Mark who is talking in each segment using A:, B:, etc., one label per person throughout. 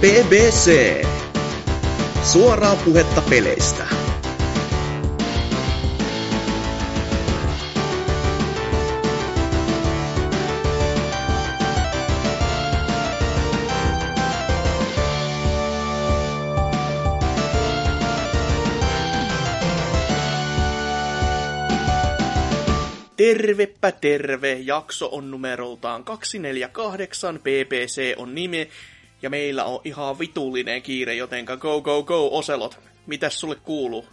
A: BBC. Suoraa puhetta peleistä.
B: Tervepä terve, jakso on numeroltaan 248, PPC on nimi, ja meillä on ihan vitullinen kiire, jotenka go go go Oselot. Mitäs sulle kuuluu?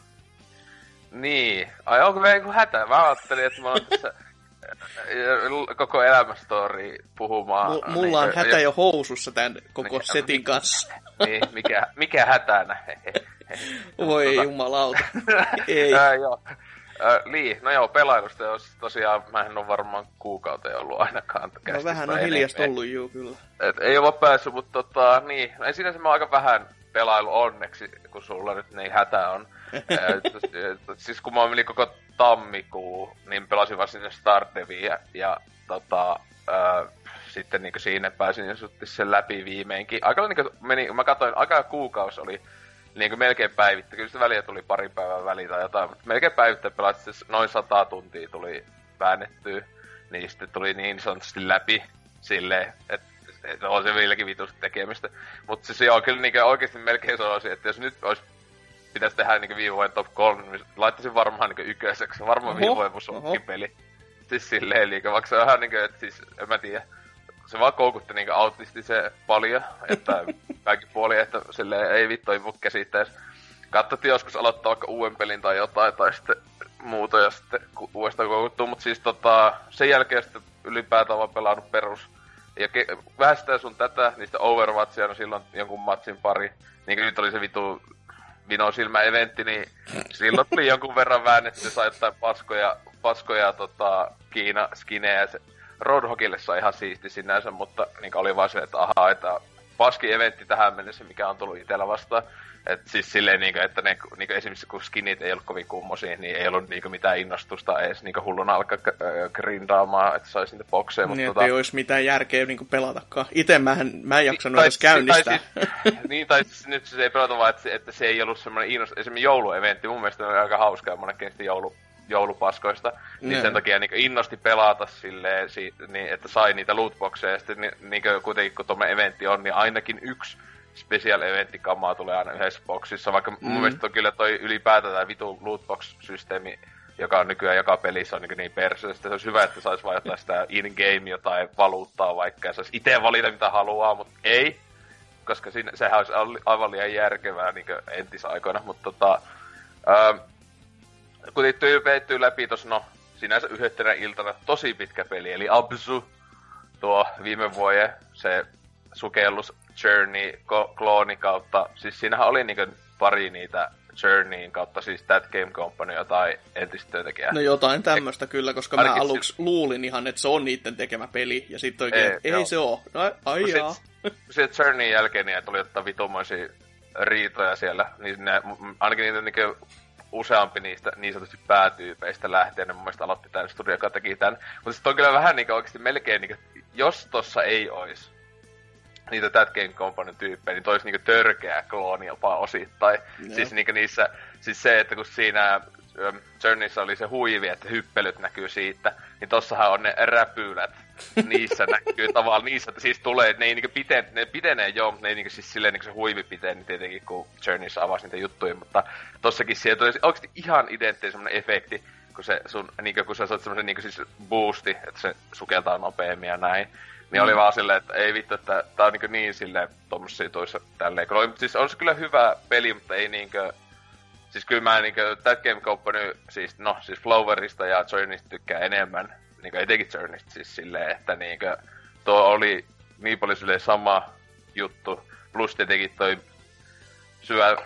C: Niin. Ai onko meillä joku hätä? Mä ajattelin, että mä oon tässä äh, koko elämästori puhumaan.
B: M- mulla on niin, hätä jo housussa tämän koko niin, setin kanssa.
C: Niin, mikä, mikä hätänä?
B: Voi tota... jumalauta. Ei.
C: Äh, joo. Äh, Lii, no joo, pelailusta jos tosiaan, mä en ole varmaan kuukauteen ollut ainakaan
B: No vähän on hiljasta ollut, juu, kyllä.
C: Et ei ole päässyt, mutta tota, niin, no ei sinänsä mä aika vähän pelailu onneksi, kun sulla nyt niin hätä on. et, siis kun mä olin koko tammikuu, niin pelasin vaan sinne Stardevia ja tota, äh, sitten niin siinä pääsin jo sen läpi viimeinkin. Aika niin meni, mä katsoin, aika kuukausi oli niin kuin melkein päivittä. Kyllä se väliä tuli pari päivän väliin tai jotain, mutta melkein päivittä pelasit siis noin sata tuntia tuli väännettyä. Niin sitten tuli niin sanotusti läpi silleen, että et on se vieläkin vitusti tekemistä. Mutta siis joo, kyllä niin oikeasti melkein sanoisin, että jos nyt olisi pitäisi tehdä niin viime vuoden top 3, niin laittaisin varmaan niin ykköseksi. Varmaan viime vuoden peli. Siis silleen, eli vaikka se on ihan niin kuin, että siis, en mä tiedä se vaan koukutti niinku se paljon, että kaikki puoli, että sille ei vittu ei voi käsittää. Katsottiin joskus aloittaa vaikka uuden pelin tai jotain, tai sitten muuta, ja sitten uudestaan koukuttuu, mutta siis tota, sen jälkeen sitten ylipäätään vaan pelannut perus. Ja ke- vähän sitä sun tätä, niistä Overwatchia, no silloin jonkun matsin pari. Niin nyt oli se vitu Vino silmä eventti, niin silloin tuli jonkun verran väännetty, sai jotain paskoja, paskoja tota, Kiina skinejä Roadhogille sai ihan siisti sinänsä, mutta niin oli vaan se, että ahaa, että paski eventti tähän mennessä, mikä on tullut itsellä vastaan. Et siis silleen, niin kuin, että ne, niin kuin esimerkiksi kun skinit ei ollut kovin kummosia, niin ei ollut niin kuin, mitään innostusta edes niin hullun alkaa grindaamaan, että saisi niitä bokseja.
B: Niin, mutta tota... ei olisi mitään järkeä niin pelatakaan. Itse mä en, mä en jaksanut tai, edes käynnistää.
C: Tai, siis, niin, tai siis, nyt se ei pelata vaan, että, että se ei ollut semmoinen innostus. Esimerkiksi joulueventti, mun mielestä on aika hauskaa, monenkin joulu, joulupaskoista, niin sen takia niin innosti pelata silleen, si, niin, että sai niitä lootboxeja, ja sitten niin, niin kuitenkin kun tuommoinen eventti on, niin ainakin yksi special eventti kamaa tulee aina yhdessä boxissa, vaikka mm. mun mielestä on kyllä toi ylipäätään tämä vitu lootbox-systeemi, joka on nykyään joka pelissä on niin, niin perse. Sitten se olisi hyvä, että saisi vain jotain sitä in-game jotain valuuttaa vaikka, ja saisi itse valita mitä haluaa, mutta ei. Koska siinä, sehän olisi aivan liian järkevää niin entisaikoina, mutta tota, ää, kutittiin veittyy läpi tuossa, no, sinänsä yhdettänä iltana tosi pitkä peli, eli Absu, tuo viime vuoden se sukellus Journey klooni kautta, siis siinähän oli niinku pari niitä Journeyin kautta, siis That Game Company tai entistä työntekijää.
B: No jotain tämmöstä kyllä, koska mä aluksi sit... luulin ihan, että se on niiden tekemä peli, ja sitten oikein, ei, ei se oo. No, ai no jaa.
C: Sitten Journeyin jälkeen niin tuli ottaa vitumoisia riitoja siellä, niin ne, ainakin niitä niinku useampi niistä niin sanotusti päätyypeistä lähtien, ne mun mielestä aloitti tämän studio, joka teki tämän. Mutta sitten on kyllä vähän niinku oikeasti melkein niinku, jos tossa ei olisi niitä That Game Company tyyppejä, niin toisi niinku törkeä klooni jopa osittain. No. Siis niinku niissä, siis se, että kun siinä Journeyssä oli se huivi, että hyppelyt näkyy siitä, niin tossahan on ne räpylät. Niissä näkyy tavallaan, niissä siis tulee, ne ei niinku piten, ne pitenee joo, mutta ne ei niinku siis silleen niinku se huivi pitee, niin tietenkin kun Journeyssä avasi niitä juttuja, mutta tossakin siellä tuli oikeasti ihan identtinen semmonen efekti, kun se sun, niinku kun sä saat semmosen niinku siis boosti, että se sukeltaa nopeammin ja näin. Niin mm. oli vaan silleen, että ei vittu, että tää on niinku niin silleen tommosia toissa tälleen. Kun oli, siis on se kyllä hyvä peli, mutta ei niinkö Siis kyllä mä niinku That Game Company, siis no, siis Flowerista ja Journeysta tykkää enemmän. Niinku etenkin Journeysta siis silleen, että niinku tuo oli niin paljon silleen sama juttu. Plus tietenkin toi syö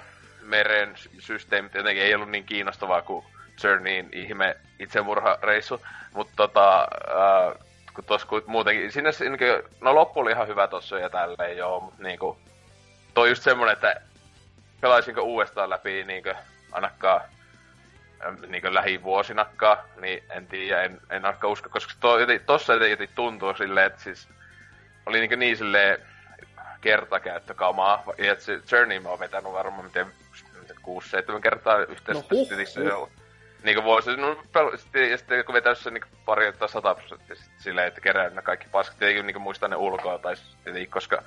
C: meren systeemit jotenkin ei ollut niin kiinnostavaa kuin Journeyin ihme itsemurhareissu. Mutta tota, äh, kun tossa muutenkin, sinne, niinku, no loppu oli ihan hyvä tossa ja tälleen joo, mutta niinku, toi just semmonen, että pelaisinko uudestaan läpi niinku ainakaan niin lähivuosinakaan, niin en tiedä, en, en ainakaan usko, koska to, tossa jotenkin tuntuu silleen, että siis oli niin, niin silleen, kertakäyttökamaa. Ja et se Journey mä oon vetänyt varmaan miten 6-7 kertaa yhteensä
B: No huh, huh.
C: Niin vuosi, no, pel- sitten, ja sitten kun vetäisi se niin pari tai sata prosenttia silleen, että kerää ne kaikki paskat, tietenkin niin muistaa ne ulkoa, tai tietenkin, koska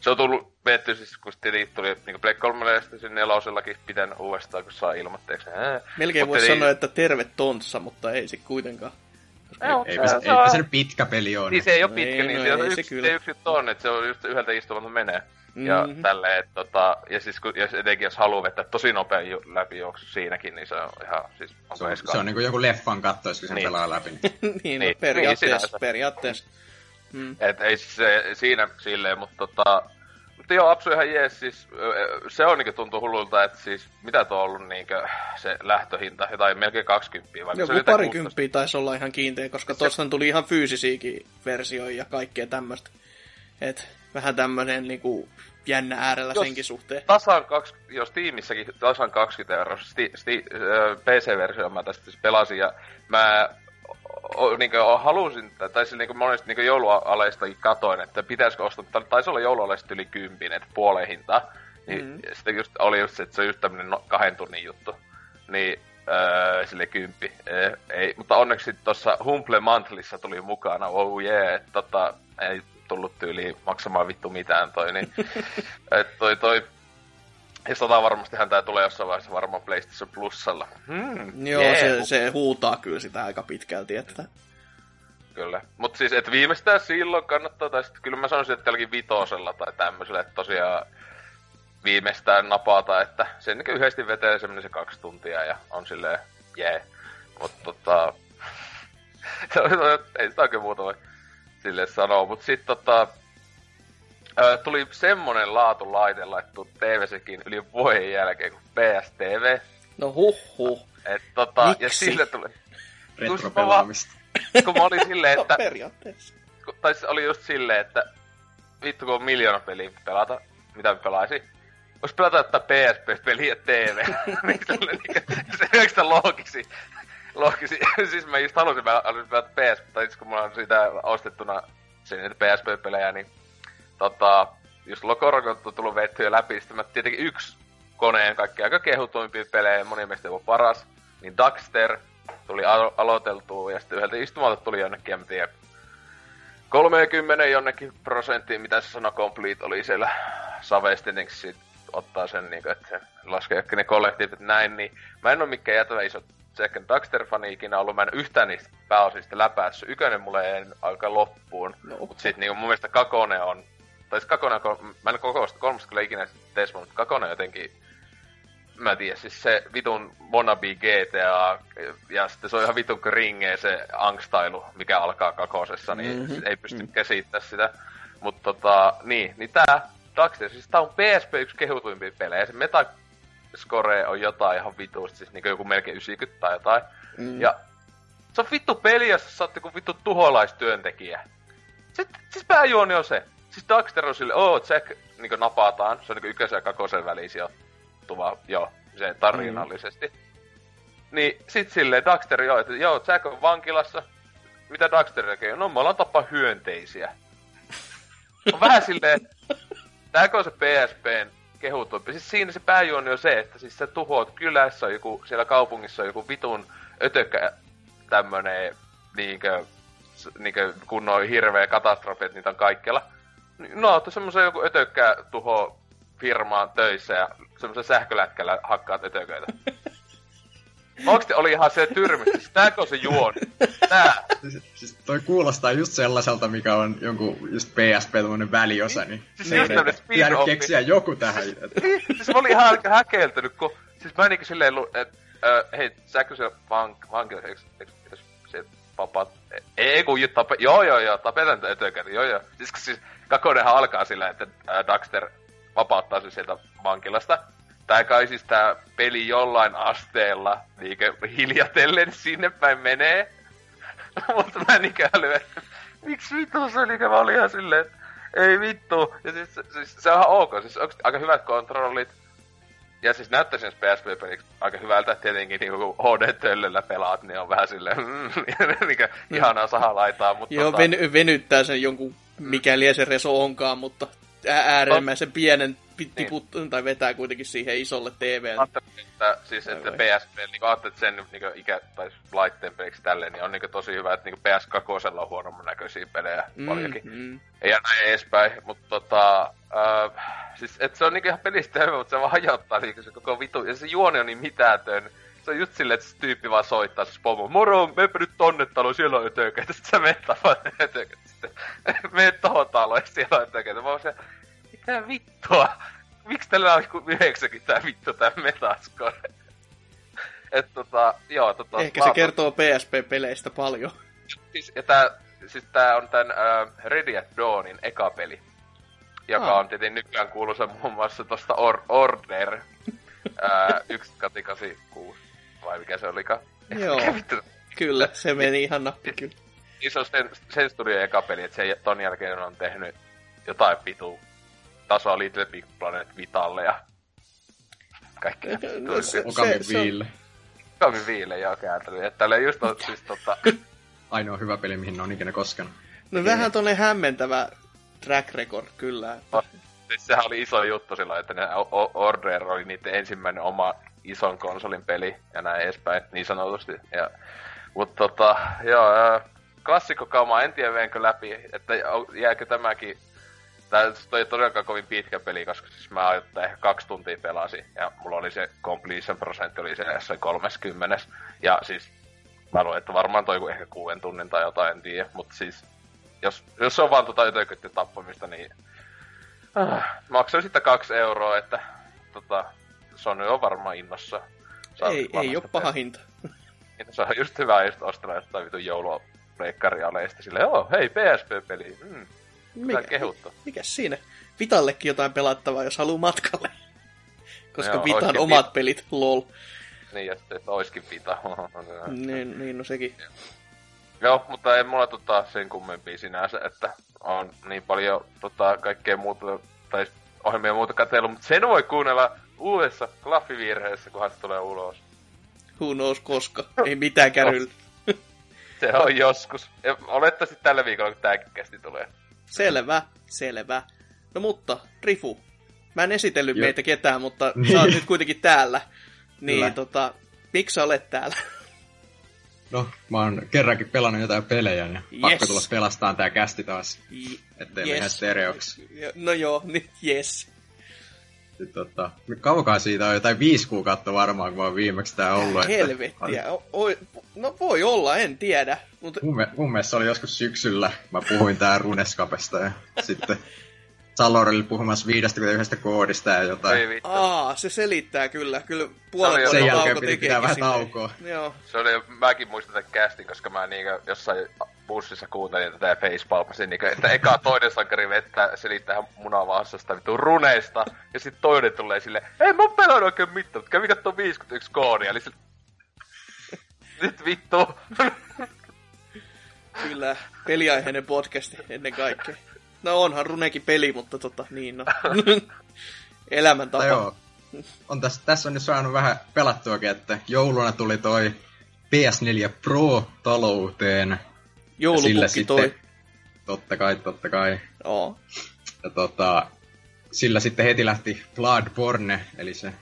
C: se on tullut vetty siis, kun sitten tuli niin Black 3 ja sitten sen nelosellakin pitänyt uudestaan, kun saa ilmoitteeksi. Ää.
B: Melkein voisi
C: eli-
B: sanoa, että terve tonssa, mutta ei se kuitenkaan.
C: Joo,
D: Eipä se,
C: se on-
D: se nyt pitkä peli ole.
C: Niin se ei ole pitkä,
B: ei,
C: niin
B: no
C: se on
B: ei se
C: yksi,
B: kyllä.
C: se yksi juttu on, että se on just yhdeltä istumalta menee. Ja
B: Mhm.
C: tälleen, että tota, ja siis kun, ja etenkin jos haluaa vetää tosi nopea ju, läpijuoksu siinäkin, niin se on ihan, siis on
D: Se on, se on niinku joku leffan kattois, kun sen
C: Niin.
D: pelaa läpi.
B: niin, no,
C: Niin, niin,
B: periaatteessa,
C: sinänsä.
B: periaatteessa. Mm.
C: Et ei se siinä silleen, mutta tota... Mutta joo, Apsu ihan jees, siis se on niinku tuntuu hullulta, että siis mitä tuo on ollut niinkö se lähtöhinta, jotain melkein 20, vaikka se
B: Joku
C: jotain
B: parikymppiä taisi olla ihan kiinteä, koska tuossa tuli ihan fyysisiäkin versioita ja kaikkea tämmöistä. Et vähän tämmönen niinku jännä äärellä
C: Jos-
B: senkin suhteen.
C: tasan 20, jos tiimissäkin tasan 20 euroa, sti, sti, PC-versio mä tästä siis pelasin ja mä o, niin halusin, tai siis niin monesti niin joulualeistakin katoin, että pitäisikö ostaa, tai taisi olla joulualeista yli kympin, että puoleen hintaa. Niin
B: Mm.
C: sitten just, oli just se, että se on just tämmönen no, kahden tunnin juttu. Niin öö, sille kymppi. Eh, ei, mutta onneksi tuossa Humble Monthlyssa tuli mukana, oh yeah, että tota, ei tullut tyyliin maksamaan vittu mitään toi, niin et toi toi ja sata varmastihan tää tulee jossain vaiheessa varmaan PlayStation Plusalla. Hmm,
B: Joo,
C: jee,
B: se, se huutaa kyllä sitä aika pitkälti, että
C: Kyllä. Mutta siis, että viimeistään silloin kannattaa, tai sitten kyllä mä sanoisin, että tälläkin vitosella tai tämmöisellä, että tosiaan viimeistään napata, että sen niin yhdesti vetää semmoinen se kaksi tuntia ja on silleen, jee. Yeah. Mutta tota, ei sitä oikein muuta voi sille sanoa, mutta sitten tota, tuli semmonen laatulaite laittu TV-sekin yli vuoden jälkeen kuin PSTV.
B: no huh huh.
C: Et tota, ja
B: Miksi?
C: sille tuli,
D: Retropelaamista.
C: kun mä olin silleen,
B: No
C: että
B: periaatteessa.
C: kun- tai se oli just silleen, että vittu kun on miljoona peliä pelata, mitä mä pelaisin. Vois pelata jotain PSP-peliä TV. se ei sitä loogisi. loogisi. siis mä just halusin, mä halusin pelata PSP, tai siis kun mulla on sitä ostettuna sinne PSP-pelejä, niin tota, just Lokorokot on tullut vettyä läpi, sitten mä tietenkin yksi koneen kaikki aika kehutuimpia pelejä, moni meistä jopa paras, niin Daxter tuli alo- aloiteltua, ja sitten yhdeltä istumalta tuli jonnekin, en tiedä, 30 jonnekin prosenttiin, mitä se sana complete oli siellä Savesta, tietenkin sit ottaa sen, niin kuin, että se laskee ne kollektiivit näin, niin mä en ole mikään jätävä iso Second Daxter-fani ikinä ollut, mä en yhtään niistä pääosista läpäissyt. Ykönen mulle ei aika loppuun,
B: No.
C: mutta sitten niin mun mielestä Kakone on, tai siis kol- mä en koko kolmesta kyllä ikinä tesmo, mutta Kakone on jotenkin mä en tiedä, siis se vitun wannabe GTA, ja sitten se on ihan vitun ringee se angstailu, mikä alkaa kakosessa, niin
B: Mhm,
C: mm-hmm. ei pysty mm. käsittämään sitä. Mutta tota, niin, niin tää Daxter, siis tää on PSP yksi kehutuimpia pelejä, se Metascore on jotain ihan vituista, siis niinku joku melkein 90 tai jotain.
B: Mm.
C: Ja se on vittu peli, jossa sä oot joku vittu tuholaistyöntekijä. Sitten, siis pääjuoni on se. Siis Daxter on sille, oo, Jack niinku napataan. Se on niinku ykkösen ja kakosen väliin sijoittuva, joo, se tarinallisesti. Mm. Niin sit silleen Daxter, joo, että joo, Jack on vankilassa. Mitä Daxter tekee? No me ollaan tappaa hyönteisiä. On vähän silleen, tääkö on se PSPn kehutuimpi. Siis siinä se pääjuoni on se, että siis sä tuhoat kylässä on joku, siellä kaupungissa on joku vitun ötökkä tämmönen niinkö, niinkö kunnon hirveä katastrofi, että niitä on kaikkialla. No, että semmoisen joku ötökkä tuho firmaan töissä ja semmoisen sähkölätkällä hakkaat ötököitä. Oikeesti oli ihan se tyrmys. Siis tääkö on se juoni? Tää.
D: Siis, siis toi kuulostaa just sellaiselta, mikä on jonkun just PSP tämmönen väliosa, niin
C: Siis just tämmönen spin-offi.
D: keksiä joku tähän. että-
C: siis mä olin ihan häkeltynyt, kun... Siis mä niinkö silleen, lu- et, ö, hei, säkö siellä vank, vankilassa, eiks, eiks, eiks, se papat... Ei kun tape, joo joo joo, tapetaan etökäri, joo joo. Siis, siis Kakonenhan alkaa sillä, että ä, Daxter vapauttaa sen sieltä vankilasta. Tää kai siis tää peli jollain asteella niinkö hiljatellen sinne päin menee. Mutta mä niinkö älyä, miksi vittu se niinkö mä olin ihan silleen, ei vittu. Ja siis, siis se on ihan ok, siis onko aika hyvät kontrollit. Ja siis näyttäisi jos PSP-peliksi aika hyvältä, tietenkin niin kun HD-töllöllä pelaat, niin on vähän silleen, mm, mikä ihanaa sahalaitaa, mutta
B: Joo,
C: tota,
B: veny, venyttää sen jonkun, mikä lie se reso onkaan, mutta ä- äärimmäisen pienen pi- tiput, tai vetää kuitenkin siihen isolle TVlle.
C: Ajattelin, että, siis,
B: Vai
C: että
B: vai?
C: PSP, niin ajattelin, että sen niin ikä, tai laitteen peliksi tälleen, niin on niin tosi hyvä, että niin PS2 on huonomman näköisiä pelejä mm, paljonkin.
B: mm.
C: Ja näin edespäin, mutta tota, äh, siis et se on niinku ihan pelistä hyvä, mutta se vaan hajottaa niinku se koko vitu, ja se juoni on niin mitätön. Se on just silleen, että se tyyppi vaan soittaa se pomo, moro, meepä nyt tonne taloon, siellä on ötököitä, sit sä menet tapaan ne sitten menet tohon taloon, ja siellä on ötököitä. Mä oon se, mitä vittua? Miksi tällä on joku 90 vittu tää metascore? Et tota, joo, tota...
B: Ehkä se
C: laatu-
B: kertoo PSP-peleistä paljon.
C: Siis, ja tää, siis tää on tän uh, Ready at Dawnin eka peli. Joka
B: Ah.
C: on tietenkin nykyään kuuluisa muun muassa tosta Or- Order uh, 1886. Vai mikä se olikaan?
B: Joo.
C: Vittu?
B: Kyllä, se meni ihan nappi kyllä.
C: Niin se on sen, sen studio eka peli, että se ton jälkeen on tehnyt jotain vitu tasoa Little Big Planet Vitalle ja kaikkea.
B: No, se-
D: Okamin
B: se on-
D: viille.
C: Kami viile ja kääntänyt. Että tälleen just on siis tota...
D: Ainoa hyvä peli, mihin ne on ikinä koskenut.
B: No vähän tonne hämmentävä track record kyllä.
C: No, siis sehän oli iso juttu silloin, että ne Order oli niiden ensimmäinen oma ison konsolin peli ja näin edespäin, niin sanotusti. Ja, mutta tota, joo, ää, klassikkokauma, en tiedä veenkö läpi, että jääkö tämäkin Tää toi todellakaan kovin pitkä peli, koska siis mä ajattelin ehkä kaksi tuntia pelasin, ja mulla oli se completion prosentti oli se jossain 30. Ja siis mä luulen, että varmaan toi ehkä kuuden tunnin tai jotain, en tiedä, mutta siis jos, jos se on vaan tota jotenkin tappamista, niin äh, maksoin sitten kaksi euroa, että tota, Sony on varmaan innossa. Saa
B: Ei, ei ole paha hinta.
C: pelistä. Se on just hyvä just ostella jotain vitun joululeikkarialeista silleen, joo, hei PSP-peli, mm, mikä kehuttu.
B: mikä siinä? Vitallekin jotain pelattavaa, jos haluaa matkalle. Koska
C: Joo,
B: Vitan omat pelit, lol.
C: Niin, ja sitten, että oiskin vita.
B: Niin, niin no sekin.
C: Joo, mutta ei mulla tota sen kummempia sinänsä, että on niin paljon tota, kaikkea muuta, tai ohjelmia muuta katsellut, mutta sen voi kuunnella uudessa klaffivirheessä, kunhan se tulee ulos.
B: Who knows koska. Ei mitään käryllä.
C: Se on joskus. Olettaisin tällä viikolla, kun tääkin kästi tulee.
B: Selvä, selvä. No mutta, Rifu. Mä en esitellyt
D: Jep.
B: meitä ketään, mutta
D: Niin.
B: sä oot nyt kuitenkin täällä. Niin
D: Kyllä.
B: tota, miksi sä olet täällä?
D: No, mä oon kerrankin pelannut jotain pelejä, ja pakko
B: Yes.
D: tulla pelastaan tää kästi taas, ettei yes. mene stereoksi.
B: No joo, nyt yes.
D: Sitten, tota, kaukaa siitä on jotain viisi kuukautta varmaan, kun oon viimeksi tää ollut. että-
B: Helvettiä. O, o, no voi olla, en tiedä. Mutta
D: Mun, me, mun mielestä se oli joskus syksyllä, mä puhuin tää Runeskapesta ja sitten Salor oli puhumassa 51 koodista ja jotain.
C: Ei vittu.
B: aa, se selittää kyllä. Kyllä
C: Se
B: puolen
C: jo-
B: vuoden
D: Sen jälkeen piti pitää vähän taukoa.
B: Joo.
C: Se oli, mäkin muistan tämän kästin, koska mä niinkö jossain bussissa kuuntelin tätä ja facepalmasin, niinkö, että eka toinen sankari vettä selittää ihan munavassasta vittu runeista, ja sitten toinen tulee sille, ei mä oon pelannut oikein mitään, mutta kävi kattoo 51 koodia, eli sille, nyt vittu.
B: Kyllä, peliaiheinen podcasti ennen kaikkea. No onhan Runekin peli, mutta tota, niin no. Elämäntapa.
D: Tai joo, on tässä, tässä on nyt saanut vähän pelattuakin, että jouluna tuli toi PS4 Pro talouteen. Ja sillä
B: Joulupukki toi.
D: sitten, totta kai, totta kai.
B: Joo.
D: Ja tota, sillä sitten heti lähti Bloodborne, eli se,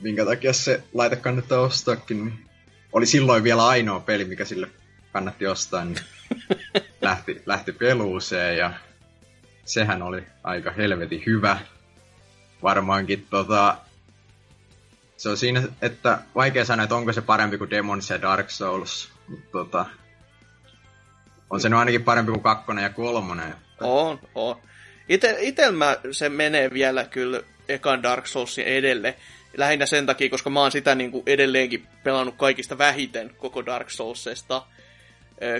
D: minkä takia se laite kannattaa ostaakin, niin oli silloin vielä ainoa peli, mikä sille kannatti ostaa, niin lähti, lähti peluuseen ja sehän oli aika helvetin hyvä. Varmaankin tota, se on siinä, että vaikea sanoa, että onko se parempi kuin Demons ja Dark Souls, mutta tota, on se nyt ainakin parempi kuin kakkonen ja kolmonen.
B: On, on. Ite, itel mä se menee vielä kyllä ekan Dark Soulsin edelle. Lähinnä sen takia, koska mä oon sitä niin kuin edelleenkin pelannut kaikista vähiten koko Dark Soulsesta.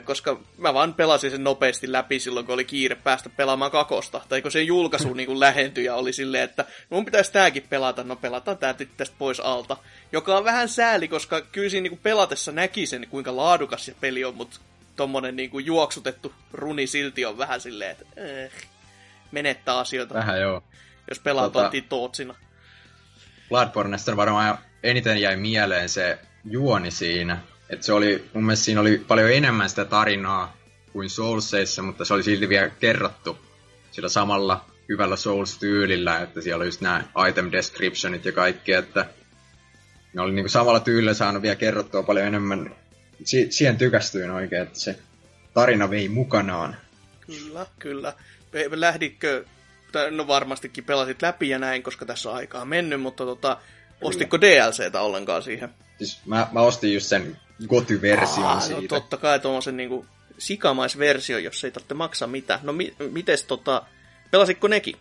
B: Koska mä vaan pelasin sen nopeasti läpi silloin, kun oli kiire päästä pelaamaan kakosta. Tai kun se julkaisu niin kuin lähentyi ja oli silleen, että mun pitäisi tääkin pelata, no pelataan tää tästä pois alta. Joka on vähän sääli, koska kyllä siinä niin kuin pelatessa näki sen, kuinka laadukas se peli on, mutta tommonen niin kuin juoksutettu runi silti on vähän silleen, että eh, menettää asioita,
D: vähän joo.
B: jos pelaa
D: Tota-
B: tota... tootsina.
D: Bloodbornesta varmaan eniten jäi mieleen se juoni siinä. Että se oli, mun mielestä siinä oli paljon enemmän sitä tarinaa kuin Soulsseissa, mutta se oli silti vielä kerrottu sillä samalla hyvällä Souls-tyylillä, että siellä oli just nämä item descriptionit ja kaikki, että ne oli niinku samalla tyylillä saanut vielä kerrottua paljon enemmän. Si- siihen tykästyin oikein, että se tarina vei mukanaan.
B: Kyllä, kyllä. Lähditkö, no varmastikin pelasit läpi ja näin, koska tässä on aikaa mennyt, mutta tota, ostitko DLCtä ollenkaan siihen?
D: Siis mä, mä ostin just sen Goty-version
B: Aa,
D: siitä.
B: No totta kai tuommoisen niinku sikamaisversio, jos ei tarvitse maksaa mitään. No mi- mites tota, pelasitko nekin?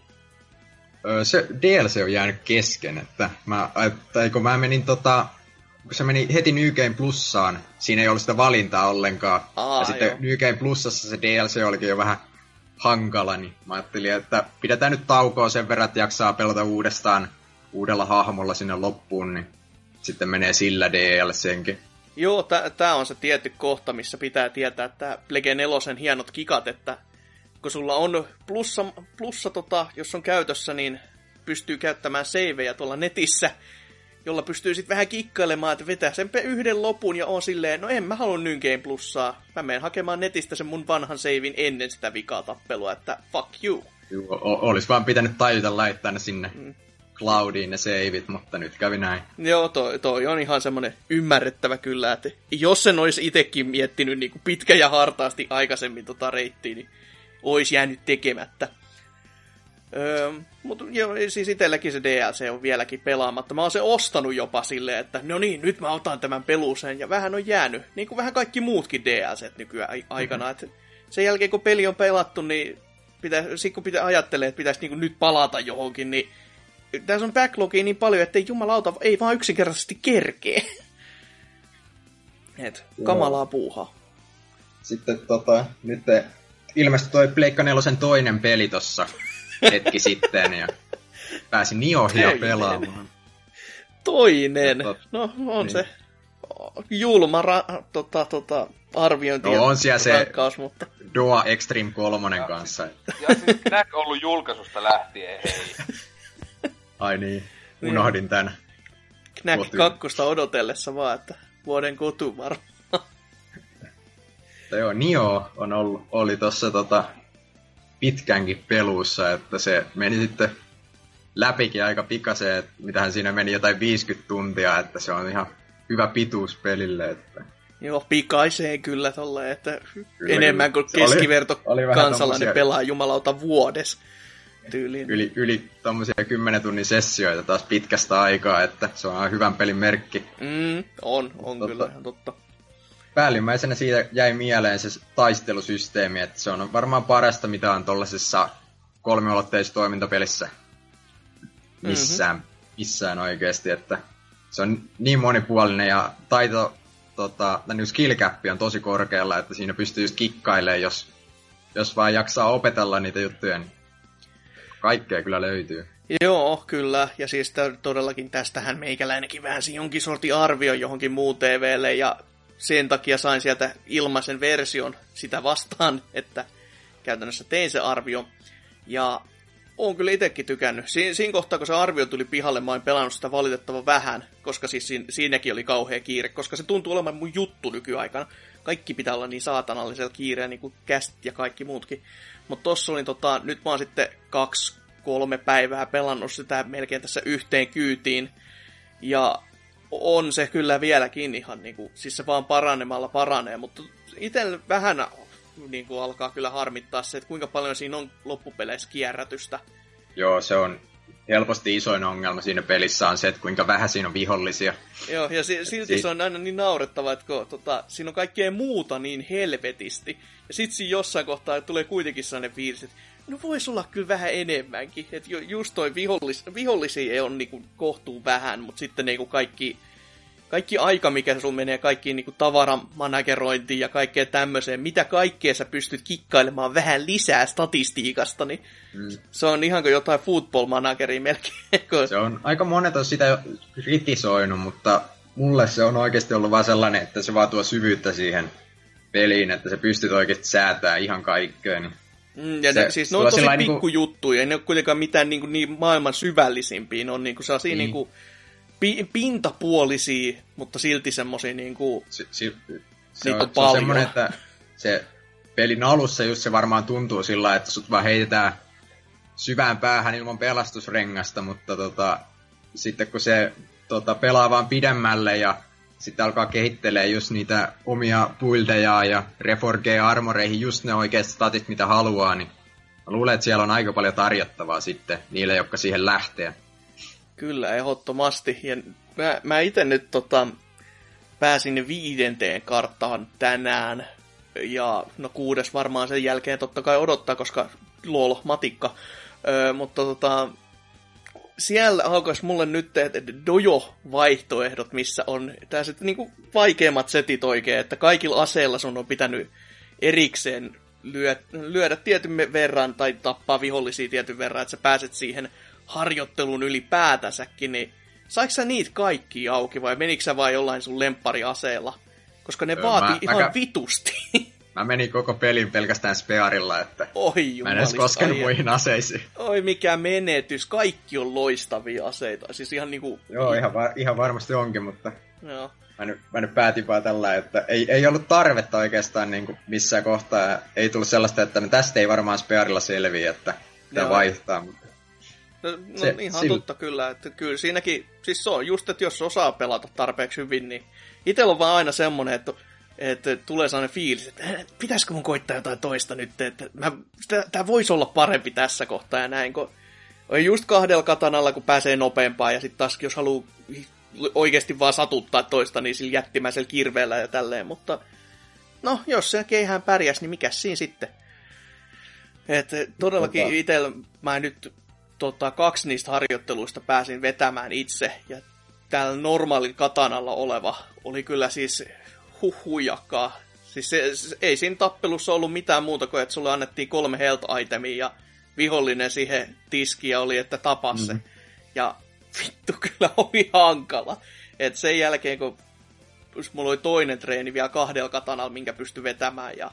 D: Öö, se DLC on jäänyt kesken, että mä, tai kun mä menin tota, kun se meni heti New Game Plussaan, siinä ei ollut sitä valintaa ollenkaan.
B: Aa,
D: ja sitten
B: joo.
D: New Game Plussassa se DLC olikin jo vähän hankala, niin mä ajattelin, että pidetään nyt taukoa sen verran, että jaksaa pelata uudestaan uudella hahmolla sinne loppuun, niin sitten menee sillä DLCnkin.
B: Joo, tämä on se tietty kohta, missä pitää tietää, että Plege 4 hienot kikat, että kun sulla on plussa, plussa tota, jos on käytössä, niin pystyy käyttämään saveja tuolla netissä, jolla pystyy sitten vähän kikkailemaan, että vetää sen yhden lopun ja on silleen, no en mä halua New Game Plussaa. Mä menen hakemaan netistä sen mun vanhan savein ennen sitä vikaa tappelua, että fuck you.
D: Joo, o- olis vaan pitänyt tajuta laittaa ne sinne mm. cloudiin ne saveit, mutta nyt kävi näin.
B: Joo, toi, toi on ihan semmoinen ymmärrettävä kyllä, että jos sen olisi itsekin miettinyt niin pitkä ja hartaasti aikaisemmin tota reittiä, niin olisi jäänyt tekemättä. Öö, mutta joo, siis itselläkin se DLC on vieläkin pelaamatta. Mä oon se ostanut jopa silleen, että no niin, nyt mä otan tämän peluseen, ja vähän on jäänyt, niin kuin vähän kaikki muutkin DLC nykyään ai- aikana. Mm-hmm. Et sen jälkeen kun peli on pelattu, niin pitää, sit kun pitää ajattelee, että pitäisi niin nyt palata johonkin, niin tässä on backlogia niin paljon, että ei jumalauta, ei vaan yksinkertaisesti kerkee. Et, kamalaa puuhaa.
D: Sitten tota, nyt ilmestyi toi Pleikka nelosen toinen peli tossa hetki sitten, ja pääsin Niohia
B: Toinen.
D: pelaamaan.
B: Toinen.
D: Tot-
B: No, on
D: niin.
B: se julma ra- tota, tota, arviointi
D: No,
B: ja
D: on siellä se-
B: rankkaus, mutta
D: Doa Extreme 3 kanssa.
C: Ja siis Knack on ollut julkaisusta lähtien, hei.
D: Ai niin, unohdin tän.
B: Knack
D: Kotiin.
B: kakkosta odotellessa vaan, että vuoden kotu varmaan.
D: Joo, Nio on ollut, oli tossa tota, pitkänkin pelussa, että se meni sitten läpikin aika pikaseen, että mitähän siinä meni jotain 50 tuntia, että se on ihan hyvä pituus pelille, että
B: Joo, pikaisee kyllä tolleen, että
D: Kyllä,
B: enemmän kuin
D: oli-
B: keskiverto
D: oli vähän
B: kansalainen
D: tommosia-
B: pelaa jumalauta vuodessa tyyliin.
D: yli, yli tommosia 10 tunnin sessioita taas pitkästä aikaa, että se on hyvän pelin merkki.
B: Mm, on, on
D: Totta.
B: kyllä ihan totta.
D: Päällimmäisenä siitä jäi mieleen se taistelusysteemi, että se on varmaan parasta, mitä on tollasessa kolmiulotteisessa toimintapelissä missään, mm-hmm. missään oikeasti, että se on niin monipuolinen ja taito, tota, niin skill cap on tosi korkealla, että siinä pystyy just kikkailemaan, jos, jos vaan jaksaa opetella niitä juttuja, niin kaikkea kyllä löytyy.
B: Joo, kyllä. Ja siis todellakin tästähän meikäläinenkin vähän jonkin sortin arvio johonkin muu TVlle ja sen takia sain sieltä ilmaisen version sitä vastaan, että käytännössä tein se arvio. Ja on kyllä itsekin tykännyt. Si- siinä kohtaa, kun se arvio tuli pihalle, mä oon pelannut sitä valitettavan vähän, koska siis siinä, siinäkin oli kauhea kiire, koska se tuntuu olemaan mun juttu nykyaikana. Kaikki pitää olla niin saatanallisella kiireellä, niin kuin käst ja kaikki muutkin. Mutta tossa oli tota, nyt mä oon sitten kaksi, kolme päivää pelannut sitä melkein tässä yhteen kyytiin. Ja on se kyllä vieläkin ihan niinku, siis se vaan paranemalla paranee, mutta itse vähän niinku alkaa kyllä harmittaa se, että kuinka paljon siinä on loppupeleissä kierrätystä.
D: Joo, se on helposti isoin ongelma siinä pelissä on se, että kuinka vähän siinä on vihollisia.
B: Joo, ja si- silti
D: Si-
B: se on aina niin naurettava, että kun, tota, siinä on kaikkea muuta niin helvetisti. Ja sit siinä jossain kohtaa tulee kuitenkin sellainen fiilis, että no vois olla kyllä vähän enemmänkin. Että ju- just toi vihollis, vihollisia on niinku kohtuu vähän, mutta sitten niinku kaikki, kaikki aika, mikä sun menee kaikkiin niinku tavaramanagerointiin ja kaikkeen tämmöiseen, mitä kaikkea sä pystyt kikkailemaan vähän lisää statistiikasta, niin
D: Mm.
B: se on ihan kuin jotain football manageria melkein. kun-
D: Se on, aika monet on sitä kritisoinut, mutta mulle se on oikeasti ollut vaan sellainen, että se vaan tuo syvyyttä siihen peliin, että se pystyt oikeasti säätää ihan kaikkeen. Niin
B: Mm, ja
D: Se-
B: ne, siis ne on tosi
D: niinku-
B: pikkujuttuja, ei ne ole kuitenkaan mitään niin, niin maailman syvällisimpiä, ne on niin kuin sellaisia
D: Niin.
B: niin. Niin pi, pintapuolisia, mutta silti semmoisia niin kuin,
D: se, se, se,
B: Niitä
D: on,
B: on
D: se on
B: paljon.
D: semmoinen, että se pelin alussa just se varmaan tuntuu sillä että sut vaan heitetään syvään päähän ilman pelastusrengasta, mutta tota, sitten kun se tota, pelaa vaan pidemmälle ja sitten alkaa kehittelee just niitä omia buildeja ja reforgee armoreihin just ne oikeat statit, mitä haluaa, niin mä luulen, että siellä on aika paljon tarjottavaa sitten niille, jotka siihen lähtee.
B: Kyllä, ehdottomasti. Ja mä, mä itse nyt tota, pääsin viidenteen karttaan tänään. Ja no kuudes varmaan sen jälkeen totta kai odottaa, koska lol, matikka. Öö, mutta tota, siellä alkaisi mulle nyt dojo-vaihtoehdot, missä on tällaiset niinku vaikeimmat setit oikein, että kaikilla aseilla sun on pitänyt erikseen lyö, lyödä tietyn verran tai tappaa vihollisia tietyn verran, että sä pääset siihen harjoittelun ylipäätänsäkin, niin saiko sä niitä kaikki auki vai menikö sä vai jollain sun lemppariaseella? Koska ne öö, vaatii mä, ihan mä, vitusti.
D: Mä menin koko pelin pelkästään spearilla, että
B: Oi,
D: mä en edes koskenut ai, muihin aseisiin.
B: Oi mikä menetys, kaikki on loistavia aseita. Siis ihan niinku...
D: Joo, ihan, va- ihan varmasti onkin, mutta... Joo. Mä nyt, mä nyt päätin vaan tällä, että ei, ei ollut tarvetta oikeastaan niin kuin missään kohtaa. Ei tullut sellaista, että no tästä ei varmaan spearilla selviä, että pitää vaihtaa. Mutta
B: No, no se, ihan sillä... totta kyllä, että kyllä siinäkin, siis se on just, että jos osaa pelata tarpeeksi hyvin, niin itsellä on vaan aina semmonen, että, että tulee sellainen fiilis, että äh, pitäisikö mun koittaa jotain toista nyt, että mä, tämä voisi olla parempi tässä kohtaa ja näin, kun on just kahdella katanalla, kun pääsee nopeampaan, ja sitten taas jos haluaa oikeasti vaan satuttaa toista, niin sillä jättimäisellä kirveellä ja tälleen, mutta no, jos se keihään pärjäs, niin mikä siinä sitten? Et todellakin tota... itsellä mä nyt tota, kaksi niistä harjoitteluista pääsin vetämään itse, ja täällä normaalin katanalla oleva oli kyllä siis huhujakkaa. Siis se, se, ei siinä tappelussa ollut mitään muuta kuin, että sulle annettiin kolme health itemia ja vihollinen siihen tiskiä oli, että tapa se. Mm. Ja vittu kyllä oli hankala. Et sen jälkeen, kun mulla oli toinen treeni vielä kahdella katanalla, minkä pystyi vetämään ja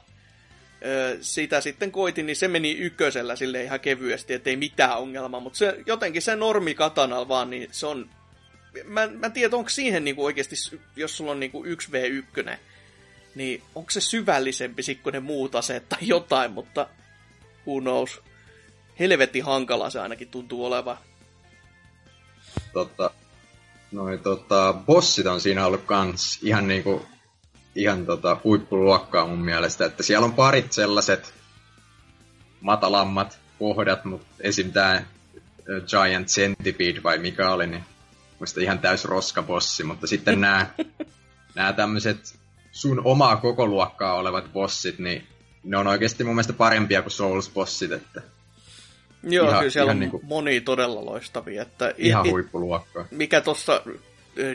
B: sitä sitten koitin, niin se meni ykkösellä sille ihan kevyesti, ettei mitään ongelmaa, mutta se, jotenkin se normi katanal vaan, niin se on... Mä, mä en tiedä, onko siihen niinku oikeasti, jos sulla on niinku 1v1, niin onko se syvällisempi kuin ne muut aseet tai jotain, mutta who knows. Helvetin hankala se ainakin tuntuu olevan.
D: Totta. Noin tota, bossit on siinä ollut kans ihan niinku ihan tota, huippuluokkaa mun mielestä, että siellä on parit sellaiset matalammat kohdat, mutta esim. tämä Giant Centipede vai mikä oli, niin muista ihan täys roskabossi, mutta sitten nämä, nämä tämmöiset sun omaa koko luokkaa olevat bossit, niin ne on oikeasti mun mielestä parempia kuin Souls-bossit, että
B: Joo, ihan, kyllä siellä on niinku, moni todella loistavia. Että
D: ihan huippuluokkaa.
B: Mikä tuossa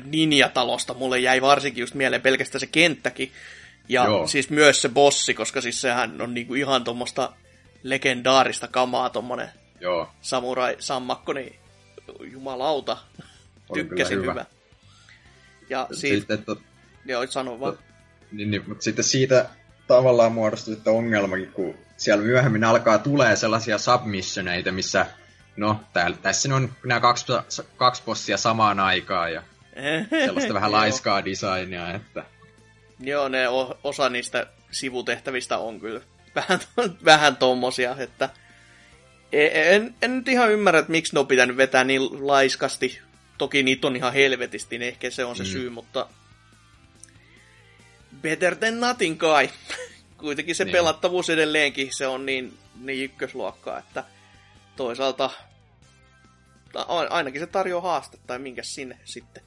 B: Ninja-talosta mulle jäi varsinkin just mieleen pelkästään se kenttäkin. Ja Joo. siis myös se bossi, koska siis sehän on niinku ihan tuommoista legendaarista kamaa, tommonen Joo. samurai-sammakko, niin jumalauta, tykkäsin hyvä. hyvä. Ja siitä, sitten, to, joo, sano vaan. To,
D: niin, niin, mutta sitten siitä tavallaan muodostui että ongelmakin, kun siellä myöhemmin alkaa tulee sellaisia submissioneita, missä no, täällä, tässä on nämä kaksi, kaksi bossia samaan aikaan, ja Sellaista vähän laiskaa designia, että...
B: Joo, ne osa niistä sivutehtävistä on kyllä vähän, vähän tommosia, että e, en, en nyt ihan ymmärrä, että miksi ne on pitänyt vetää niin laiskasti. Toki niitä on ihan helvetisti, niin ehkä se on se mm. syy, mutta better than nothing kai. Kuitenkin se niin. pelattavuus edelleenkin, se on niin, niin ykkösluokkaa, että toisaalta ainakin se tarjoaa haastetta, tai minkä sinne sitten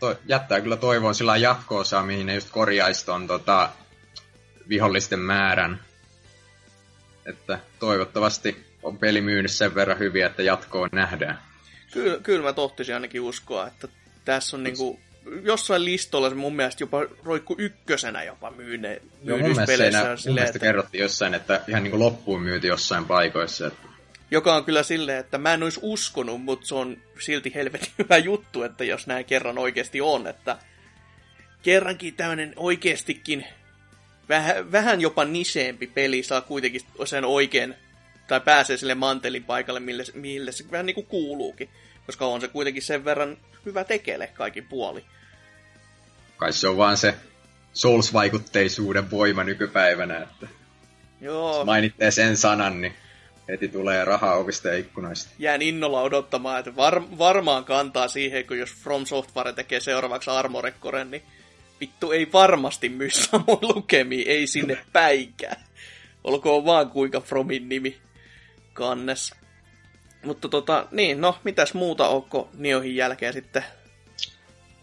D: to, jättää kyllä toivoa sillä jatko-osaa, mihin ne just korjaisi ton tota, vihollisten määrän. Että toivottavasti on peli myynyt sen verran hyvin, että jatkoon nähdään.
B: Kyllä, kyllä mä tohtisin ainakin uskoa, että tässä on niinku, jossain listolla se mun mielestä jopa roikku ykkösenä jopa myyne,
D: Joo, mun mielestä, siinä, mun mielestä että... kerrottiin jossain, että ihan niinku loppuun myyty jossain paikoissa. Että
B: joka on kyllä silleen, että mä en olisi uskonut, mutta se on silti helvetin hyvä juttu, että jos näin kerran oikeasti on, että kerrankin tämmöinen oikeastikin vähän, vähän jopa niseempi peli saa kuitenkin sen oikein, tai pääsee sille mantelin paikalle, mille, mille se vähän niin kuin kuuluukin, koska on se kuitenkin sen verran hyvä tekele kaikin puoli.
D: Kai se on vaan se Souls-vaikutteisuuden voima nykypäivänä, että
B: Joo.
D: mainitte sen sanan, niin heti tulee rahaa ovista ja ikkunoista.
B: Jään innolla odottamaan, että var, varmaan kantaa siihen, kun jos From Software tekee seuraavaksi Armored Coren, niin vittu ei varmasti myy samoin lukemiin, ei sinne päinkään. Olkoon vaan kuinka Fromin nimi kannes. Mutta tota, niin, no, mitäs muuta onko Niohin jälkeen sitten?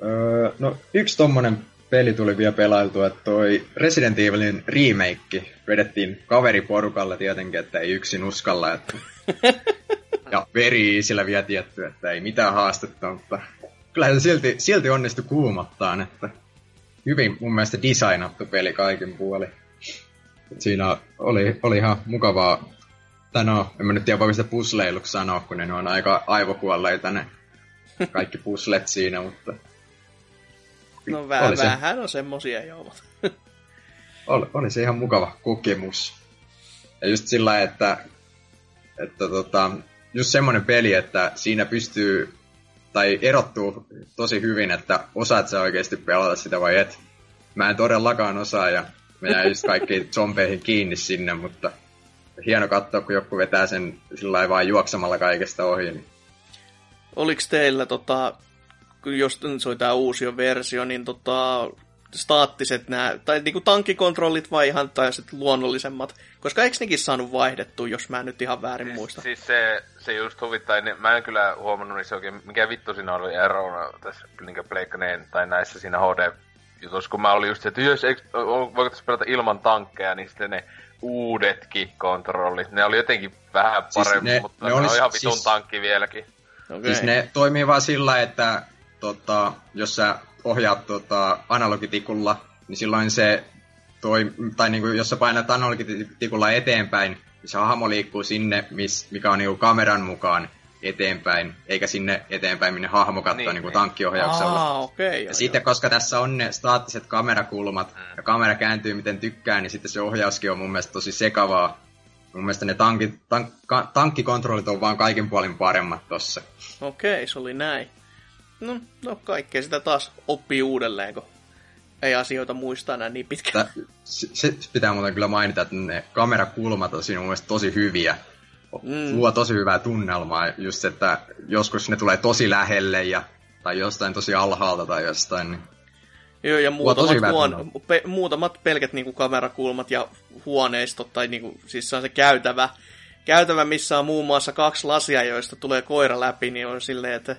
D: Öö, no, yksi tommonen peli tuli vielä pelailtua, että toi Resident Evilin remake vedettiin kaveriporukalla tietenkin, että ei yksin uskalla, että... ja veri sillä vielä tietty, että ei mitään haastetta, mutta kyllä se silti, silti onnistui kuumottaan, että hyvin mun mielestä designattu peli kaikin puoli. Siinä oli, oli ihan mukavaa, tai no, en mä nyt tiedä voiko sitä pusleiluksi sanoa, kun ne on aika aivokuolleita ne kaikki puslet siinä, mutta...
B: No vähän, se, vähän on semmosia joo.
D: oli, oli, se ihan mukava kokemus. Ja just sillä että, että tota, just semmoinen peli, että siinä pystyy tai erottuu tosi hyvin, että osaat sä oikeasti pelata sitä vai et. Mä en todellakaan osaa ja mä jäin just kaikki zombeihin kiinni sinne, mutta hieno katsoa, kun joku vetää sen sillä vaan juoksamalla kaikesta ohi. Niin.
B: Oliko teillä, tota, jos se oli tämä uusi versio, niin tota, staattiset nämä, tai niinku tankkikontrollit vai ihan tai sitten luonnollisemmat? Koska eikö nekin saanut vaihdettua, jos mä nyt ihan väärin
C: siis,
B: muista?
C: Siis se, se just huvittaa, niin mä en kyllä huomannut niissä oikein, mikä vittu siinä oli erona tässä niin pleikkaneen tai näissä siinä HD jutussa, kun mä olin just se, että jos eikö, voiko tässä pelata ilman tankkeja, niin sitten ne uudetkin kontrollit, ne oli jotenkin vähän paremmin, siis mutta ne, ne, ne on ihan vitun siis, tankki vieläkin.
D: Okay. Siis ne toimii vaan sillä, että tota, jos sä ohjaat tota, analogitikulla, niin silloin se toi, tai niin kuin, jos sä painat analogitikulla eteenpäin, niin se hahmo liikkuu sinne, miss, mikä on niin kuin kameran mukaan eteenpäin, eikä sinne eteenpäin, minne hahmo katsoo niin, niin niin. tankkiohjauksella.
B: Aa, okay,
D: ja sitten, koska tässä on ne staattiset kamerakulmat, mm. ja kamera kääntyy miten tykkää, niin sitten se ohjauskin on mun mielestä tosi sekavaa. Mun mielestä ne tankit, tank, tankkikontrollit on vaan kaikin puolin paremmat tossa.
B: Okei, okay, se oli näin. No, no kaikkea sitä taas oppii uudelleen, kun ei asioita muista enää niin pitkään.
D: Se, se pitää muuten kyllä mainita, että ne kamerakulmat on siinä mun mielestä tosi hyviä. Mm. Luo tosi hyvää tunnelmaa, just että joskus ne tulee tosi lähelle ja, tai jostain tosi alhaalta tai jostain. Niin
B: Joo, ja muutamat, huone, pe, muutamat pelkät niin kuin kamerakulmat ja huoneistot, tai niin kuin, siis se on se käytävä, käytävä, missä on muun muassa kaksi lasia, joista tulee koira läpi, niin on silleen, että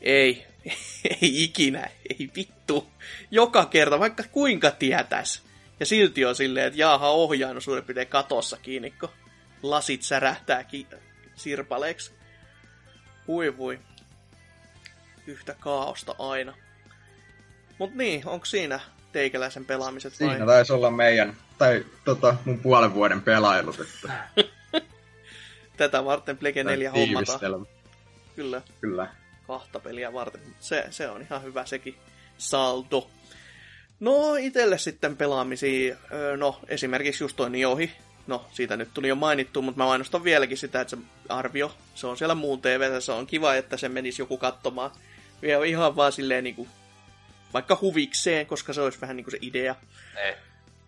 B: ei, ei ikinä, ei vittu. Joka kerta, vaikka kuinka tietäis. Ja silti on silleen, että jaaha, ohjaan on suurin piirtein katossa kiinni, kun lasit särähtää ki- sirpaleeksi. Hui voi. Yhtä kaaosta aina. Mut niin, onko siinä teikäläisen pelaamiset
D: vai? Siinä taisi olla meidän, tai tota, mun puolen vuoden pelailut. Että...
B: Tätä varten Plege 4 hommata. Kyllä.
D: Kyllä
B: kahta peliä varten. Se, se on ihan hyvä sekin saldo. No, itelle sitten pelaamisia, no esimerkiksi just toi Niohi, no siitä nyt tuli jo mainittu, mutta mä mainostan vieläkin sitä, että se arvio, se on siellä muun TV, se on kiva, että se menisi joku katsomaan. Vielä ihan vaan silleen niinku, vaikka huvikseen, koska se olisi vähän niinku se idea.
C: Ei.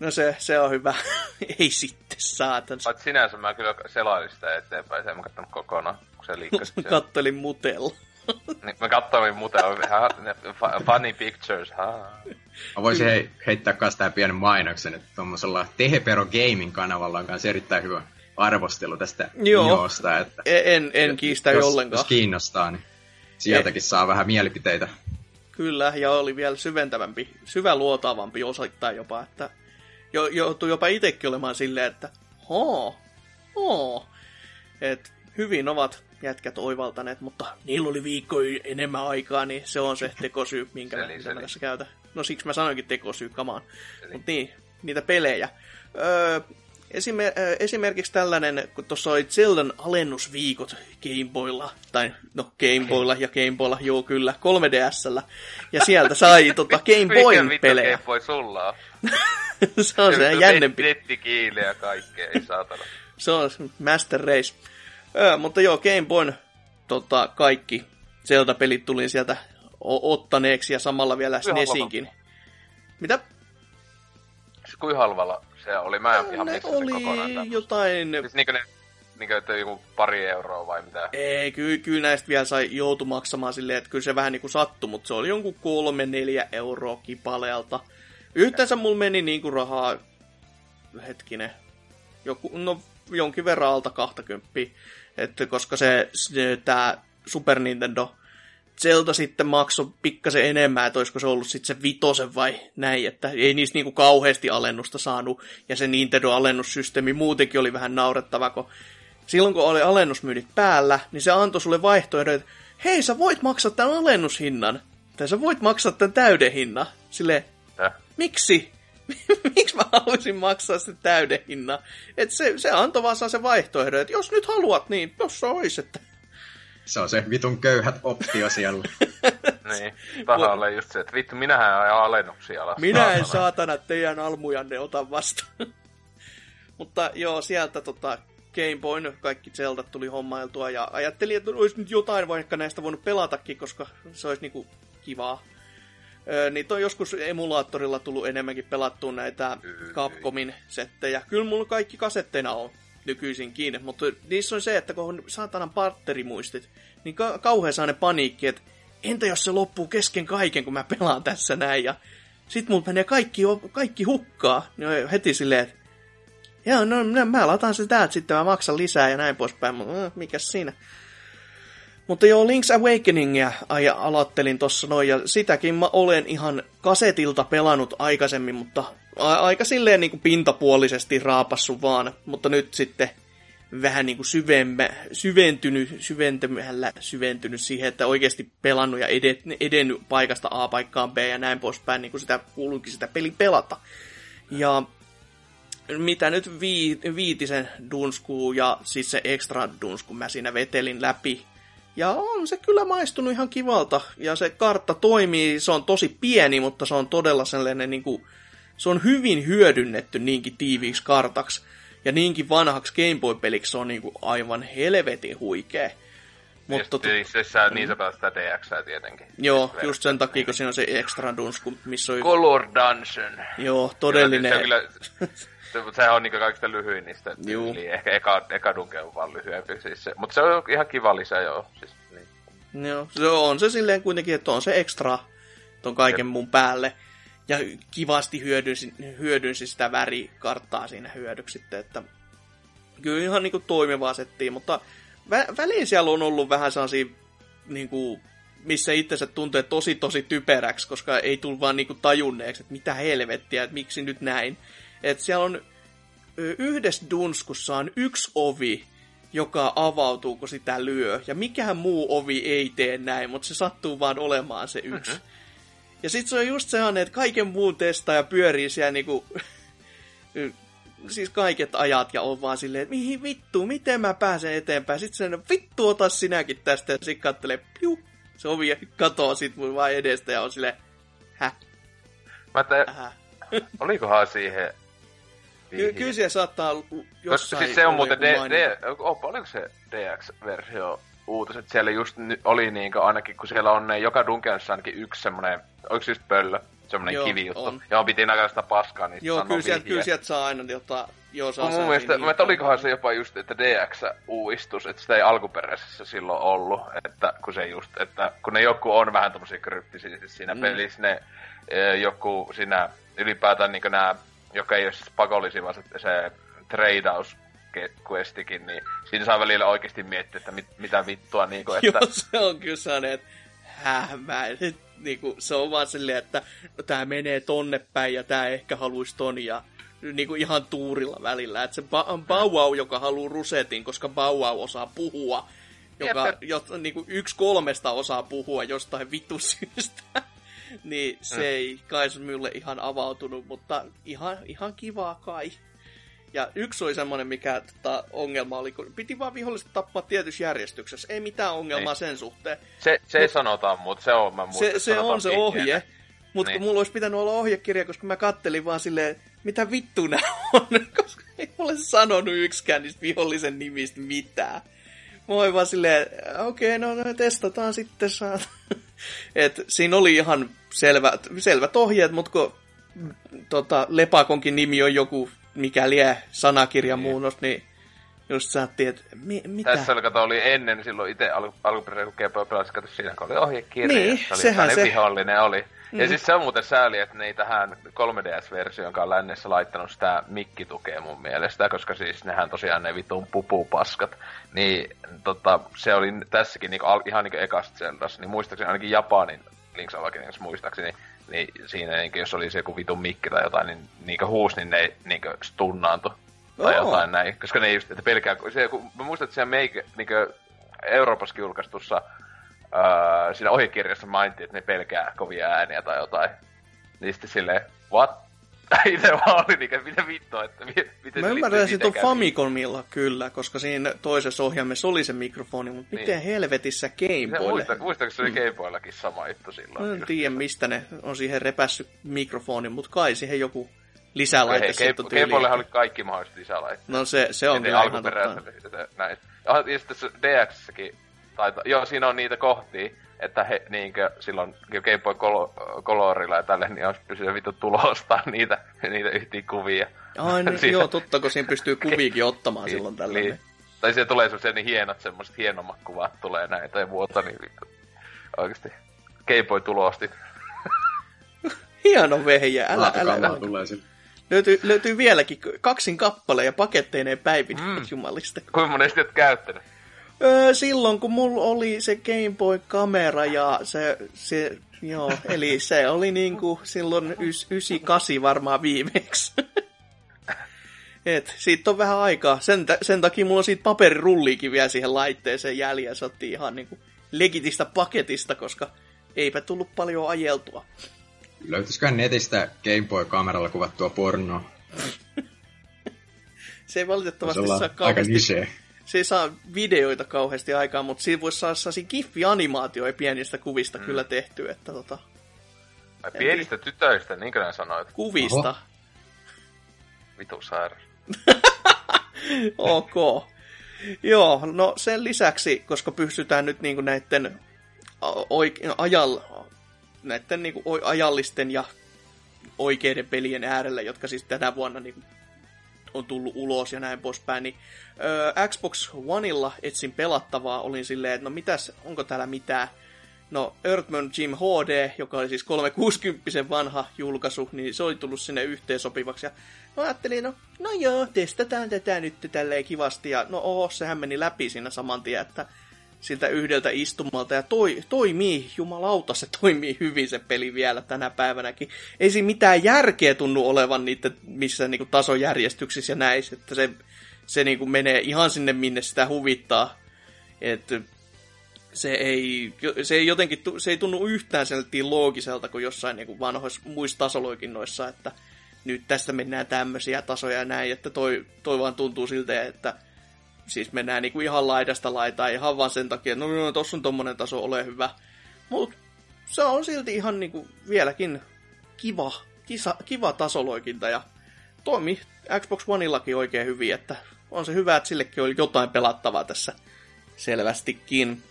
B: No se, se on hyvä. Ei sitten, saatan.
C: Vaikka sinänsä mä kyllä selailin sitä eteenpäin, se en mä kattonut kokonaan, kun se liikkasi
B: Kattelin mutella
C: niin, mä katsoin muuten, funny pictures, ha.
D: Mä voisin hei, heittää kanssa tähän pienen mainoksen, että tuommoisella Tehepero Gaming kanavalla on kanssa erittäin hyvä arvostelu tästä Joo. Että,
B: e- en, en kiistä
D: jos,
B: ollenkaan.
D: Jos kiinnostaa, niin sieltäkin e- saa vähän mielipiteitä.
B: Kyllä, ja oli vielä syventävämpi, syväluotaavampi osittain jopa, että jo, joutui jopa itsekin olemaan silleen, että hoo, hoo. Et hyvin ovat jätkät oivaltaneet, mutta niillä oli viikko enemmän aikaa, niin se on se tekosyy, minkä mä tässä käytän. No siksi mä sanoinkin tekosyy, kamaan. Mutta niin, niitä pelejä. Öö, esimer- esimerkiksi tällainen, kun tuossa oli Zeldan alennusviikot Gameboylla, tai no Gameboylla ja Gameboylla, joo kyllä, 3DSllä, ja sieltä sai tota Game Boyn pelejä.
C: Game Boy sulla on?
B: se on se jännempi.
C: Nettikiile ja kaikkea, ei saatana.
B: se on Master Race. Öö, mutta joo, Game Boyn tota, kaikki Zelda-pelit tuli sieltä ottaneeksi ja samalla vielä SNESinkin. Mitä?
C: Siis kuin halvalla se oli? Mä en ihan
B: ne oli kokonaan jotain...
C: Siis niin ne niin että joku pari euroa vai mitä?
B: Ei, kyllä, kyllä näistä vielä sai joutu maksamaan silleen, että kyllä se vähän niinku sattui, mutta se oli jonkun kolme, neljä euroa kipaleelta. Yhteensä mulla meni niinku rahaa, hetkinen, joku, no jonkin verran alta 20, että koska se, se tää Super Nintendo Zelda sitten maksoi pikkasen enemmän, että olisiko se ollut sitten se vitosen vai näin, että ei niistä niinku kauheasti alennusta saanut, ja se Nintendo-alennussysteemi muutenkin oli vähän naurettava, kun silloin kun oli alennusmyynnit päällä, niin se antoi sulle vaihtoehdon, että hei, sä voit maksaa tämän alennushinnan, tai sä voit maksaa tämän täyden hinnan. Sille, miksi? Miksi mä haluaisin maksaa sen täyden hinnan? Et se, se antoi vaan se vaihtoehdon, että jos nyt haluat, niin jos se olisi, että
D: se on se vitun köyhät optio siellä.
C: niin, tahalle just se, että vittu, minähän ajan alennuksia alas.
B: Minä en saatana teidän almujanne ota vastaan. Mutta joo, sieltä tota, Game Boyn kaikki Zelda tuli hommailtua ja ajattelin, että olisi nyt jotain vaikka näistä voinut pelatakin, koska se olisi niinku kivaa. Öö, niitä on joskus emulaattorilla tullut enemmänkin pelattua näitä Capcomin settejä. Kyllä mulla kaikki kasetteina on nykyisinkin, mutta niissä on se, että kun on saatanan partterimuistit, niin ka- kauhean saa ne paniikki, että entä jos se loppuu kesken kaiken, kun mä pelaan tässä näin, ja sit mulla menee kaikki, kaikki hukkaa, niin heti silleen, että joo, no mä lataan se täältä sitten, mä maksan lisää ja näin poispäin, mutta äh, mikäs siinä. Mutta joo, Link's Awakeningia aloittelin tossa noin, ja sitäkin mä olen ihan kasetilta pelannut aikaisemmin, mutta aika silleen niin kuin pintapuolisesti raapassu vaan, mutta nyt sitten vähän niin kuin syvemmä, syventynyt, syventymällä syventynyt siihen, että oikeasti pelannut ja edet, edennyt paikasta A paikkaan B ja näin poispäin, niin kuin sitä kuuluukin sitä peli pelata. Ja mitä nyt vii, viitisen dunskuu ja siis se extra dunsku mä siinä vetelin läpi. Ja on se kyllä maistunut ihan kivalta. Ja se kartta toimii, se on tosi pieni, mutta se on todella sellainen niin kuin, se on hyvin hyödynnetty niinkin tiiviiksi kartaksi. Ja niinkin vanhaksi Game Boy-peliksi se on niinku aivan helvetin huikea.
C: Mutta tot... siis, siis sä, niin sä mm. sitä DX tietenkin.
B: Joo, siis just sen takia, kun siinä on se extra dunsku, missä on...
C: Color Dungeon.
B: Joo, todellinen...
C: se, kyllä, se, sehän on niinku kaikista lyhyin niistä. Joo. Ehkä eka, eka dunke on vaan lyhyempi. Siis se, mutta se on ihan kiva lisä, joo. Siis,
B: niin. Joo, se on se silleen kuitenkin, että on se extra ton kaiken Jep. mun päälle ja kivasti hyödynsi, hyödynsi sitä värikarttaa siinä hyödyksi että kyllä ihan niin kuin toimivaa settiä, mutta vä- väliin siellä on ollut vähän sellaisia, niin kuin, missä itsensä tuntee tosi tosi typeräksi, koska ei tullut vaan niin kuin tajunneeksi, että mitä helvettiä, että miksi nyt näin. Että siellä on yhdessä dunskussa on yksi ovi, joka avautuu, kun sitä lyö. Ja mikään muu ovi ei tee näin, mutta se sattuu vaan olemaan se yksi. Mm-hmm. Ja sit se on just sellainen, että kaiken muun testaa ja pyörii siellä niinku... siis kaiket ajat ja on vaan silleen, että mihin vittu, miten mä pääsen eteenpäin. Sitten se vittu ota sinäkin tästä ja sit kattelee, piu, se ovi katoo sit mun vaan edestä ja on silleen, häh?
C: Mä te... Olikohan siihen
B: Ky- kyllä siellä saattaa jossain...
C: Siis se on muuten, D- D- opa, oliko se DX-versio uutiset siellä just oli niinkö ainakin, kun siellä on ne, joka Dungeonissa ainakin yksi semmonen, se just pöllö? Semmonen Joo, kivijuttu. On. Ja on piti näköistä sitä paskaa, niin
B: Joo, kyllä sieltä, kyllä sieltä saa aina jota, joo, saa
C: mun mielestä, niin, että olikohan se jopa just, että DX-uudistus, että sitä ei alkuperäisessä silloin ollut, että kun se just, että kun ne joku on vähän tommosia kryptisiä siis siinä mm. pelissä, ne e, joku siinä ylipäätään niin nämä, joka ei ole siis pakollisia, vaan se, se tradeaus questikin, niin siinä saa välillä oikeasti miettiä, että mit, mitä vittua, niin kuin, että...
B: Joo, se on kyllä sellainen, että häh, mä en, niin kuin, se on vaan silleen, että no, tää menee tonne päin ja tää ehkä haluaisi ton ja niin kuin ihan tuurilla välillä. Että se ba- Bauau, joka haluaa rusetin, koska Bauau osaa puhua, joka jo, niin kuin yksi kolmesta osaa puhua jostain vittu syystä. niin se mm. ei kai minulle ihan avautunut, mutta ihan, ihan kivaa kai. Ja yksi oli semmoinen, mikä tota, ongelma oli, kun piti vaan viholliset tappaa tietyssä järjestyksessä. Ei mitään ongelmaa niin. sen suhteen.
C: Se, se Mut, sanotaan, mutta se on, mä
B: muistan, Se, se on se ohje, mutta niin. mulla olisi pitänyt olla ohjekirja, koska mä kattelin vaan silleen, mitä vittu nämä on, koska ei mulle sanonut yksikään niistä vihollisen nimistä mitään. Mä olin vaan silleen, okei, okay, no, no testataan sitten saat. Et siinä oli ihan selvät, selvät ohjeet, mutta kun tota, Lepakonkin nimi on joku mikä lie sanakirjan niin. muunnos, niin Just sä että mi- mitä?
C: Tässä oli, kato, oli ennen, silloin itse al- alkuperäisen kun GP pelasin, kato siinä, kun oli ohjekirja.
B: Niin,
C: se oli
B: sehän se.
C: vihollinen oli.
B: Mm.
C: Ja siis se on muuten sääli, että ne ei tähän 3DS-versioon, jonka on lännessä laittanut sitä mikkitukea mun mielestä, koska siis nehän tosiaan ne vitun pupupaskat. Niin tota, se oli tässäkin niinku, al- ihan niinku ekasta niin muistaakseni ainakin Japanin Link's Awakenings muistaakseni, niin siinä niinku, jos oli se joku vitun mikki tai jotain, niin niinku huus, niin ne niinku stunnaantui. Tai
B: Oo.
C: jotain näin, koska ne ei just, että pelkää, se, kun mä muistan, että siellä meikö, niinku, Euroopassa julkaistussa öö, siinä ohjekirjassa mainittiin, että ne pelkää kovia ääniä tai jotain. Niin sitten silleen, what? Itse vaan oli niinkö, mitä vittua, että mi- miten
B: Mä ymmärrän tuon
C: mitenkään
B: Famicomilla kyllä, koska siinä toisessa ohjaimessa oli se mikrofoni, mutta
C: Niin.
B: miten helvetissä Game
C: Se
B: Boylle?
C: muista, muistaako se oli Game Boyllakin sama juttu silloin?
B: Mä en tiedä, mistä ne on siihen repässyt mikrofonin, mutta kai siihen joku lisälaite
C: Hei,
B: sitten
C: Game, Game Boyllahan oli kaikki mahdolliset lisälaitteet.
B: No se, se on kyllä ihan totta.
C: että näin. Ja sitten DX-säkin, tai, joo, siinä on niitä kohtia, että he niinkö silloin Game Boy Colo- Colorilla ja tälle, niin olisi pysynyt vittu tulostaa niitä, niitä yhtiä kuvia.
B: Ai niin,
C: Siinä-
B: joo, totta, kun siinä pystyy kuviikin ottamaan silloin tällä.
C: Niin. Tai siellä tulee semmoisia niin hienot semmoiset hienommat kuvat tulee näitä ja muuta, niin vittu. Oikeesti. Game Boy tulosti.
B: Hieno vehjä, älä, älä, älä.
D: tulee sille.
B: Löytyy, löytyy vieläkin kaksin kappale ja paketteineen päivit, mm. jumalista.
C: Kuinka monesti et käyttänyt?
B: Öö, silloin kun mulla oli se Game Boy kamera ja se, se joo, eli se oli niinku silloin ys, 98 varmaan viimeksi. Et, siitä on vähän aikaa. Sen, sen takia mulla on siitä paperirulliikin vielä siihen laitteeseen jäljellä. Se otti ihan niinku legitistä paketista, koska eipä tullut paljon ajeltua.
D: Löytyisiköhän netistä Game Boy-kameralla kuvattua pornoa?
B: Se ei valitettavasti saa
D: aika
B: kauheasti
D: niche.
B: Se ei saa videoita kauheasti aikaan, mutta siinä voisi saada sellaisia giffi-animaatioja pienistä kuvista mm. kyllä tehtyä, että tota,
C: Ai pienistä tytöistä, niinkö ne sanoit?
B: kuvista.
D: Oho.
C: Vitu sairas.
B: ok. Joo, no sen lisäksi, koska pystytään nyt niinku näiden oike- ajal, näiden niinku ajallisten ja oikeiden pelien äärellä, jotka siis tänä vuonna niinku on tullut ulos ja näin poispäin, niin öö, Xbox Oneilla etsin pelattavaa, olin silleen, että no mitäs, onko täällä mitään. No, Earthman Jim HD, joka oli siis 360 vanha julkaisu, niin se oli tullut sinne yhteen sopivaksi. Ja mä ajattelin, no, no joo, testataan tätä nyt tälleen kivasti. Ja no oho, sehän meni läpi siinä saman tien, että siltä yhdeltä istumalta. Ja toi, toimii, jumalauta, se toimii hyvin se peli vielä tänä päivänäkin. Ei siinä mitään järkeä tunnu olevan niiden missä niinku tasojärjestyksissä ja näissä, että se, se niinku menee ihan sinne, minne sitä huvittaa. Että se ei, se ei jotenkin, se ei tunnu yhtään sellainen loogiselta kuin jossain niin kuin vanhoissa muissa tasoloikinnoissa, että nyt tästä mennään tämmöisiä tasoja ja näin, että toi, toi vaan tuntuu siltä, että siis mennään niin kuin ihan laidasta laitaan ihan vaan sen takia, että no, no tossa on tommonen taso, ole hyvä. Mutta se on silti ihan niin kuin vieläkin kiva, kisa, kiva tasoloikinta ja toimi Xbox Oneillakin oikein hyvin, että on se hyvä, että sillekin oli jotain pelattavaa tässä selvästikin.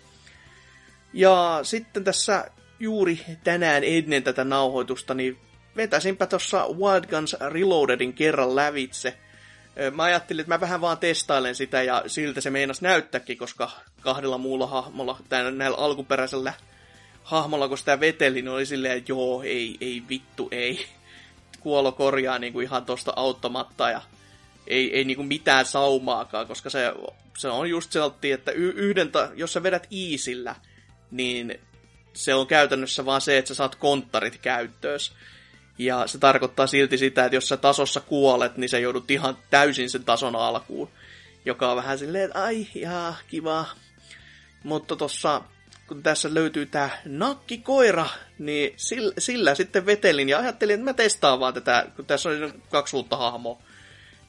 B: Ja sitten tässä juuri tänään ennen tätä nauhoitusta, niin vetäisinpä tuossa Wild Guns Reloadedin kerran lävitse. Mä ajattelin, että mä vähän vaan testailen sitä ja siltä se meinas näyttääkin, koska kahdella muulla hahmolla, tai näillä alkuperäisellä hahmolla, kun sitä veteli, niin oli silleen, että joo, ei, ei vittu, ei. Kuolo korjaa niin kuin ihan tosta auttamatta ja ei, ei niinku mitään saumaakaan, koska se, se on just sellainen, että yhden jos sä vedät iisillä, niin se on käytännössä vaan se, että sä saat konttarit käyttöös. Ja se tarkoittaa silti sitä, että jos sä tasossa kuolet, niin sä joudut ihan täysin sen tason alkuun. Joka on vähän silleen, että ai, jaa, kiva. Mutta tossa, kun tässä löytyy tää nakkikoira, niin sillä, sillä sitten vetelin ja ajattelin, että mä testaan vaan tätä, kun tässä on kaksi uutta hahmoa.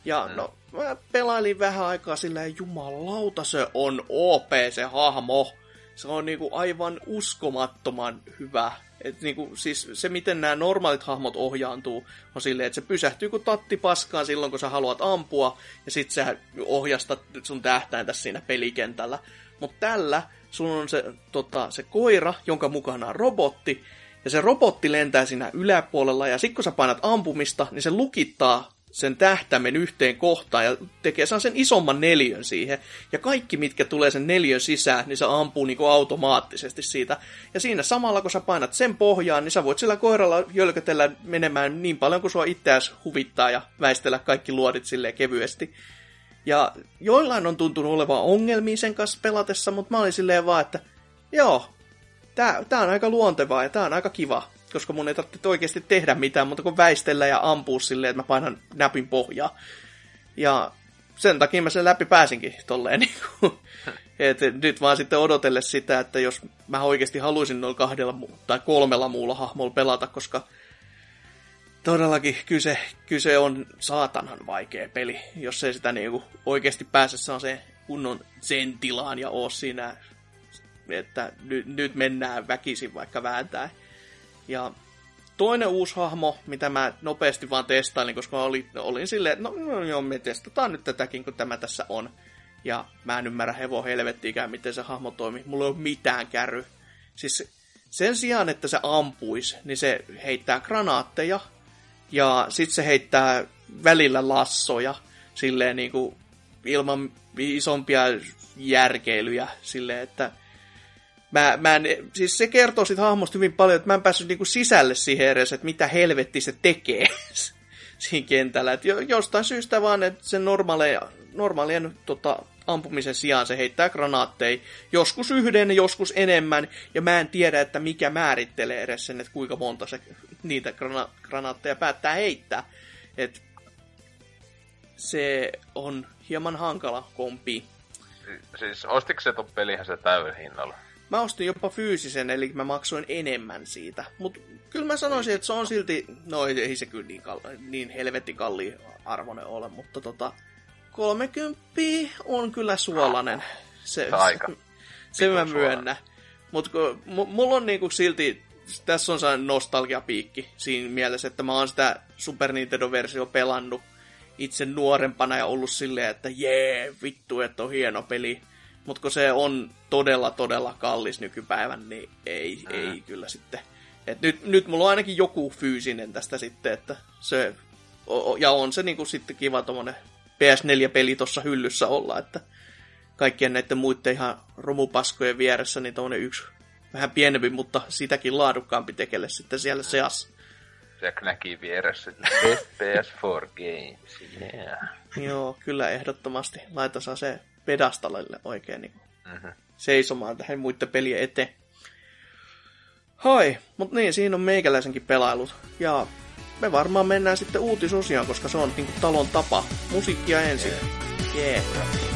B: Ja no, mä pelailin vähän aikaa sillä ja jumalauta se on OP se hahmo. Se on niinku aivan uskomattoman hyvä. Et niinku, siis se, miten nämä normaalit hahmot ohjaantuu, on silleen, että se pysähtyy kuin tatti paskaan silloin, kun sä haluat ampua, ja sit sä ohjastat sun tähtäintä siinä pelikentällä. Mutta tällä sun on se, tota, se koira, jonka mukana on robotti, ja se robotti lentää siinä yläpuolella, ja sitten kun sä painat ampumista, niin se lukittaa sen tähtäimen yhteen kohtaan ja tekee sen isomman neljön siihen. Ja kaikki, mitkä tulee sen neljön sisään, niin se ampuu niin kuin automaattisesti siitä. Ja siinä samalla, kun sä painat sen pohjaan, niin sä voit sillä koiralla jölkötellä menemään niin paljon kuin sua itseäsi huvittaa ja väistellä kaikki luodit silleen kevyesti. Ja joillain on tuntunut olevan ongelmia sen kanssa pelatessa, mutta mä olin silleen vaan, että joo, tää, tää on aika luontevaa ja tää on aika kiva koska mun ei tarvitse oikeasti tehdä mitään, mutta kun väistellä ja ampua silleen, että mä painan näpin pohjaa. Ja sen takia mä sen läpi pääsinkin tolleen. Niin et nyt vaan sitten odotelle sitä, että jos mä oikeasti haluaisin noilla kahdella tai kolmella muulla hahmolla pelata, koska todellakin kyse, kyse on saatanan vaikea peli, jos ei sitä niinku oikeasti pääse se kunnon sen tilaan ja oo siinä, että nyt, nyt mennään väkisin vaikka vääntää. Ja toinen uusi hahmo, mitä mä nopeasti vaan testailin, koska olin, olin silleen, että no, no joo, me testataan nyt tätäkin, kun tämä tässä on. Ja mä en ymmärrä hevo helvettiikään, miten se hahmo toimii. Mulla ei ole mitään kärry. Siis sen sijaan, että se ampuisi, niin se heittää granaatteja. Ja sitten se heittää välillä lassoja. Silleen niin kuin ilman isompia järkeilyjä. Silleen, että Mä, mä en, siis se kertoo siitä hahmosta hyvin paljon, että mä en päässyt niinku sisälle siihen edes, että mitä helvetti se tekee siinä kentällä. Et jostain syystä vaan, että sen normaalien, normaalien tota, ampumisen sijaan se heittää granaatteja. Joskus yhden, joskus enemmän, ja mä en tiedä, että mikä määrittelee edes sen, että kuinka monta se niitä grana- granaatteja päättää heittää. Et se on hieman hankala kompi.
C: Siis ostiko se ton pelihän se täyden hinnalla?
B: Mä ostin jopa fyysisen, eli mä maksoin enemmän siitä. Mutta kyllä mä sanoisin, että se on silti, no ei se kyllä niin, kal- niin helvetti kalli arvoinen ole, mutta tota, 30 on kyllä suolainen. Se,
C: Aika.
B: Se, se mä myönnä. Mutta mulla on niinku silti, tässä on sellainen nostalgiapiikki siinä mielessä, että mä oon sitä Super Nintendo-versio pelannut itse nuorempana ja ollut silleen, että jee, vittu, että on hieno peli. Mutta kun se on todella, todella kallis nykypäivän, niin ei, mm. ei kyllä sitten. Et nyt, nyt mulla on ainakin joku fyysinen tästä sitten, että se, ja on se niinku sitten kiva tommonen PS4-peli tuossa hyllyssä olla, että kaikkien näiden muiden ihan romupaskojen vieressä, niin tommonen yksi vähän pienempi, mutta sitäkin laadukkaampi tekele sitten siellä seassa.
C: Se näki vieressä, PS4 Games, yeah.
B: Joo, kyllä ehdottomasti. Laita saa se pedastalille oikein niin mm-hmm. seisomaan tähän muiden pelien eteen. Hai, mutta niin, siinä on meikäläisenkin pelailut. Ja me varmaan mennään sitten uutisosioon, koska se on niin talon tapa. Musiikkia ensin. Yeah. yeah.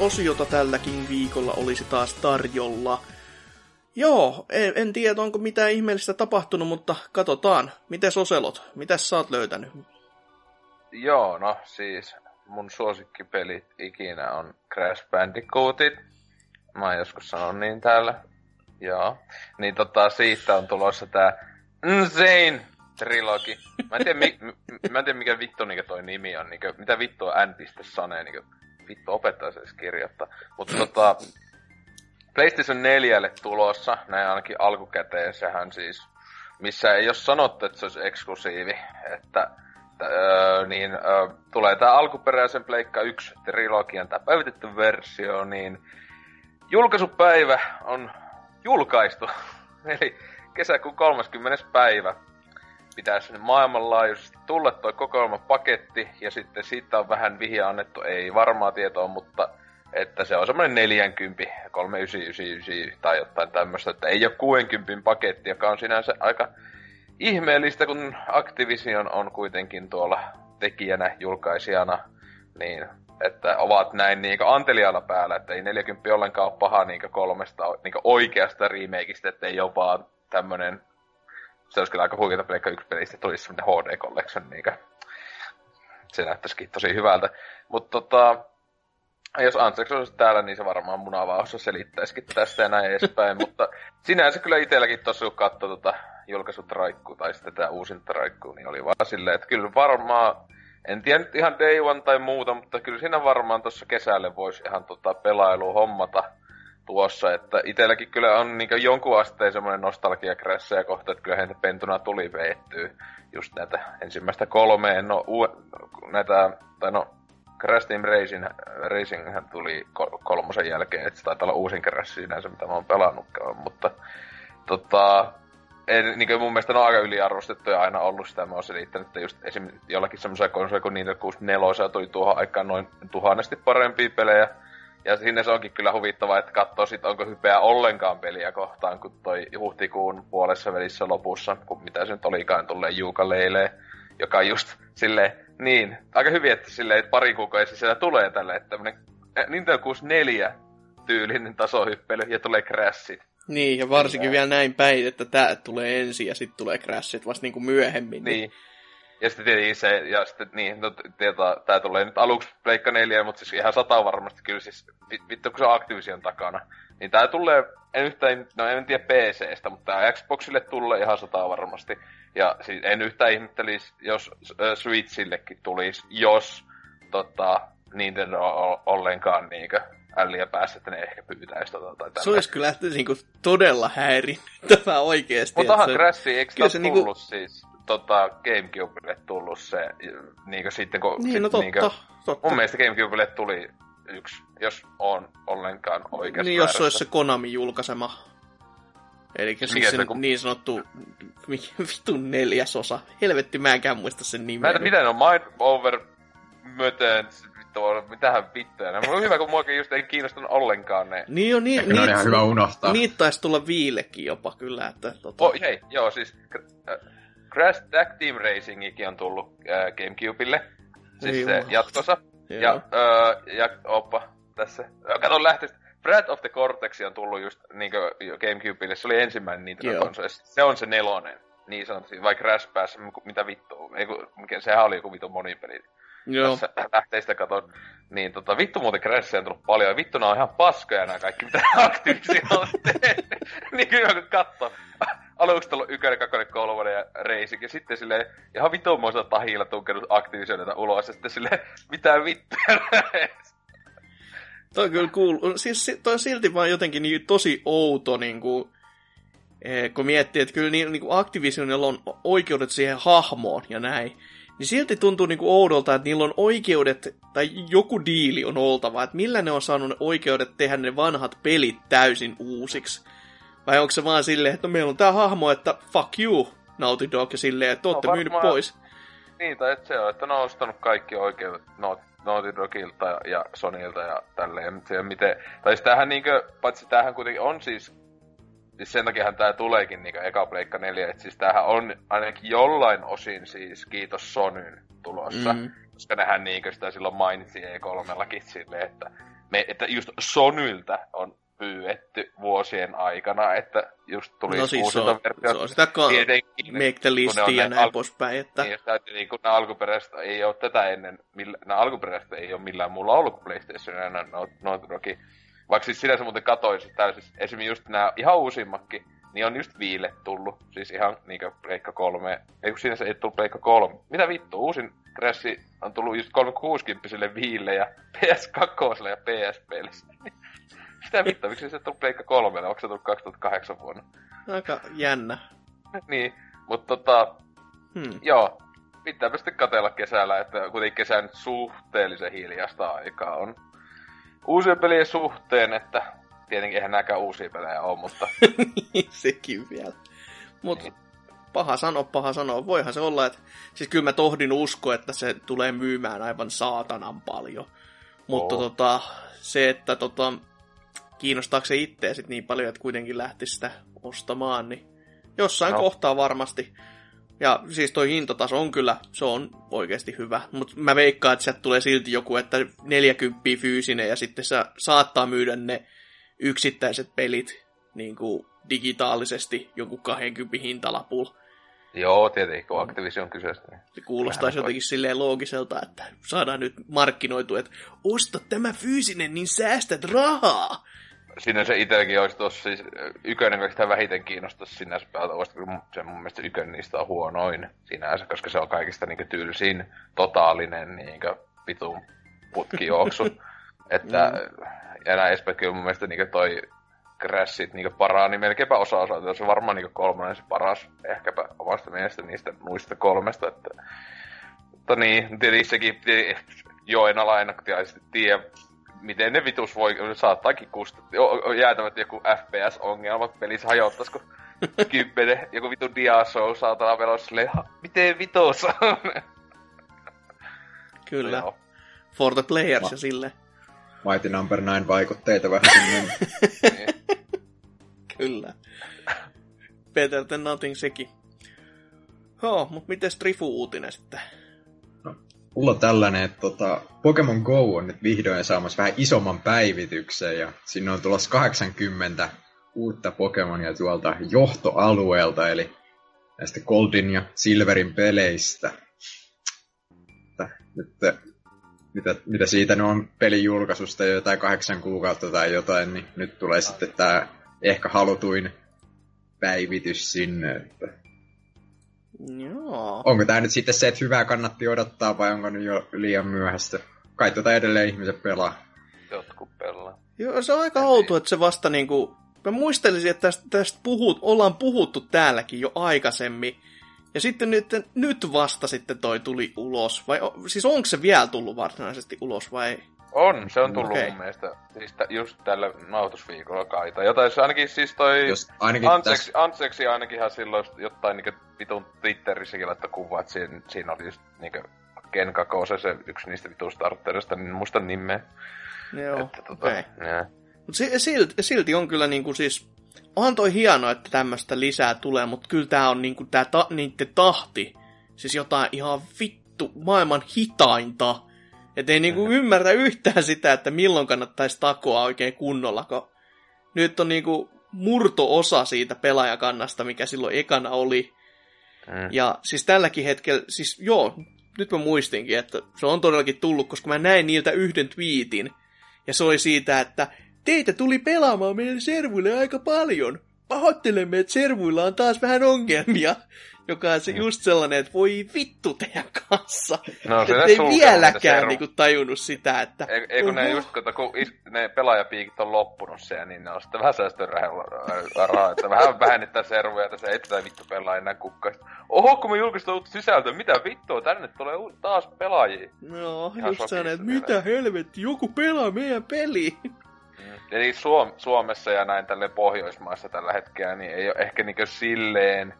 B: Uutisosiota tälläkin viikolla olisi taas tarjolla. Joo, en, en tiedä onko mitään ihmeellistä tapahtunut, mutta katsotaan. Miten Oselot? Mitäs sä oot löytänyt?
C: Joo, no siis mun suosikkipelit ikinä on Crash Bandicootit. Mä oon joskus sanonut niin täällä. Joo. Niin tota, siitä on tulossa tää Insane trilogi. Mä en tiedä, mi, mä en tiedä mikä vittu niin toi nimi on. Niin, mitä vittu on N.Sane. Niin, vittu opettaja se kirjoittaa. Mutta tota, PlayStation 4 tulossa, näin ainakin alkukäteen, sehän siis, missä ei ole sanottu, että se olisi eksklusiivi, että öö, niin öö, tulee tämä alkuperäisen Pleikka 1 trilogian, tämä päivitetty versio, niin julkaisupäivä on julkaistu, eli kesäkuun 30. päivä pitäisi maailmanlaajuisesti tulla toi paketti, ja sitten siitä on vähän vihja annettu, ei varmaa tietoa, mutta että se on semmoinen 40, 3999 tai jotain tämmöistä, että ei ole 60 paketti, joka on sinänsä aika ihmeellistä, kun Activision on kuitenkin tuolla tekijänä, julkaisijana, niin että ovat näin niin anteliaalla päällä, että ei 40 ollenkaan ole paha niin kolmesta niin oikeasta remakeista, että ei ole vaan tämmönen, se olisi kyllä aika huikeeta Pleikka yksi pelistä, tulisi semmonen HD Collection, niin se näyttäisikin tosi hyvältä. Mutta tota, jos Antseks olisi täällä, niin se varmaan munavauhassa selittäisikin tästä ja näin edespäin, mutta sinänsä kyllä itselläkin tossa kun katsoi tota julkaisut raikkuu tai sitten tätä uusinta raikkuu, niin oli vaan silleen, että kyllä varmaan en tiedä nyt ihan day one tai muuta, mutta kyllä siinä varmaan tuossa kesälle voisi ihan tota pelailu hommata tuossa, että itselläkin kyllä on niin jonkun asteen semmoinen nostalgia ja kohta, että kyllähän pentuna tuli veettyä just näitä ensimmäistä kolmeen, no u- näitä, tai no Crash Team Racing, Racing hän tuli kolmosen jälkeen, että se taitaa olla uusin Crash sinänsä, mitä mä oon pelannutkaan, mutta tota, en, niin kuin mun mielestä ne on aika yliarvostettuja aina ollut sitä. Mä oon selittänyt, että just esim. jollakin semmoisia konsoleja kuin Nintendo 64 tuli tuohon aikaan noin tuhannesti parempia pelejä. Ja sinne se onkin kyllä huvittavaa, että katsoo sit, onko hypeä ollenkaan peliä kohtaan, kun toi huhtikuun puolessa välissä lopussa, kun mitä se nyt olikaan, tulee Juuka Leilee, joka just sille niin, aika hyvin, että sille pari kuukautta siellä tulee tälle, että tämmönen Nintendo 64 tyylinen tasohyppely ja tulee crashit.
B: Niin, ja varsinkin ja... vielä näin päin, että tää tulee ensin ja sitten tulee crashit vasta niinku myöhemmin.
C: Niin. niin. Ja sitten tietenkin se, ja sitten niin, no, tieta, tää tulee nyt aluksi Pleikka 4, mutta siis ihan sata varmasti kyllä siis, vittu kun se on Activision takana. Niin tää tulee, en yhtään, no en tiedä PCstä, mutta tää Xboxille tulee ihan sata varmasti. Ja siis en yhtään ihmettelisi, jos äh, Switchillekin tulisi, jos tota, Nintendo ollenkaan niinkö älliä päässä, että ne ehkä pyytäisi tota tai
B: tällä. Se olisi kyllä niinku todella häirintävää oikeesti.
C: Mutta onhan Crash, eikö se niinku- tullut niinku... siis tota, Gamecubelle tullut se, niinkö sitten kun...
B: Niin, no totta, niinkö, totta.
C: Mun mielestä Gamecubelle tuli yksi, jos on ollenkaan oikeassa
B: Niin, jos se olisi se Konami julkaisema. Eli siis se, se kun... niin sanottu vitun neljäsosa. Helvetti, mä enkään muista sen nimeä.
C: Mä en mitä ne on, Mind Over Mötön vittua, mitähän vittuja. Mulla on hyvä, kun muakin just ei kiinnostunut ollenkaan ne.
B: Niin on, niin,
D: niit, on ihan hyvä unohtaa.
B: Niitä taisi tulla viillekin jopa kyllä, että tota...
C: Oh, hei, joo, siis äh, Crash Tag Team Racingikin on tullut äh, Gamecubelle. Siis niin, se jatkossa. Joo. Ja, äh, ja oppa, tässä. Kato lähteestä. Breath of the Cortex on tullut just niin Gamecubelle. Se oli ensimmäinen niitä konsoli. Se on se nelonen. Niin sanotusti, vai Crash Pass, mitä vittua. Eiku, sehän oli joku vitun monipeli. Joo. tässä lähteistä katon. Niin tota, vittu muuten Crashia on tullut paljon. Vittu nää on ihan paskoja nää kaikki, mitä aktiivisia on tehnyt. niin kyllä kun katsoo. Aluksi tullut ykkönen, kakkonen, kolmonen ja reisik. Ja sitten silleen ihan vittumoisella tahilla tunkenut aktiivisioita ulos. Ja sitten silleen, mitä vittuja
B: Toi on kyllä cool. Siis toi on silti vaan jotenkin niin tosi outo niin kuin, eh, kun miettii, että kyllä niin, niin kuin Activisionilla on oikeudet siihen hahmoon ja näin niin silti tuntuu niinku oudolta, että niillä on oikeudet, tai joku diili on oltava, että millä ne on saanut ne oikeudet tehdä ne vanhat pelit täysin uusiksi. Vai onko se vaan silleen, että no meillä on tää hahmo, että fuck you, Naughty Dog, ja silleen, että ootte no, myynyt pois.
C: Niin, tai että se on, että ne on ostanut kaikki oikeudet Naughty Dogilta ja Sonylta ja tälleen. Ja miten, tai siis tämähän niinkö, paitsi tämähän kuitenkin on siis siis sen takiahan tää tuleekin niinku eka Pleikka 4, että siis tämähän on ainakin jollain osin siis kiitos Sonyn tulossa. Mm. Koska nehän niinkö sitä silloin mainitsi E3-lakin silleen, että, me, että just Sonyltä on pyydetty vuosien aikana, että just tuli
B: no siis se on, se on sitä ka- make the list ja näin al- poispäin. Että...
C: Niin, että niin kun nämä alkuperäiset ei ole tätä ennen, millä, nämä alkuperäiset ei ole millään muulla ollut kuin PlayStation ja Naughty Dogin vaikka siis sinänsä muuten katoin sitä, siis, siis esimerkiksi just nämä ihan uusimmatkin, niin on just viile tullut. Siis ihan niinkö Pleikka 3. Ei kun sinänsä ei tullut Pleikka 3. Mitä vittu, uusin Crash on tullut just 360 viille ja PS2 ja PSPlle. Mitä vittu, miksi se tullut Pleikka 3? Onko se tullut 2008 vuonna?
B: Aika jännä.
C: niin, mutta tota, hmm. joo, pitääpä sitten katella kesällä, että kuitenkin kesän suhteellisen hiljasta aikaa on uusien pelien suhteen, että tietenkin eihän näkään uusia pelejä ole, mutta...
B: niin, sekin vielä. Mutta niin. paha sano, paha sano. Voihan se olla, että siis kyllä mä tohdin usko, että se tulee myymään aivan saatanan paljon. Mutta
C: Oo.
B: tota, se, että tota, kiinnostaako se itseä sit niin paljon, että kuitenkin lähtisi sitä ostamaan, niin jossain
C: No.
B: kohtaa varmasti. Ja siis toi hintataso on kyllä, se on oikeasti hyvä. Mutta mä veikkaan, että sieltä tulee silti joku, että 40 fyysinen ja sitten se saattaa myydä ne yksittäiset pelit niin kuin digitaalisesti jonkun 20 hintalapulla.
C: Joo, tietenkin, kun Activision kyseessä. Niin.
B: Se kuulostaisi jotenkin silleen loogiselta, että saadaan nyt markkinoitu, että osta tämä fyysinen, niin säästät rahaa.
C: Siinä se itselläkin olisi tuossa siis ykönen kaikista vähiten kiinnostaisi sinänsä päältä, koska se mun mielestä ykönen niistä on huonoin sinänsä, koska se on kaikista niinku tylsin, totaalinen niinku vitun putkijuoksu. että, ja näin edespäin, kyllä mun mielestä niinku toi Crashit niinku parani melkeinpä osa osa. Se on varmaan niinku kolmonen se paras, ehkäpä omasta mielestä niistä muista kolmesta. Että, mutta niin, tietenkin sekin, joo en ala ennakkotiaisesti tiedä, miten ne vitus voi, saattaakin kustaa, jäätävät joku FPS-ongelmat pelissä hajottaisi, kun kymmenen, joku vitu diashow saatana pelossa silleen, "Ha, miten vitus on?
B: Kyllä,
C: Joo.
B: for the players
D: Ma-
B: ja sille.
D: Mighty Number 9 vaikutteita vähän sinne.
C: Niin.
B: Kyllä. Better than nothing sekin. Joo, mutta miten Trifu-uutinen sitten?
D: Mulla on tällainen, että tota, Pokemon Go on nyt vihdoin saamassa vähän isomman päivityksen ja sinne on tulossa 80 uutta Pokemonia tuolta johtoalueelta, eli näistä Goldin ja Silverin peleistä. Nyt, mitä, mitä siitä nyt on pelin julkaisusta jo jotain kahdeksan kuukautta tai jotain, niin nyt tulee sitten tämä ehkä halutuin päivitys sinne. Että
B: Joo.
D: onko tämä nyt sitten se, että hyvää kannatti odottaa vai onko nyt jo liian myöhäistä? Kai tota edelleen ihmiset pelaa.
C: Jotkut pelaa.
B: Joo, se on aika outo, että se vasta niinku... Mä muistelisin, että tästä, tästä puhut, ollaan puhuttu täälläkin jo aikaisemmin. Ja sitten nyt, nyt vasta sitten toi tuli ulos. Vai siis onko se vielä tullut varsinaisesti ulos vai ei?
C: On, se on tullut
B: Okei.
C: okay. mun mielestä siis tä- just tällä nautusviikolla kai. Tai jotain, ainakin siis toi...
D: Jos ainakin
C: Anseksi,
D: tässä,
C: Anseksi ainakinhan silloin jotain niinku vitun Twitterissäkin laittoi kuva, että siinä, siinä oli just niinku Ken Kakose, se yksi niistä vitun starterista, niin muista nimeä.
B: Joo,
C: että, tota, yeah.
B: Mutta si- silti, silti on kyllä niinku siis... Onhan toi hienoa, että tämmöistä lisää tulee, mutta kyllä tää on niinku tää ta- niitten tahti. Siis jotain ihan vittu maailman hitainta. Et ei niinku ymmärrä yhtään sitä, että milloin kannattaisi takoa oikein kunnolla, kun nyt on niinku murto-osa siitä pelaajakannasta, mikä silloin ekana oli.
C: Mm.
B: Ja siis tälläkin hetkellä, siis joo, nyt mä muistinkin, että se on todellakin tullut, koska mä näin niiltä yhden twiitin. Ja se oli siitä, että teitä tuli pelaamaan meidän servuille aika paljon. Pahoittelemme, että servuilla on taas vähän ongelmia. Joka on se just sellainen, että voi vittu teidän kanssa.
C: No, se
B: ei vieläkään niinku tajunnut sitä, että...
C: Ei, ei kun ne just, kun ne pelaajapiikit on loppunut siellä, niin ne on sitten vähän säästöä rahaa, että vähän vähennetään servoja, että se ei tätä vittu pelaa enää kukkaista. Oho, kun me julkaistaan uutta sisältöä, mitä vittua, tänne tulee taas pelaajia.
B: No,
C: Ihan
B: just sellainen, että mitä helvetti, joku pelaa meidän peliä.
C: Eli Suom- Suomessa ja näin tälle Pohjoismaissa tällä hetkellä, niin ei ole ehkä niinkö silleen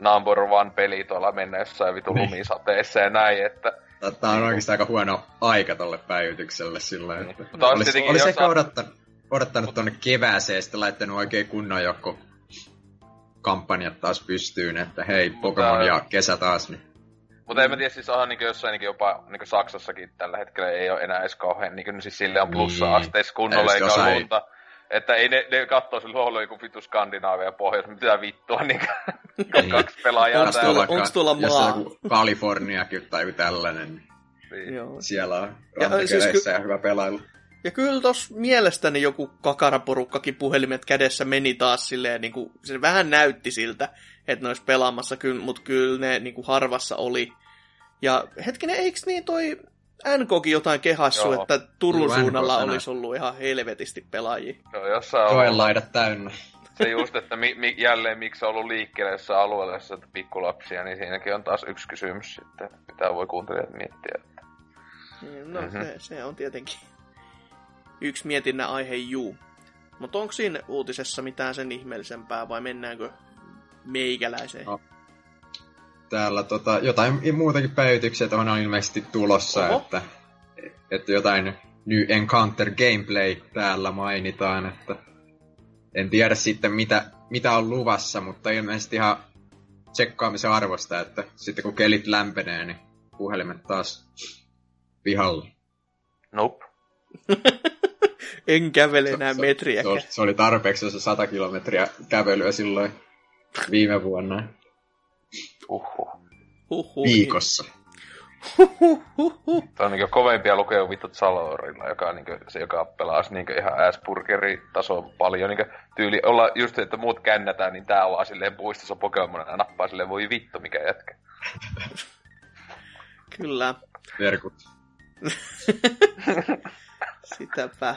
C: number one peli tuolla mennä jossain vitu
D: Niin.
C: lumisateessa ja näin, että
D: Tämä on oikeastaan aika huono aika tolle päivitykselle sillä
C: Niin.
D: että
C: olisi
D: olisi,
C: tietenkin
D: olisi
C: jos
D: ehkä odottanut, odottanut tuonne kevääseen ja sitten laittanut oikein kunnon joku kampanjat taas pystyyn, että hei, Pokemon ja kesä taas. Niin.
C: Mutta en mä tiedä, siis onhan niinku jossain niinku jopa niinku Saksassakin tällä hetkellä ei ole enää edes kauhean, niinku, siis sille on plussa-asteissa kunnolla eikä ole
D: jossain-.
C: Että ei ne, ne kattoo sillä on joku vitu Skandinaavia ja Pohjois, mitä vittua,
D: Niin.
C: kaksi pelaajaa
B: Onks
C: täällä.
B: tuolla- onks tuolla
D: jossain
B: maa?
D: joku Kaliforniakin tai joku tällainen, niin
C: Niin.
B: Joo.
D: siellä on
B: Ja,
D: rantakeleissä ja,
B: siis
D: siis ja hyvä pelailu.
B: Ja kyllä tos mielestäni joku kakaraporukkakin puhelimet kädessä meni taas silleen, niin kuin, se vähän näytti siltä, että ne olisi pelaamassa, kyllä, mutta kyllä ne niin kuin harvassa oli. Ja hetkinen, eikö niin toi NKkin jotain kehassu,
C: Joo.
B: että Turun
D: Joo, NK
B: suunnalla
D: sanoi.
B: olisi ollut ihan helvetisti pelaajia.
C: On jossain
D: Joen
C: ollut
D: laidat täynnä.
C: se just, että mi, mi, jälleen miksi on ollut liikkeelle jossain alueella, jossa on pikkulapsia, niin siinäkin on taas yksi kysymys sitten, mitä voi kuuntelijat miettiä.
B: Niin, No,
C: Mhm.
B: mm-hmm. se, se on tietenkin yksi mietinnän aihe, juu. Mutta onko siinä uutisessa mitään sen ihmeellisempää vai mennäänkö meikäläiseen?
D: No. Täällä tota, jotain muutakin päivityksiä tuohon on ilmeisesti tulossa, Oho. että, että jotain New Encounter Gameplay täällä mainitaan, että en tiedä sitten mitä, mitä on luvassa, mutta ilmeisesti ihan tsekkaamisen arvosta, että sitten kun kelit lämpenee, niin puhelimet taas pihalle.
C: Nope.
B: en kävele enää metriä.
D: Se, se, oli tarpeeksi se 100 kilometriä kävelyä silloin viime vuonna.
C: Uhu.
B: Uhuh,
D: Viikossa.
C: Tämä on niin kovempia lukea vittu Zalorilla, joka on niin se, joka pelaa niin ihan Aspergeri tason paljon. Niin tyyli olla just, että muut kännätään, niin tää on silleen puistossa Pokemon ja nappaa silleen, voi vittu, mikä jätkä.
B: Kyllä.
D: Verkut.
B: Sitäpä.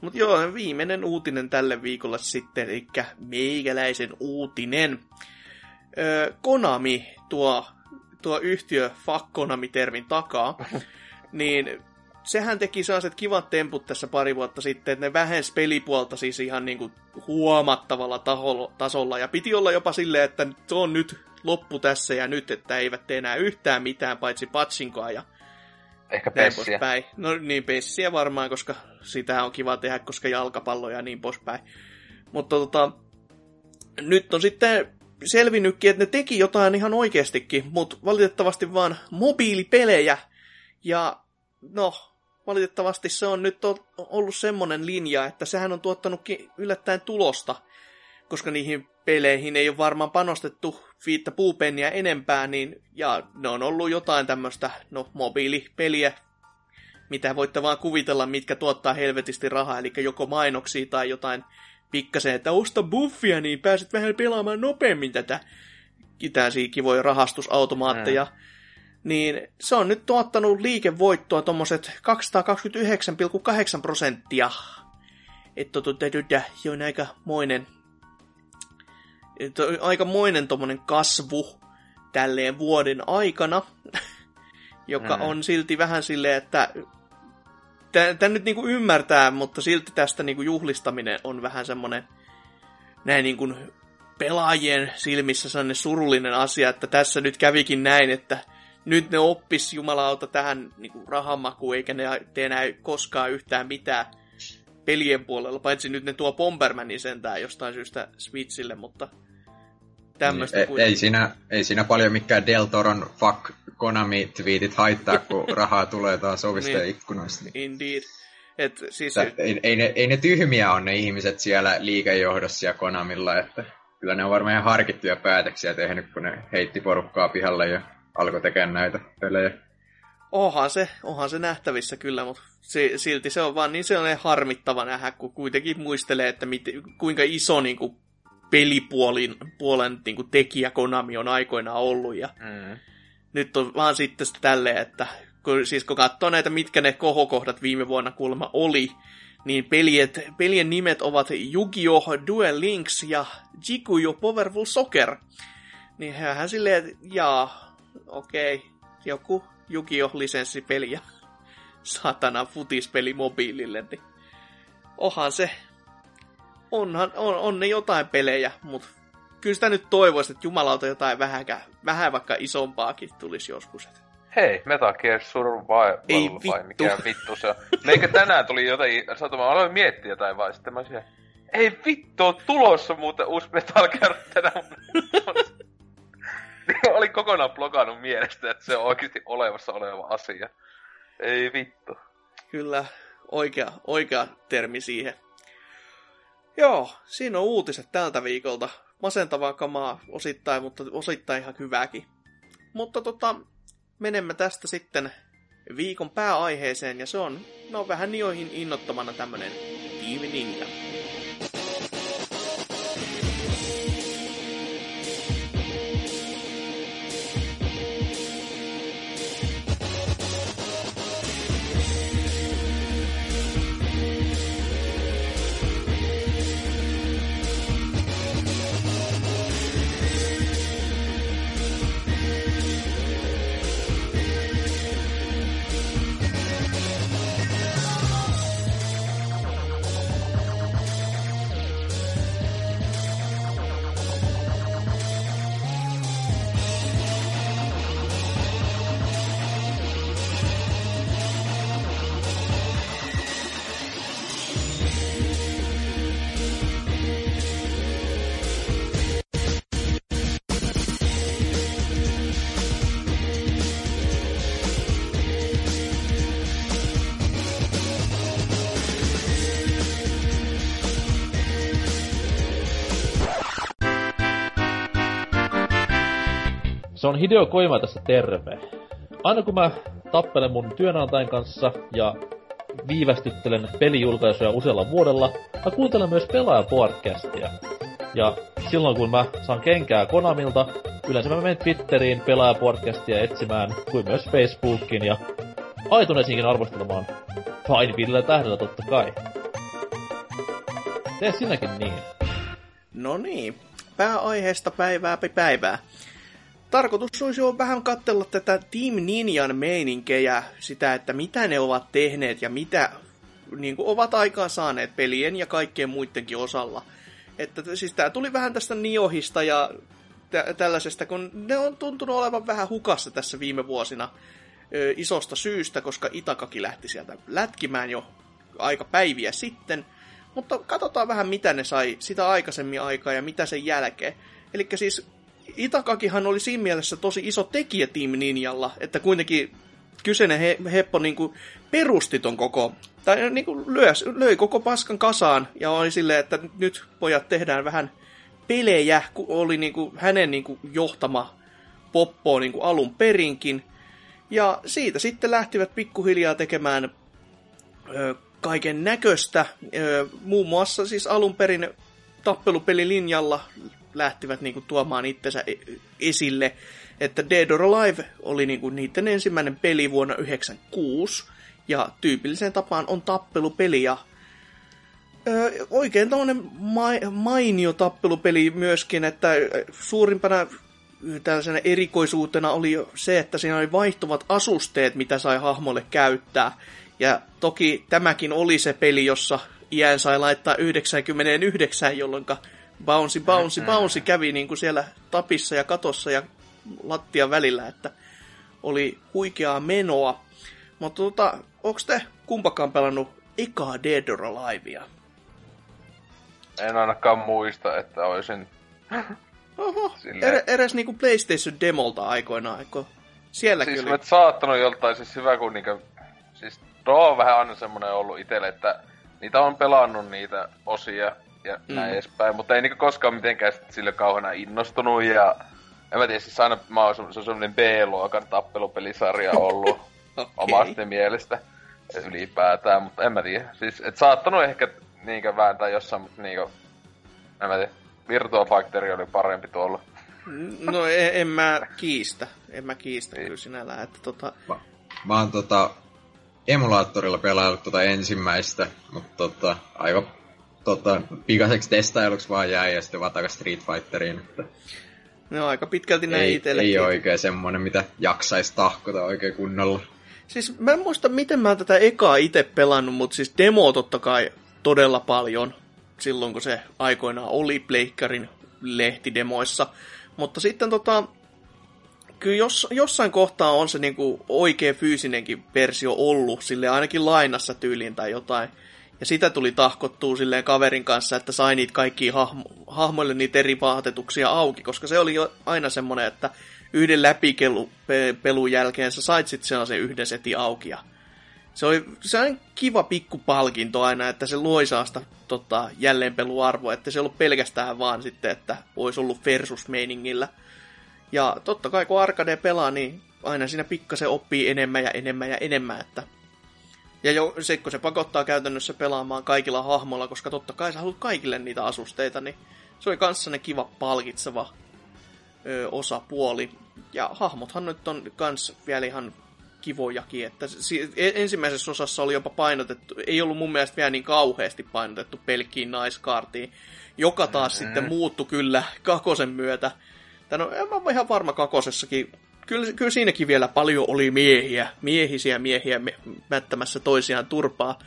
B: Mut joo, viimeinen uutinen tälle viikolle sitten, eli meikäläisen uutinen. Konami, tuo, tuo yhtiö fuck Konami-termin takaa, niin sehän teki sellaiset kivat temput tässä pari vuotta sitten, että ne vähensi pelipuolta siis ihan niinku huomattavalla taholla, tasolla, ja piti olla jopa silleen, että se on nyt loppu tässä ja nyt, että eivät tee enää yhtään mitään paitsi patsinkoa ja
C: Ehkä pessiä.
B: Päin. No niin, pessiä varmaan, koska sitä on kiva tehdä, koska jalkapallo ja niin poispäin. Mutta tota, nyt on sitten selvinnytkin, että ne teki jotain ihan oikeastikin, mutta valitettavasti vaan mobiilipelejä. Ja no, valitettavasti se on nyt ollut semmonen linja, että sehän on tuottanutkin yllättäen tulosta, koska niihin peleihin ei ole varmaan panostettu viittä puupenniä enempää, niin, ja ne on ollut jotain tämmöistä, no, mobiilipeliä, mitä voitte vaan kuvitella, mitkä tuottaa helvetisti rahaa, eli joko mainoksia tai jotain pikkasen, että osta buffia, niin pääset vähän pelaamaan nopeammin tätä kitäisiä kivoja rahastusautomaatteja. Mm. Niin se on nyt tuottanut liikevoittoa tuommoiset 229,8 prosenttia. Että se on aika moinen aikamoinen tommonen kasvu tälleen vuoden aikana, joka mm. on silti vähän silleen, että tämä nyt niinku ymmärtää, mutta silti tästä niinku juhlistaminen on vähän semmonen näin niinku pelaajien silmissä sellainen surullinen asia, että tässä nyt kävikin näin, että nyt ne oppis jumalauta tähän niinku rahamakuun, eikä ne tee enää koskaan yhtään mitään pelien puolella, paitsi nyt ne tuo Bombermanin sentään jostain syystä Switchille, mutta tämmöistä.
D: Niin, ei, siinä, ei siinä paljon mikään Del Toron fuck Konami-twiitit haittaa, kun rahaa tulee taas ovista niin, ja ikkunoista.
B: Indeed. Et siis...
D: Että, ei, ei, ne, ei ne tyhmiä on ne ihmiset siellä liikejohdossa ja Konamilla, että kyllä ne on varmaan ihan harkittuja päätöksiä tehnyt, kun ne heitti porukkaa pihalle ja alkoi tekemään näitä pelejä.
B: Onhan se, onhan se nähtävissä kyllä, mutta silti se on vaan niin se on harmittava nähdä, kun kuitenkin muistelee, että mit, kuinka iso niin kuin, pelipuolen puolen niin kuin tekijä Konami on aikoinaan ollut. Ja mm. Nyt on vaan sitten tälleen, että kun, siis kun katsoo näitä, mitkä ne kohokohdat viime vuonna kuulemma oli, niin peliet, pelien nimet ovat Yu-Gi-Oh! Duel Links ja Jikuyo Powerful Soccer. Niin hän silleen, että jaa, okei, okay, joku Yu-Gi-Oh! lisenssipeli ja satana futispeli mobiilille, niin onhan se onhan, on, on ne jotain pelejä, mutta kyllä sitä nyt toivoisi, että jumalauta jotain vähäkä, vähän vaikka isompaakin tulisi joskus.
C: Hei, Metal Gear Survival Ei vai mikä vittu se on. Eikö tänään tuli jotain, saatu, mä aloin miettiä jotain vai sitten mä olisin, ei vittu, on tulossa muuten uusi Metal Gear tänään. Olin kokonaan blokannut mielestä, että se on oikeasti olevassa oleva asia. Ei vittu.
B: Kyllä, oikea, oikea termi siihen. Joo, siinä on uutiset tältä viikolta. Masentavaa kamaa osittain, mutta osittain ihan hyvääkin. Mutta tota, menemme tästä sitten viikon pääaiheeseen, ja se on, no vähän nioihin innottamana tämmönen Team
E: On Hideo Koima tässä terve. Aina kun mä tappelen mun työnantajan kanssa ja viivästyttelen pelijulkaisuja usealla vuodella, mä kuuntelen myös pelaaja-podcastia. Ja silloin kun mä saan kenkää Konamilta, yleensä mä menen Twitteriin pelaaja-podcastia etsimään, kuin myös Facebookin ja iTunesinkin arvostelemaan. Fine Ville tähdellä totta kai. Tee sinäkin niin.
B: No niin, pääaiheesta päivää päivää. Tarkoitus olisi jo vähän katsella tätä Team Ninjan meininkejä, sitä, että mitä ne ovat tehneet ja mitä niin kuin ovat aikaan saaneet pelien ja kaikkien muidenkin osalla. Että siis tämä tuli vähän tästä Niohista ja tä- tällaisesta, kun ne on tuntunut olevan vähän hukassa tässä viime vuosina ö, isosta syystä, koska Itakaki lähti sieltä lätkimään jo aika päiviä sitten. Mutta katsotaan vähän, mitä ne sai sitä aikaisemmin aikaa ja mitä sen jälkeen. Eli siis Itakakihan oli siinä mielessä tosi iso tekijä Team Ninjalla, että kuitenkin kyseinen he, Heppo niin kuin perusti ton koko, tai niin kuin löi, löi koko paskan kasaan ja oli silleen, että nyt pojat tehdään vähän pelejä, kun oli niin kuin hänen niin kuin johtama poppo niin kuin alun perinkin. Ja siitä sitten lähtivät pikkuhiljaa tekemään ö, kaiken näköistä. Muun muassa siis alun perin tappelupelilinjalla lähtivät niinku tuomaan itsensä e- esille, että Dead or Alive oli niinku niiden ensimmäinen peli vuonna 1996, ja tyypilliseen tapaan on tappelupeli, ja ö, oikein tämmöinen ma- mainio tappelupeli myöskin, että suurimpana tällaisena erikoisuutena oli se, että siinä oli vaihtuvat asusteet, mitä sai hahmolle käyttää. Ja toki tämäkin oli se peli, jossa iän sai laittaa 99, jolloin bouncy, bouncy, bouncy kävi niin kuin siellä tapissa ja katossa ja lattian välillä, että oli huikeaa menoa. Mutta tota, onko te kumpakaan pelannut ekaa Dead or Alivea?
C: En ainakaan muista, että olisin...
B: Oho, Silleen... edes niinku PlayStation Demolta aikoinaan, eikö? Sielläkin
C: siis
B: oli...
C: Siis saattanut joltain, siis hyvä kun niinku... Siis tuo on vähän aina semmonen ollut itelle, että niitä on pelannut niitä osia ja mm. näin edespäin, mutta ei niinku koskaan mitenkään sille kauheena innostunut ja en mä tiedä, siis aina mä oon, se on semmonen B-luokan tappelupelisarja ollut okay. omasta mielestä ylipäätään, mutta en mä tiedä. Siis, et saattanut ehkä niinkö vääntää jossain, mutta niinkö, en mä tiedä. Virtua Factory oli parempi tuolla.
B: No en, en mä kiistä. En mä kiistä niin. kyllä sinällään, että tota...
D: Mä, mä oon tota emulaattorilla pelaillut tota ensimmäistä, mutta tota, aika tota, pikaiseksi testailuksi vaan jäi ja sitten vaan takas Street Fighteriin. Että...
B: No aika pitkälti näin ei, itsellekin.
D: Ei oikein semmonen, mitä jaksaisi tahkota oikein kunnolla.
B: Siis mä en muista, miten mä tätä ekaa itse pelannut, mutta siis demo totta kai todella paljon silloin, kun se aikoinaan oli Pleikkarin lehtidemoissa. Mutta sitten tota, kyllä jos, jossain kohtaa on se niinku oikea fyysinenkin versio ollut, sille ainakin lainassa tyyliin tai jotain. Ja sitä tuli tahkottua silleen kaverin kanssa, että sai niitä kaikki hahmo, hahmoille niitä eri vaatetuksia auki, koska se oli jo aina semmoinen, että yhden läpipelun jälkeen sä sait sitten sellaisen yhden setin auki. Ja se oli sellainen kiva pikkupalkinto aina, että se loi saasta tota, jälleenpeluarvoa, että se ei ollut pelkästään vaan sitten, että olisi ollut versus-meiningillä. Ja totta kai kun arcade pelaa, niin aina siinä pikkasen oppii enemmän ja enemmän ja enemmän, että ja jo, se, kun se pakottaa käytännössä pelaamaan kaikilla hahmoilla, koska totta kai sä haluat kaikille niitä asusteita, niin se oli kanssa ne kiva palkitseva ö, osapuoli. Ja hahmothan nyt on kans vielä ihan kivojakin, että si- e, ensimmäisessä osassa oli jopa painotettu, ei ollut mun mielestä vielä niin kauheasti painotettu pelkkiin naiskaartiin, joka taas mm-hmm. sitten muuttu kyllä kakosen myötä. Tän on, en mä ihan varma kakosessakin kyllä, kyllä siinäkin vielä paljon oli miehiä, miehisiä miehiä mättämässä toisiaan turpaa.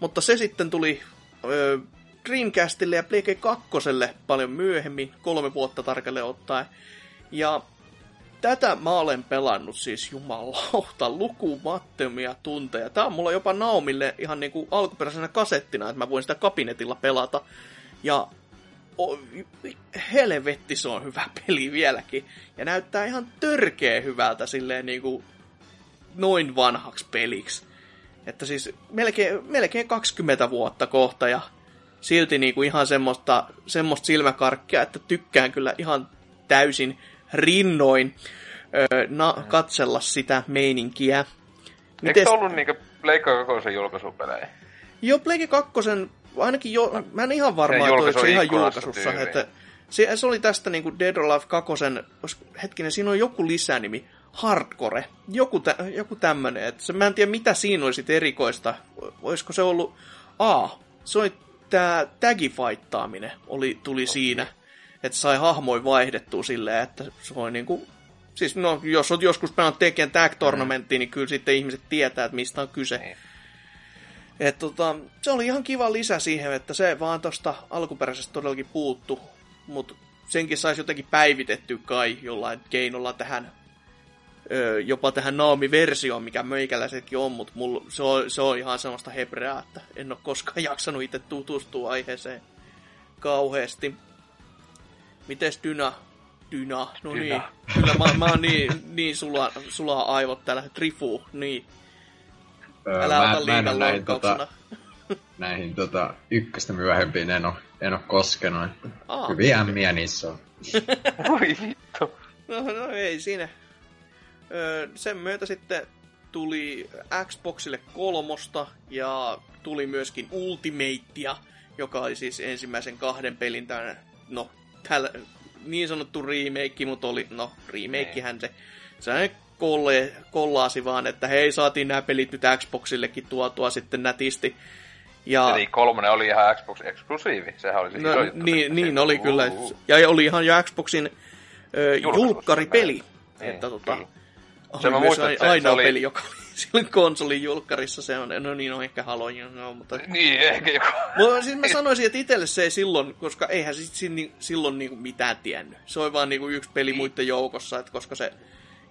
B: Mutta se sitten tuli ö, Dreamcastille ja Play 2 paljon myöhemmin, kolme vuotta tarkalleen ottaen. Ja tätä mä olen pelannut siis jumalauta lukumattomia tunteja. Tää on mulla jopa Naumille ihan niinku alkuperäisenä kasettina, että mä voin sitä kabinetilla pelata. Ja helvetti se on hyvä peli vieläkin. Ja näyttää ihan törkeä hyvältä silleen niinku noin vanhaksi peliksi. Että siis melkein, melkein 20 vuotta kohta ja silti niinku ihan semmoista, semmoista silmäkarkkia, että tykkään kyllä ihan täysin rinnoin. öö, na- katsella sitä meininkiä.
C: Eikö se ollut niinku Pleikka kokoisen julkaisupelejä?
B: Joo, Plague 2, ainakin jo, mä en ihan varma, että oliko se ihan julkaisussa.
C: tyyliin.
B: Että se, se, oli tästä niin kuin Dead or Alive 2, hetkinen, siinä on joku lisänimi, Hardcore, joku, tä, joku tämmönen. Että se, mä en tiedä, mitä siinä olisi erikoista. Olisiko se ollut, a, se oli tää tagifightaaminen oli, tuli siinä. Että sai hahmoin vaihdettua silleen, että se oli niinku Siis no, jos olet joskus pelannut Tekken Tag Tournamenttiin, niin kyllä sitten ihmiset tietää, että mistä on kyse.
C: Niin.
B: Et, tota, se oli ihan kiva lisä siihen, että se vaan tuosta alkuperäisestä todellakin puuttu, mutta senkin saisi jotenkin päivitetty kai jollain keinolla tähän, ö, jopa tähän Naomi-versioon, mikä meikäläisetkin on, mutta mulla, se, on, se on ihan sellaista hebreaa, että en ole koskaan jaksanut itse tutustua aiheeseen kauheasti. Mites Dyna? Dyna, no
C: Dyna.
B: niin. Kyllä mä, mä oon niin, niin sula, sulaa aivot täällä. Trifu, niin. Älä
D: mä,
B: ota
D: ole näihin, tota, näihin tota, ykköstä myöhempiin en ole, en ole koskenut. Että
B: Aa,
D: hyviä ämmiä niissä on.
C: Voi vittu.
B: No, no ei siinä. Öö, sen myötä sitten tuli Xboxille kolmosta ja tuli myöskin Ultimatea, joka oli siis ensimmäisen kahden pelin tämän, no, tällä, niin sanottu remake, mutta oli, no, remakehän se. Se kolle, kollaasi vaan, että hei, saatiin nämä pelit nyt Xboxillekin tuotua sitten nätisti. Ja,
C: Eli kolmonen oli ihan Xbox eksklusiivi. Sehän oli se
B: No,
C: iso juttu.
B: niin, niin oli kyllä. Ja oli ihan jo Xboxin ö, julkkaripeli.
C: Niin,
B: että tota,
C: kyllä.
B: oli
C: Sen mä muistan, että se-
B: ainoa
C: se oli-
B: peli, joka oli silloin konsolin julkkarissa. Se on, no niin, on ehkä Halo, no, mutta...
C: Niin, ehkä joku.
B: Mutta siis mä sanoisin, että itselle se ei silloin, koska eihän se silloin niinku mitään tiennyt. Se oli vaan niinku yksi peli muiden joukossa, että koska se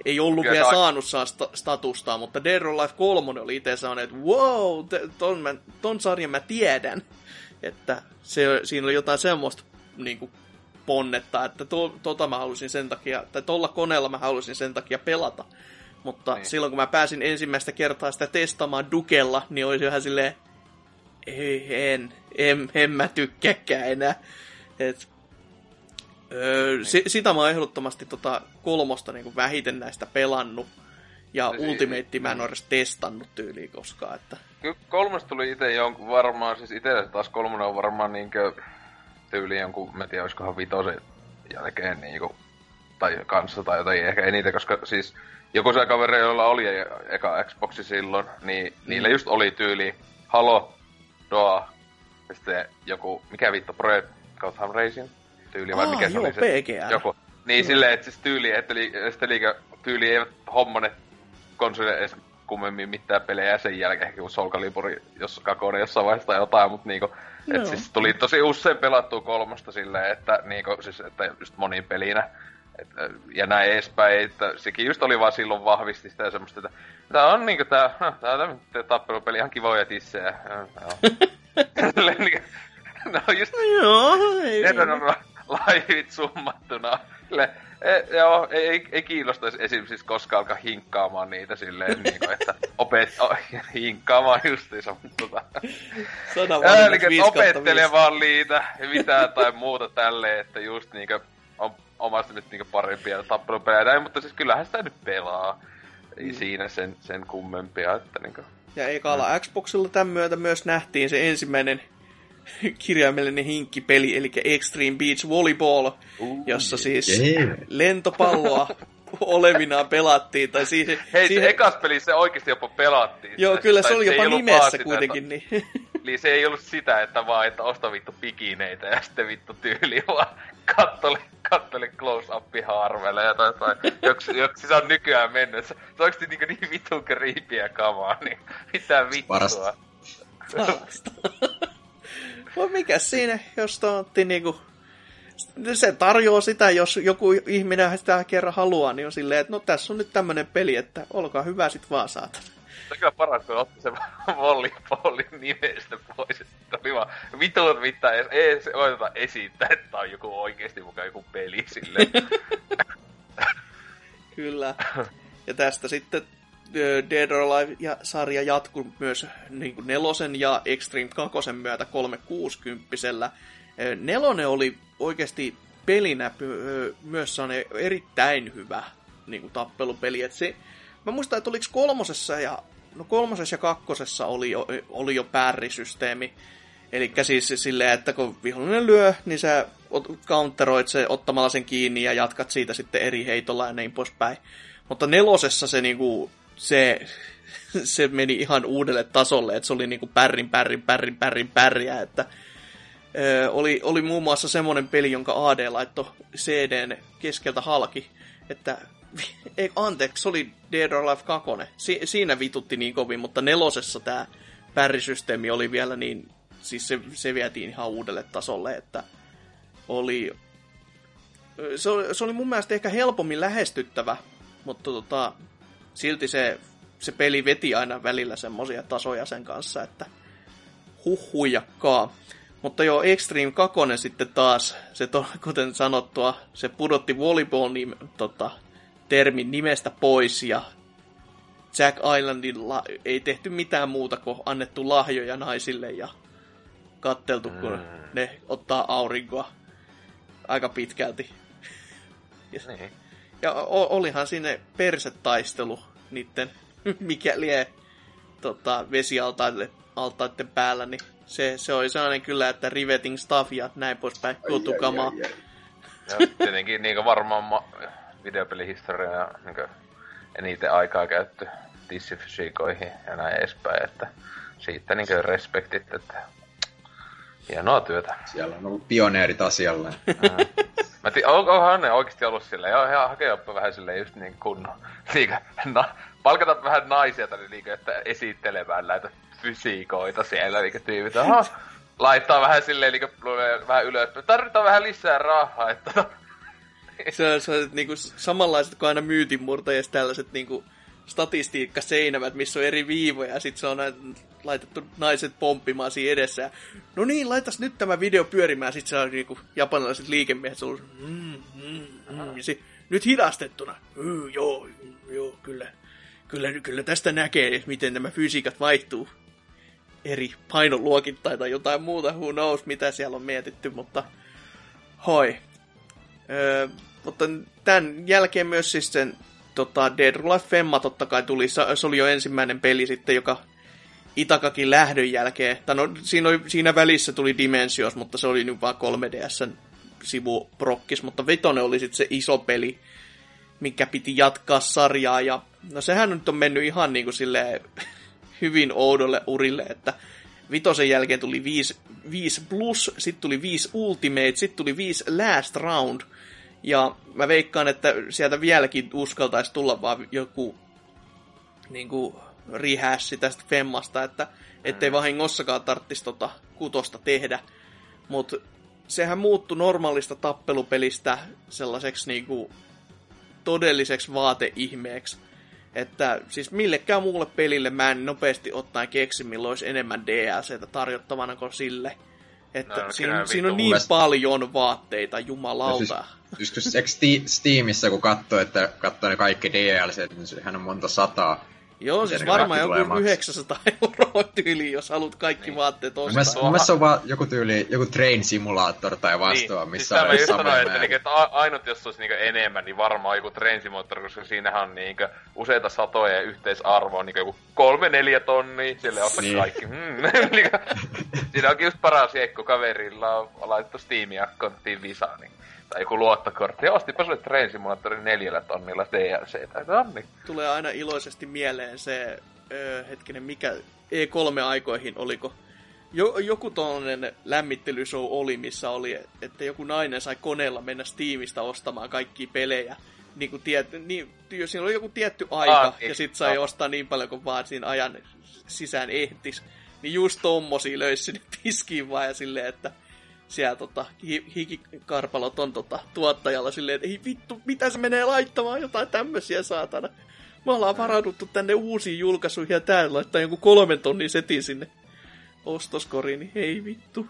B: ei ollut
C: Kyllä
B: vielä saanut saa sta- statustaa, mutta Dead or Alive 3 oli itse saanut, että wow, ton, mä, ton sarjan mä tiedän. Että se, siinä oli jotain semmoista niinku, ponnetta, että to, tota mä halusin sen takia, tai tolla koneella mä halusin sen takia pelata. Mutta niin.
C: Niin.
B: silloin kun mä pääsin ensimmäistä kertaa sitä testaamaan Dukella, niin olisi ihan silleen, ei, en, en, en mä tykkääkään enää. Et, öö,
C: Niin.
B: si, sitä mä oon ehdottomasti tota kolmosta niin vähiten näistä pelannut. Ja
C: No si-
B: Ultimate mä en ole edes testannut tyyliin koskaan. Että...
C: Kyllä kolmosta tuli itse jonkun varmaan, siis itse taas kolmonen on varmaan niinkö tyyli jonkun, mä tiedä olisikohan vitosen jälkeen niinku, tai kanssa tai jotain, ehkä eniten, koska siis joku se kaveri, jolla oli e- eka Xboxi silloin, niin mm. niillä just oli tyyli Halo, Doa, ja sitten joku, mikä vittu, Project Gotham Racing tyyli, vai
B: Aa,
C: mikä se
B: joo,
C: oli se?
B: PGR.
C: Joku. Niin silleen, että siis tyyli, että li, liikä, tyyli eivät hommanet konsolille edes kummemmin mitään pelejä sen jälkeen, kun Soul Calibur jos kakone jossain vaiheessa tai jotain, mutta niinku,
B: Joo.
C: et siis tuli tosi usein pelattua kolmosta silleen, että niinku, siis, että just monin pelinä. Et, ja näin edespäin, että sekin just oli vaan silloin vahvisti sitä semmoista, että tää on niinku tää, no, tää on tää tappelupeli ihan kivoja tissejä. Joo, joo. Niinku, no just
B: Joo, ei,
C: Tiedän on laivit summattuna. Sille, e, joo, ei, ei, ei kiinnostaisi esim. siis koskaan alkaa hinkkaamaan niitä silleen, niin kuin, että opet, o, hinkkaamaan justiinsa, mutta tota, ää,
B: kautta
C: opettele vaan niitä, mitään tai muuta tälleen, että just niinkö on omasta nyt niinkö parempia tappelupelejä näin, mutta siis kyllähän sitä nyt pelaa. Ei
B: Mm.
C: siinä sen, sen kummempia, että niinkö...
B: Ja ekalla Xboxilla tämän myötä myös nähtiin se ensimmäinen kirjaimellinen hinkkipeli, eli Extreme Beach Volleyball, jossa siis
D: Jee.
B: lentopalloa olevinaan pelattiin. Tai siihen,
C: Hei,
B: siihen...
C: siihen... ekas pelissä oikeesti jopa pelattiin.
B: Joo,
C: sitä,
B: kyllä se oli jopa
C: vaan
B: nimessä
C: sitä,
B: kuitenkin. Niin.
C: Eli se ei ollut sitä, että vaan, että osta vittu pikineitä ja sitten vittu tyyli, vaan kattele, kattele close upi harvelle ja tai, tai joksi, joksi se on nykyään mennyt. Se, se on niin, niin vitun kriipiä kamaa, niin mitä vittua.
D: Parasta.
B: Parasta. Mutta mikä siinä, jos otti niinku... Se tarjoaa sitä, jos joku ihminen sitä kerran haluaa, niin on silleen, että no tässä on nyt tämmönen peli, että olkaa hyvä sit vaan saata.
C: Se on kyllä paras, kun otti sen volleyballin nimestä pois. Että oli vaan vitun mitään edes, ei se oiteta esittää, että tää on joku oikeesti mukaan joku peli silleen.
B: Kyllä. Ja tästä sitten Dead or Alive ja sarja jatkuu myös niin kuin nelosen ja Extreme 2 myötä 360 Nelonen oli oikeasti pelinä myös erittäin hyvä. niinku, tappelupeli. Et se, mä muistan, että oliko kolmosessa ja, no kolmosessa ja kakkosessa oli jo, oli jo pärrisysteemi. Eli siis silleen, että kun vihollinen lyö, niin sä counteroit se ottamalla sen kiinni ja jatkat siitä sitten eri heitolla ja niin poispäin. Mutta nelosessa se niinku, se, se meni ihan uudelle tasolle, että se oli niinku pärrin, pärrin, pärrin, pärrin, pärriä, että oli, oli muun muassa semmoinen peli, jonka AD laittoi CDn keskeltä halki, että ei, anteeksi, se oli Dead or Alive 2. Si- siinä vitutti niin kovin, mutta nelosessa tämä pärrisysteemi oli vielä niin, siis se, se vietiin ihan uudelle tasolle, että oli, se oli, se oli mun mielestä ehkä helpommin lähestyttävä, mutta tota, silti se, se peli veti aina välillä semmosia tasoja sen kanssa, että huhujakkaa. Mutta joo, Extreme 2 sitten taas, se to, kuten sanottua, se pudotti volleyball nim, tota, termin nimestä pois ja Jack Islandilla ei tehty mitään muuta kuin annettu lahjoja naisille ja katteltu, kun mm. ne ottaa aurinkoa aika pitkälti.
C: Niin.
B: Ja o- olihan sinne persetaistelu niiden, mikä lie tota, vesialtaiden altaiden päällä, niin se, se oli sellainen kyllä, että riveting stuff ja näin poispäin.
D: Ai,
C: Ja tietenkin niinku varmaan ma- videopelihistoria ja niinku eniten aikaa käytetty dissifysiikoihin ja näin edespäin, että siitä niinku respektit, että hienoa työtä.
D: Siellä on ollut pioneerit asialle.
C: Mä tiedän, on, onhan ne oikeesti ollut silleen, joo, ihan hakea vähän silleen just niin kunnon, na, palkata vähän naisia tänne niinku, että esittelemään näitä fysiikoita siellä, niinku tyypit, aha, laittaa vähän silleen lukee vähän ylös, tarvitaan vähän lisää rahaa, että
B: Se on, se on niinku samanlaiset kuin aina myytinmurtajissa tällaiset niinku statistiikkaseinämät, missä on eri viivoja, ja sitten se on laitettu naiset pomppimaan siinä edessä. Ja, no niin, laitas nyt tämä video pyörimään, se on niinku japanilaiset liikemiehet, on mm, mm, mm, ja sit, nyt hidastettuna. Mm, joo, joo, kyllä. Kyllä, kyllä tästä näkee, miten nämä fysiikat vaihtuu eri painoluokittain tai jotain muuta, who knows, mitä siellä on mietitty, mutta hoi. Öö, mutta tämän jälkeen myös siis sen tota, Dead Alive Femma totta kai tuli. Se oli jo ensimmäinen peli sitten, joka Itakakin lähdön jälkeen, tai no, siinä, oli, siinä välissä tuli Dimensios, mutta se oli nyt vaan 3DSn sivuprokkis, mutta Vitonen oli sitten se iso peli, mikä piti jatkaa sarjaa, ja no sehän nyt on mennyt ihan niin kuin silleen hyvin oudolle urille, että Vitosen jälkeen tuli 5, 5 plus, sitten tuli 5 ultimate, sitten tuli 5 last round, ja mä veikkaan, että sieltä vieläkin uskaltaisi tulla vaan joku niin kuin rihässi tästä Femmasta, että ettei vahingossakaan tarttisi tota kutosta tehdä. Mutta sehän muuttui normaalista tappelupelistä sellaiseksi niinku todelliseksi vaateihmeeksi. Että siis millekään muulle pelille mä en nopeasti ottaen keksi, milloin olisi enemmän DLCtä tarjottavana kuin sille. Että
C: No,
B: no,
C: no,
B: siinä, siinä on niin
D: mielestä-
B: paljon vaatteita, jumalauta.
D: Kun eikö Sti- Steamissa, kun katsoo, että katsoo ne kaikki DLC, niin sehän on monta sataa.
B: Joo, siis
D: ne
B: varmaan joku
D: maksaa?
B: 900 euroa tyyli, jos haluat kaikki vaatteet
D: Mun
B: ostaa.
D: mielestä, mun mielestä se on vaan joku tyyli, joku train simulaattor tai vastaava,
C: niin,
D: missä
C: siis
D: on
C: mä just sanoin, että, niinku, että ainut jos olisi niinku enemmän, niin varmaan joku Train Simulator, koska siinähän on niinku useita satoja ja yhteisarvo on niinku joku kolme neljä tonnia, sille ostaa
D: Niin.
C: niin. kaikki. Mm. Niinku, siinä onkin just paras jekku kaverilla on laitettu Steamia konttiin Visa, niin, tai joku luottokortti. Ja ostipa sulle Train Simulatorin neljällä tonnilla DLCtä. No niin.
B: tulee aina iloisesti mieleen se, öö, hetkinen, mikä E3-aikoihin oliko, jo, joku tollanen lämmittelyshow oli, missä oli, että joku nainen sai koneella mennä Steamista ostamaan kaikkia pelejä. Niin kuin tiet, niin, siinä oli joku tietty aika,
C: Ah,
B: ja
C: niin,
B: sit sai
C: joo.
B: ostaa niin paljon kuin vaan siinä ajan sisään ehtis. Niin just tommosia löysi sinne tiskiin vaan ja silleen, että siellä tota, hi- hikikarpalot on tota, tuottajalla silleen, että ei vittu, mitä se menee laittamaan jotain tämmösiä saatana. Me ollaan varauduttu tänne uusiin julkaisuihin ja täällä laittaa jonkun kolmen tonnin setin sinne ostoskoriin, niin hei vittu.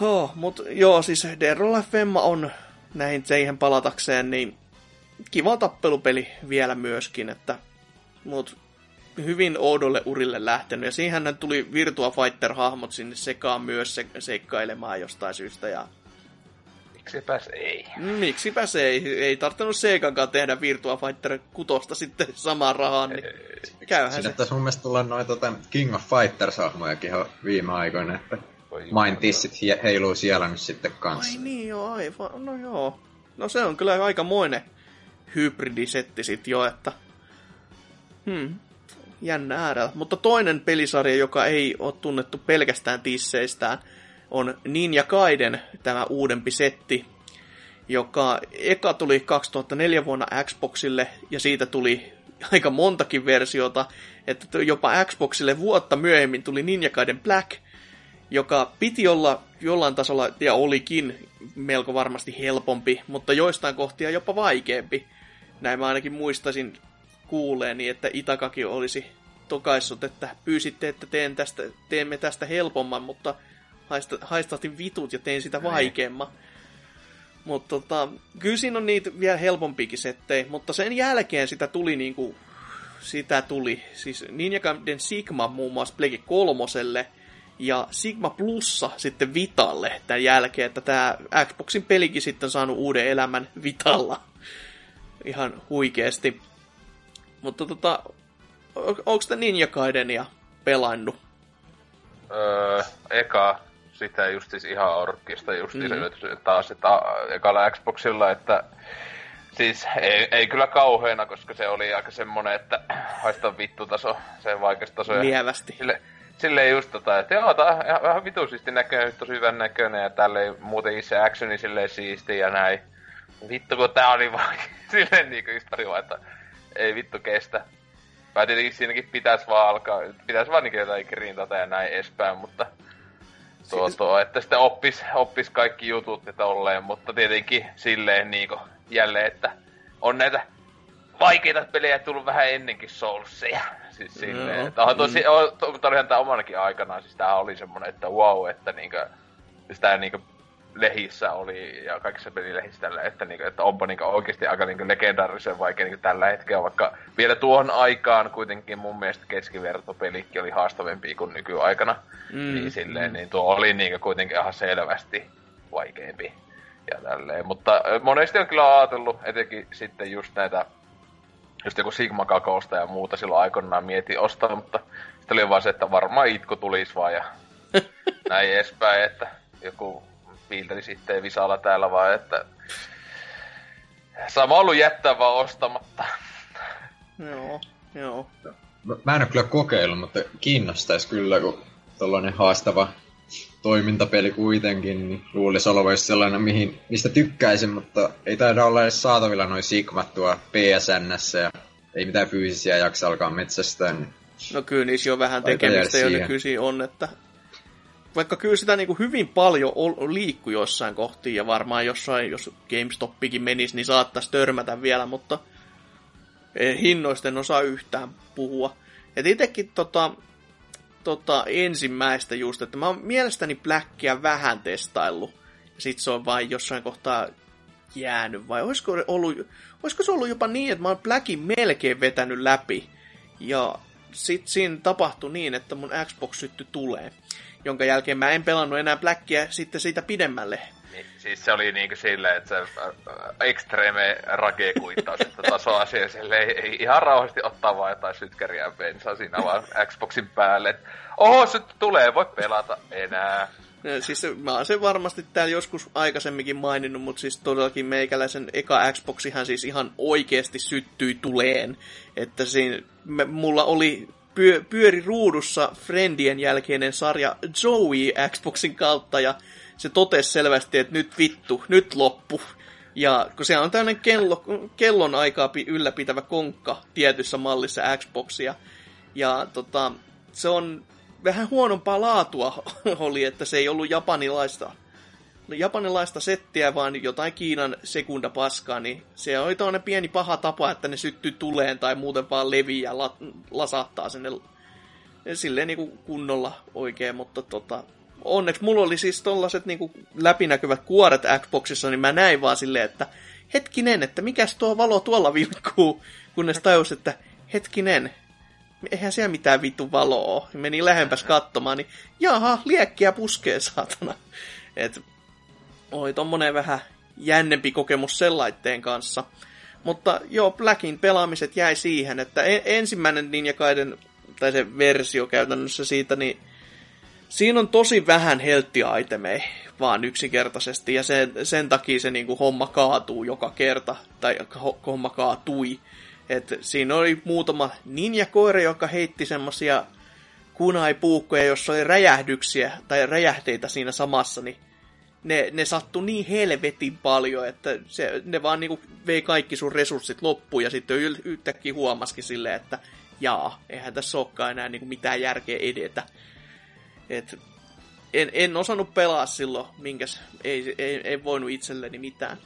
B: Oh, mut joo, siis Derolla Femma on näihin siihen palatakseen, niin kiva tappelupeli vielä myöskin, että mut hyvin oudolle urille lähtenyt. Ja siihen tuli Virtua Fighter-hahmot sinne sekaan myös se, seikkailemaan jostain syystä. Ja
C: Miksipäs ei.
B: Miksipä se ei, ei tarvinnut Segankaan tehdä Virtua Fighter 6 sitten samaan rahaan, niin käyhän
D: Sinne
B: se.
D: mun mielestä tulla noin tota King of Fighters-hahmojakin ihan viime aikoina, että Main tissit heiluu siellä nyt sitten
B: Ai
D: kanssa.
B: niin joo, aivan, no joo. No se on kyllä aikamoinen hybridisetti sit jo, että... Hmm, jännä äärellä. Mutta toinen pelisarja, joka ei ole tunnettu pelkästään tisseistään, on Ninja Gaiden, tämä uudempi setti, joka eka tuli 2004 vuonna Xboxille, ja siitä tuli aika montakin versiota, että jopa Xboxille vuotta myöhemmin tuli Ninja Gaiden Black, joka piti olla jollain tasolla, ja olikin melko varmasti helpompi, mutta joistain kohtia jopa vaikeampi. Näin mä ainakin muistaisin kuuleeni, että Itakaki olisi tokaissut, että pyysitte, että teen tästä, teemme tästä helpomman, mutta haista, haistatin vitut ja tein sitä vaikeamman. Mutta tota, kyllä siinä on niitä vielä helpompikin settejä, mutta sen jälkeen sitä tuli niinku, sitä tuli, siis Ninja Gaiden Sigma muun muassa Plege kolmoselle, ja Sigma Plussa sitten Vitalle tämän jälkeen, että tämä Xboxin pelikin sitten saanut uuden elämän Vitalla. Ihan huikeesti. Mutta tota, on- onko te Ninja Gaidenia pelannut?
C: Öö, eka sitä just siis ihan orkista just
B: Mhm.
C: mm-hmm. taas että ekalla Xboxilla, että siis ei, ei kyllä kauheena, koska se oli aika semmonen, että haista vittu taso, se vaikeus taso.
B: Lievästi.
C: Sille, silleen just tota, että joo, tää on ihan, vähän vitu siisti näköinen, tosi hyvän näköinen ja tälleen muuten itse actioni silleen siisti ja näin. Vittu kun tää oli vaan silleen niinku just vaan, että ei vittu kestä. Mä tietenkin siinäkin pitäis vaan alkaa, pitäis vaan niinku jotain grindata ja näin edespäin, mutta tuo,
B: Siis-
C: tuo, että sitten oppis, oppis kaikki jutut ja tolleen, mutta tietenkin silleen niinku jälleen, että on näitä vaikeita pelejä tullut vähän ennenkin Soulsia. Siis silleen,
B: Joo.
C: että tosi, mm. to, mutta olihan tää omanakin aikanaan, siis tää oli semmonen, että wow, että niinkö, siis tää niinkö lehissä oli ja kaikissa pelilehissä tällä, että, niinku, että onpa niinku oikeasti aika niinku legendaarisen vaikea niinku tällä hetkellä, vaikka vielä tuohon aikaan kuitenkin mun mielestä keskivertopelikki oli haastavempi kuin nykyaikana.
B: Mm.
C: Niin silleen, niin tuo oli niinku kuitenkin ihan selvästi vaikeampi. Ja tälleen. Mutta monesti on kyllä ajatellut, etenkin sitten just näitä just joku Sigma Kakousta ja muuta silloin aikoinaan mietin ostaa, mutta sitten oli vaan se, että varmaan itku tulisi vaan ja näin edespäin, että joku piilteli sitten visalla täällä vaan, että sama ollut jättää vaan ostamatta.
B: Joo, joo.
D: Mä- Mä en ole kyllä kokeillut, mutta kiinnostaisi kyllä, kun tollanen haastava toimintapeli kuitenkin, niin luulisi olevan sellainen, mihin, mistä tykkäisin, mutta ei taida olla edes saatavilla noin Sigmat tuo PSNssä ja ei mitään fyysisiä jaksa alkaa metsästää, niin
B: No kyllä niissä jo vähän tekemistä jo nykyisin on, että vaikka kyllä sitä niin kuin hyvin paljon liikkui jossain kohtiin ja varmaan jossain, jos GameStopikin menisi, niin saattaisi törmätä vielä, mutta hinnoista en osaa yhtään puhua. Et itekin tota, tota, ensimmäistä just, että mä oon mielestäni Blackia vähän testaillut, ja sit se on vain jossain kohtaa jäänyt, vai olisiko, ollut, olisiko se ollut jopa niin, että mä oon Blackin melkein vetänyt läpi, ja sit siinä tapahtui niin, että mun Xbox syttyi tulee, jonka jälkeen mä en pelannut enää Blackia sitten siitä pidemmälle.
C: Niin, siis se oli niinku silleen, että se äh, extreme rage kuittaus, että tasoasia silleen ei ihan rauhallisesti ottaa vaan jotain sytkäriä bensaa siinä vaan Xboxin päälle. Et, Oho, se tulee, voi pelata enää.
B: Ja Siis mä oon sen varmasti täällä joskus aikaisemminkin maininnut, mutta siis todellakin meikäläisen eka Xboxihan siis ihan oikeasti syttyi tuleen. Että siinä, me, mulla oli pyö, pyöri ruudussa Friendien jälkeinen sarja Joey Xboxin kautta ja se totesi selvästi, että nyt vittu, nyt loppu. Ja kun se on tämmöinen kello, kellon aikaa pi- ylläpitävä konkka tietyssä mallissa Xboxia. Ja tota, se on vähän huonompaa laatua oli, että se ei ollut japanilaista, japanilaista settiä, vaan jotain Kiinan sekundapaskaa, niin se oli toinen pieni paha tapa, että ne syttyy tuleen tai muuten vaan levii ja la, lasahtaa sinne silleen niin kuin kunnolla oikein, mutta tota, onneksi mulla oli siis tollaset niin kuin läpinäkyvät kuoret Xboxissa, niin mä näin vaan silleen, että hetkinen, että mikäs tuo valo tuolla vilkkuu, kunnes tajus, että hetkinen, eihän siellä mitään vittu valoa. Meni lähempäs katsomaan, niin jaha, liekkiä puskee, saatana. Et oli tommonen vähän jännempi kokemus sellaitteen kanssa. Mutta joo, Blackin pelaamiset jäi siihen, että e- ensimmäinen Ninja Gaiden, tai se versio käytännössä siitä, niin siinä on tosi vähän heltti-itemei, vaan yksinkertaisesti, ja sen, sen takia se niinku homma kaatuu joka kerta, tai ho- homma kaatui. Et siinä oli muutama ninja-koira, joka heitti semmosia kunaipuukkoja, jossa oli räjähdyksiä tai räjähteitä siinä samassa, niin ne, ne sattu niin helvetin paljon, että se, ne vaan niinku vei kaikki sun resurssit loppuun ja sitten yl- yhtäkkiä huomaskin silleen, että jaa, eihän tässä olekaan enää niinku mitään järkeä edetä. Et en, en osannut pelaa silloin, minkäs ei, ei, ei voinut itselleni mitään.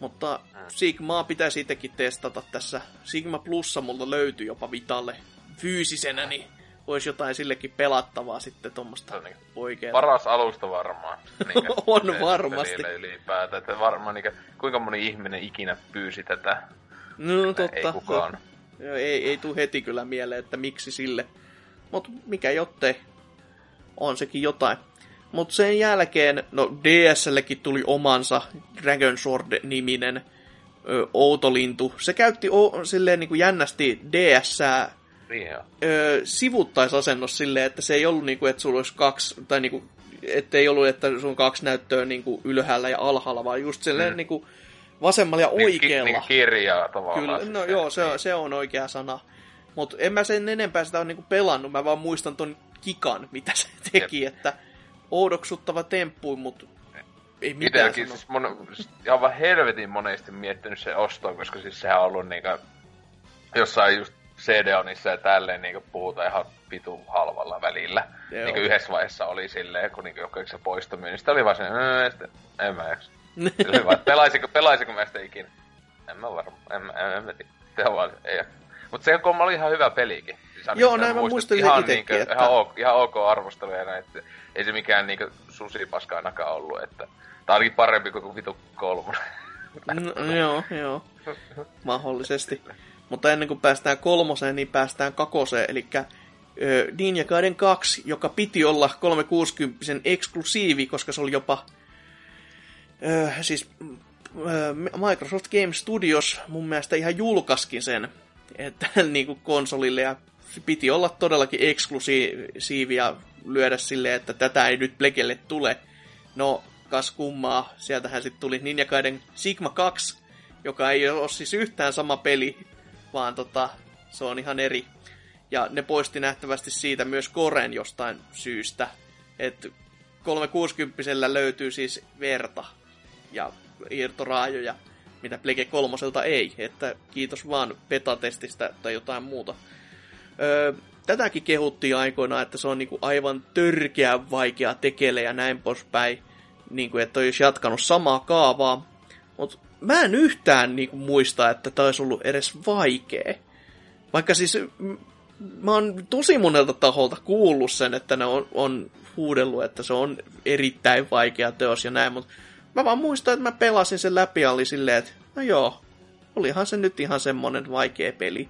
B: Mutta Sigmaa pitäisi itsekin testata tässä. Sigma Plussa multa löytyy jopa Vitalle fyysisenä, niin olisi jotain sillekin pelattavaa sitten tuommoista
C: niin
B: oikeaa.
C: Paras alusta varmaan. Niinkö,
B: On varmasti.
C: ylipäätään. Että varmaan niinkö, kuinka moni ihminen ikinä pyysi tätä.
B: No
C: Ei
B: totta.
C: kukaan.
B: Joo, ei, ei tule heti kyllä mieleen, että miksi sille. Mutta mikä jottei. On sekin jotain. Mutta sen jälkeen, no DSLlekin tuli omansa Dragon Sword-niminen ö, outolintu. Se käytti o, silleen niin kuin jännästi ds
C: Niin joo.
B: ö, sivuttaisasennos silleen, että se ei ollut niinku, että sulla olisi kaksi, tai niinku, että ei ollut, että sun kaksi näyttöä niinku ylhäällä ja alhaalla, vaan just silleen
C: Mm.
B: niinku vasemmalla ja
C: Niin,
B: oikealla.
C: Niin, kirjaa tavallaan.
B: Kyllä, no
C: se-
B: joo, se, on- se on oikea sana. Mutta en mä sen enempää sitä ole niinku pelannut, mä vaan muistan ton kikan, mitä se teki, että oudoksuttava temppu, mutta ei mitään
C: Itelläkin
B: sano.
C: siis mon, ihan vaan helvetin monesti miettinyt se ostoon, koska siis sehän on ollut niinkö jossain just CD-onissa ja tälleen niinkö puhutaan ihan vitu halvalla välillä.
B: Joo.
C: Niinkö yhdessä vaiheessa oli silleen, kun niinkö joku se poistomyy, niin sitten oli vaan se, "Öö, sitten, en mä jaksa. Oli vaan, pelaisinko, pelaisinko mä sitä ikinä? En mä varma, en, mä- en, en mä tiedä. Se vaan, ei. Mutta se kun oli ihan hyvä pelikin. Siis
B: Joo,
C: sitä
B: näin mä
C: muistan, ihan,
B: itekin,
C: niinkö,
B: että-
C: ihan, ok, ihan ok arvostelu ja näin, että ei se mikään niinkö susipaska ainakaan ollut, että Tää ainakin parempi kuin vitu kolmonen.
B: No, joo, joo. Mahdollisesti. Mutta ennen kuin päästään kolmoseen, niin päästään kakoseen, eli Ninja Gaiden 2, joka piti olla 360 eksklusiivi, koska se oli jopa ö, siis ö, Microsoft Game Studios mun mielestä ihan julkaiskin sen että, niin kuin konsolille. Ja piti olla todellakin eksklusiivi ja lyödä silleen, että tätä ei nyt Blekelle tule. No, kas kummaa, sieltähän sitten tuli Ninja Gaiden Sigma 2, joka ei ole siis yhtään sama peli, vaan tota, se on ihan eri. Ja ne poisti nähtävästi siitä myös Koren jostain syystä. Että 360 löytyy siis verta ja irtoraajoja, mitä Plege kolmoselta ei. Että kiitos vaan betatestistä tai jotain muuta. Öö, tätäkin kehuttiin aikoinaan, että se on niinku aivan törkeä vaikea tekele ja näin poispäin. Niinku, että olisi jatkanut samaa kaavaa. Mutta mä en yhtään niinku muista, että tämä olisi ollut edes vaikea. Vaikka siis mä oon tosi monelta taholta kuullut sen, että ne on, on huudellut, että se on erittäin vaikea teos ja näin, mutta mä vaan muistan, että mä pelasin sen läpi ja oli silleen, että no joo, olihan se nyt ihan semmonen vaikea peli.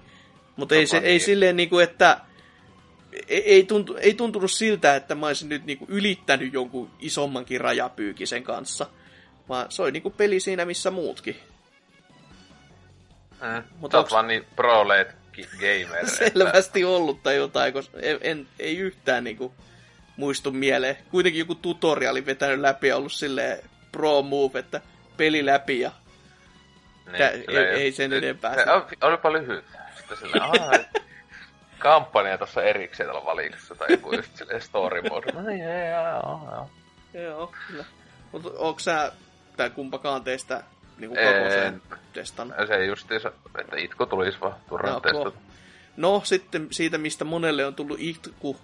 B: Mutta ei, se, ei
C: niin.
B: silleen niinku, että ei, ei, tuntu, ei tuntunut siltä, että mä olisin nyt niinku ylittänyt jonkun isommankin rajapyykisen kanssa. Vaan se oli niinku peli siinä, missä muutkin.
C: Mm.
B: Mut
C: Sä oot
B: onks-
C: vaan niin pro late gamer. että-
B: selvästi ollut tai jotain, koska en, en, ei yhtään niinku muistu mieleen. Kuitenkin joku tutoriali vetänyt läpi ja ollut silleen pro move, että peli läpi ja Kä- ei-
C: silleen-
B: ei sen enempää
C: Se, on- olipa lyhyt. Sitten kampanja tuossa erikseen tuolla valikossa tai joku just silleen story mode. No niin, ei, joo, joo, joo.
B: joo, kyllä. Mutta onko sä tai kumpakaan teistä niinku
C: En.
B: kakoseen testannut?
C: Se justiinsa, että itku tulisi vaan turhaan testata.
B: No sitten siitä, mistä monelle on tullut itku,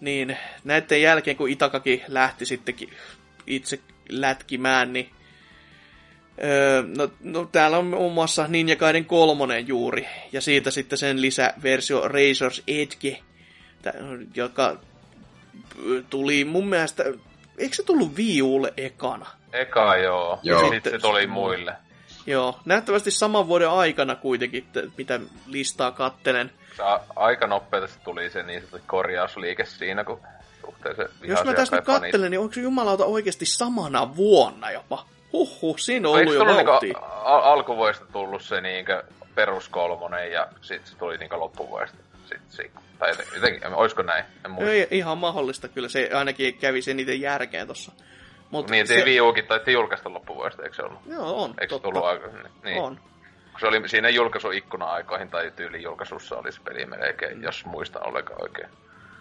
B: niin näiden jälkeen, kun Itakakin lähti sittenkin itse lätkimään, niin Öö, no, no, täällä on muun muassa Ninja Gaiden kolmonen juuri, ja siitä sitten sen lisäversio Razor's Edge, joka tuli mun mielestä, eikö se tullut Wii Ulle ekana?
C: Eka joo.
D: Joo.
C: Ja sitten se tuli muille.
B: Joo, nähtävästi saman vuoden aikana kuitenkin, t- mitä listaa kattelen.
C: Se a- aika nopeasti tuli se niin sanottu korjausliike siinä, kun suhteellisen
B: Jos mä tässä nyt kattelen, niin onko se jumalauta oikeasti samana vuonna jopa? Huhhuh, siinä on ollut jo vauhtia.
C: niinku, al- alkuvuodesta tullut se niinkö peruskolmonen ja sit se tuli niinkö loppuvuodesta? Sit, sit, tai jotenkin, jotenkin, oisko näin? En muista.
B: Ei, ihan mahdollista kyllä, se ainakin kävi sen niiden järkeen tossa. Mut
C: Niin,
B: se.
C: Wii Ukin taitti julkaista loppuvuodesta, eikö se ollut?
B: Joo, on,
C: Eikö
B: totta.
C: tullut aika... Niin.
B: On.
C: Se oli siinä julkaisuikkuna-aikoihin tai tyyli julkaisussa oli se peli melkein, jos muistan ollenkaan oikein.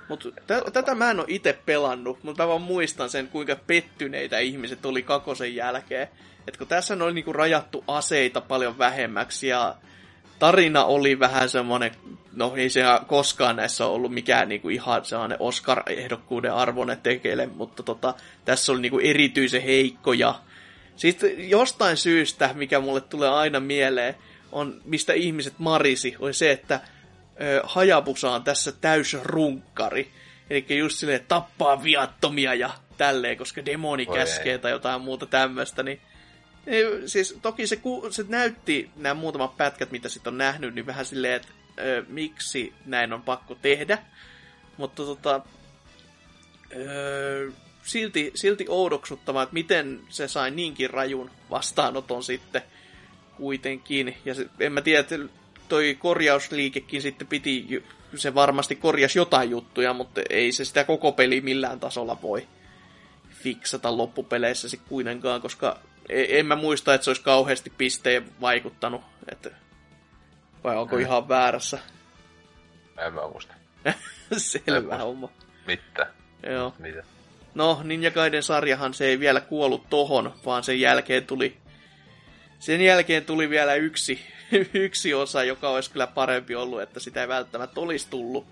B: Mut t- tätä mä en oo itse pelannut, mutta mä vaan muistan sen, kuinka pettyneitä ihmiset oli kakosen jälkeen. Et kun tässä oli niinku rajattu aseita paljon vähemmäksi ja tarina oli vähän semmonen, no ei se koskaan näissä ollut mikään niinku ihan sellainen Oscar-ehdokkuuden arvoinen tekele, mutta tota, tässä oli niinku erityisen heikko ja sitten jostain syystä, mikä mulle tulee aina mieleen, on mistä ihmiset marisi, oli se, että ö, Hayabusa on tässä täys runkkari. Eli just silleen, tappaa viattomia ja tälleen, koska demoni
C: Voi
B: käskee
C: ei.
B: tai jotain muuta tämmöistä, niin ei, siis toki se, ku, se näytti nämä muutamat pätkät, mitä sitten on nähnyt, niin vähän silleen, että ö, miksi näin on pakko tehdä. Mutta tota, ö, silti, silti oudoksuttavaa, että miten se sai niinkin rajun vastaanoton sitten kuitenkin. Ja se, en mä tiedä, että toi korjausliikekin sitten piti, se varmasti korjasi jotain juttuja, mutta ei se sitä koko peli millään tasolla voi fiksata loppupeleissä sit kuitenkaan, koska e- en mä muista, että se olisi kauheasti pisteen vaikuttanut. Että, vai onko
C: Mm.
B: ihan väärässä?
C: En mä muista.
B: Selvä homma.
C: Mitä?
B: Joo.
C: Mitä?
B: No, Ninja Gaiden sarjahan se ei vielä kuollut tohon, vaan sen jälkeen tuli, sen jälkeen tuli vielä yksi, yksi osa, joka olisi kyllä parempi ollut, että sitä ei välttämättä olisi tullut.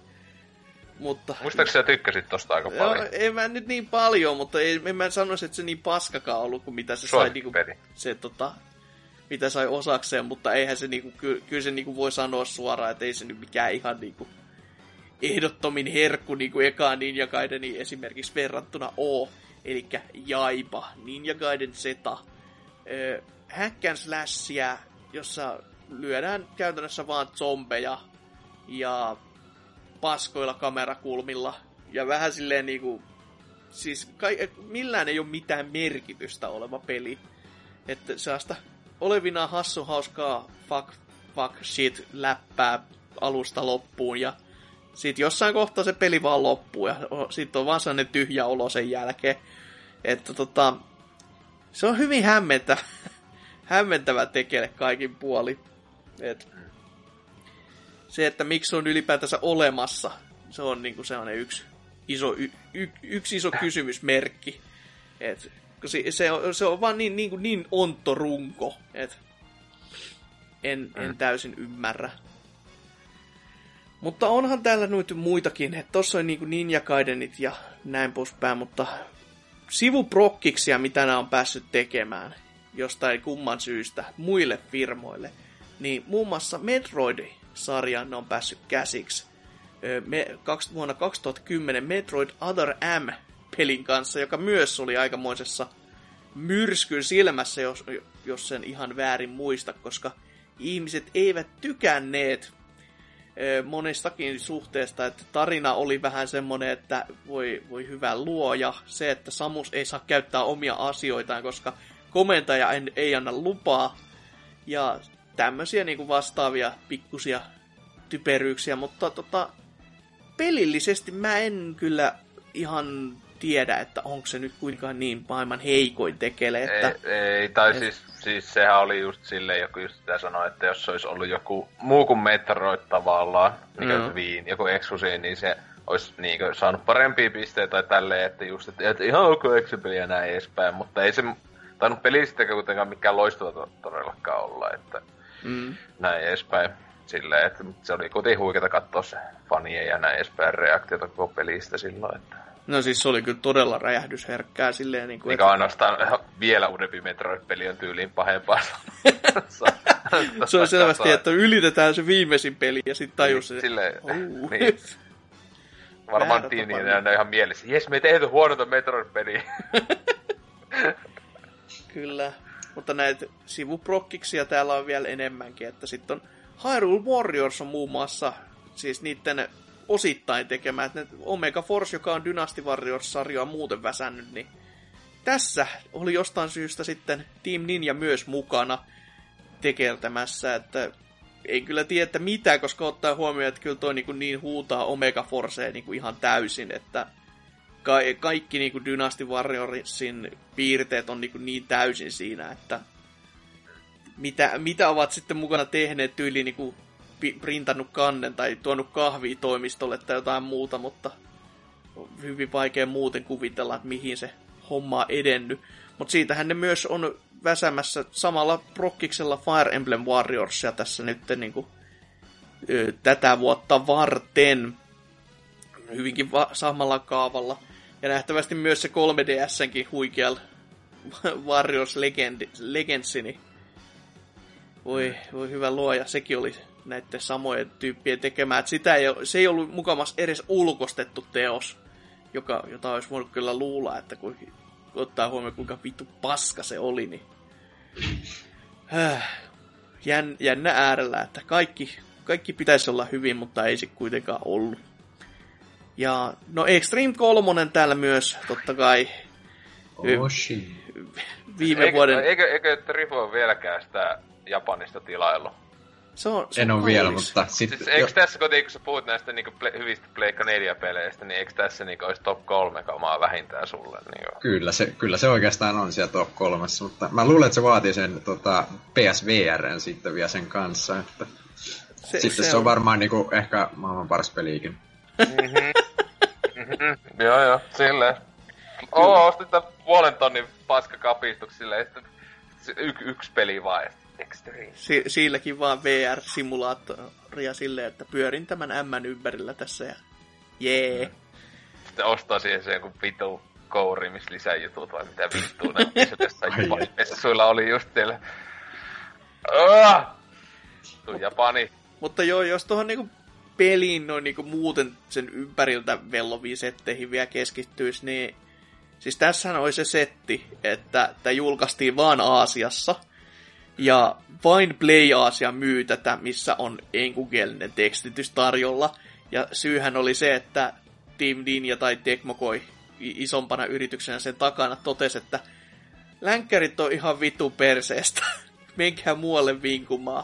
B: Mutta,
C: Muistaakseni sä tykkäsit tosta aika
B: Joo,
C: paljon?
B: en mä nyt niin paljon, mutta ei, en mä sanoisi, että se niin paskakaan ollut kuin mitä se sai niinku,
C: Suosikkipeli.
B: se tota, mitä sai osakseen, mutta eihän se niinku, ky, kyllä se niinku voi sanoa suoraan, että ei se nyt mikään ihan niinku ehdottomin herkku niinku ekaan Ninja Gaideniin esimerkiksi verrattuna oo, eli Jaiba, Ninja Gaiden Z, ö, hack and slashia, jossa lyödään käytännössä vaan zombeja ja paskoilla kamerakulmilla ja vähän silleen niinku, siis kai, millään ei ole mitään merkitystä oleva peli. Että sellaista olevina hassu hauskaa fuck, fuck shit läppää alusta loppuun ja sitten jossain kohtaa se peli vaan loppuu ja sitten on vaan sellainen tyhjä olo sen jälkeen. Että tota, se on hyvin hämmentävä, hämmentävä tekele kaikin puoli. Et se, että miksi on ylipäätänsä olemassa, se on niinku sellainen yksi iso, y, y, yksi iso kysymysmerkki. Et, se, se, on, se on vaan niin, niin, kuin niin ontto runko, et en, en täysin ymmärrä. Mutta onhan täällä nyt muitakin, että tossa on niinku Ninja Gaidenit ja näin poispäin, mutta sivuprokkiksia, mitä nämä on päässyt tekemään jostain kumman syystä muille firmoille, niin muun muassa Metroid-sarjan ne on päässyt käsiksi. Me, kaksi, vuonna 2010 Metroid Other M-pelin kanssa, joka myös oli aikamoisessa myrskyn silmässä, jos, jos sen ihan väärin muista, koska ihmiset eivät tykänneet monestakin suhteesta, että tarina oli vähän semmoinen, että voi, voi hyvä luoja, se, että Samus ei saa käyttää omia asioitaan, koska komentaja en, ei anna lupaa, ja tämmöisiä niinku vastaavia pikkusia typeryyksiä, mutta tota, pelillisesti mä en kyllä ihan tiedä, että onko se nyt kuinkaan niin maailman heikoin tekele, että...
C: Ei, ei, tai
B: et-
C: siis, siis sehän oli just silleen, joku just sitä sanoi, että jos se olisi ollut joku muu kuin Metroid tavallaan, mikä mm. Viin, joku Exusi, niin se olisi niinkö saanut parempia pisteitä tai tälleen, että just, että, että ihan ok Exupeli ja näin edespäin, mutta ei se tainnut pelistä kuitenkaan mikään loistava to- todellakaan olla, että
B: Mm.
C: näin edespäin. Silleen, että se oli kuitenkin huikeeta katsoa se fanien ja näin edespäin reaktiota koko pelistä silloin, että
B: No siis se oli kyllä todella räjähdysherkkää silleen niin kuin,
C: mikä ainoastaan vielä uudempi Metroid-peli on tyyliin pahempaa.
B: se on selvästi, että ylitetään se viimeisin peli ja sitten tajus se,
C: Silleen,
B: "Ou."
C: niin. Varmaan
B: Väärä
C: tiini
B: tapa.
C: on ihan mielessä. Jes, me ei tehty huonota Metroid-peliä.
B: Kyllä. Mutta näitä sivuprokkiksia täällä on vielä enemmänkin, että sitten on Hyrule Warriors on muun muassa siis niiden osittain tekemä, että Omega Force, joka on Dynasty Warriors-sarjaa muuten väsännyt, niin tässä oli jostain syystä sitten Team Ninja myös mukana tekeltämässä, että ei kyllä tiedä, että mitä, koska ottaa huomioon, että kyllä toi niin, niin huutaa Omega Forcea niin ihan täysin, että ka- kaikki niin Dynasty Warriorsin piirteet on niin, niin täysin siinä, että mitä, mitä ovat sitten mukana tehneet tyyli niin kuin printannut kannen tai tuonut kahvia toimistolle tai jotain muuta, mutta hyvin vaikea muuten kuvitella, että mihin se homma on edennyt. Mutta siitähän ne myös on väsämässä samalla prokkiksella Fire Emblem Warriorsia tässä nyt niin kuin, ö, tätä vuotta varten. Hyvinkin va- samalla kaavalla. Ja nähtävästi myös se 3DSnkin huikealla Warriors Legend, Legendsi, voi, voi hyvä luoja, sekin oli näiden samojen tyyppien tekemään. Että sitä ei, se ei ollut mukamas edes ulkostettu teos, joka, jota olisi voinut kyllä luulla, että kun ottaa huomioon kuinka vittu paska se oli, niin jän, jännä äärellä, että kaikki, kaikki pitäisi olla hyvin, mutta ei se kuitenkaan ollut. Ja no Extreme 3 täällä myös, totta kai.
D: Oshi.
B: Viime
C: eikö,
B: vuoden...
C: Eikö, eikö Trifo vieläkään sitä Japanista tilaillut?
B: Se on, se
D: En
B: on
D: ole vielä, mutta sitten...
C: Siis, eikö tässä, kun, kun sä puhut näistä niinku ple, hyvistä Pleikka 4-peleistä, niin eikö tässä niinku olisi top 3 kamaa vähintään sulle? Niin
D: Kyllä se, kyllä se oikeastaan on siellä top kolmessa, mutta mä luulen, että se vaatii sen tota, PSVRn sitten vielä sen kanssa. Että
B: se,
D: sitten se, se on varmaan niinku, ehkä maailman paras peliikin.
C: mm-hmm. Joo, joo, silleen. Oo, ostin tän puolen tonnin paskakapistuksen silleen, että y- yksi peli vaan. Extreme.
B: Si- siilläkin vaan VR-simulaattoria silleen, että pyörin tämän M ympärillä tässä ja jee.
C: Sitten ostaa siihen se joku vitu kouri, missä lisää jutut vai mitä vittua ne missä tässä messuilla oli just siellä. Ah! Tuu Japani.
B: Mutta joo, jos tuohon niinku peliin noin niinku muuten sen ympäriltä velloviin setteihin vielä keskittyisi, niin siis tässähän oli se setti, että tämä julkaistiin vaan Aasiassa, ja vain Play Asia myy tätä, missä on enkukielinen tekstitys tarjolla, ja syyhän oli se, että Team Ninja tai Tecmokoi i- isompana yrityksenä sen takana totesi, että länkkärit on ihan vitu perseestä. Menkää muualle vinkumaan.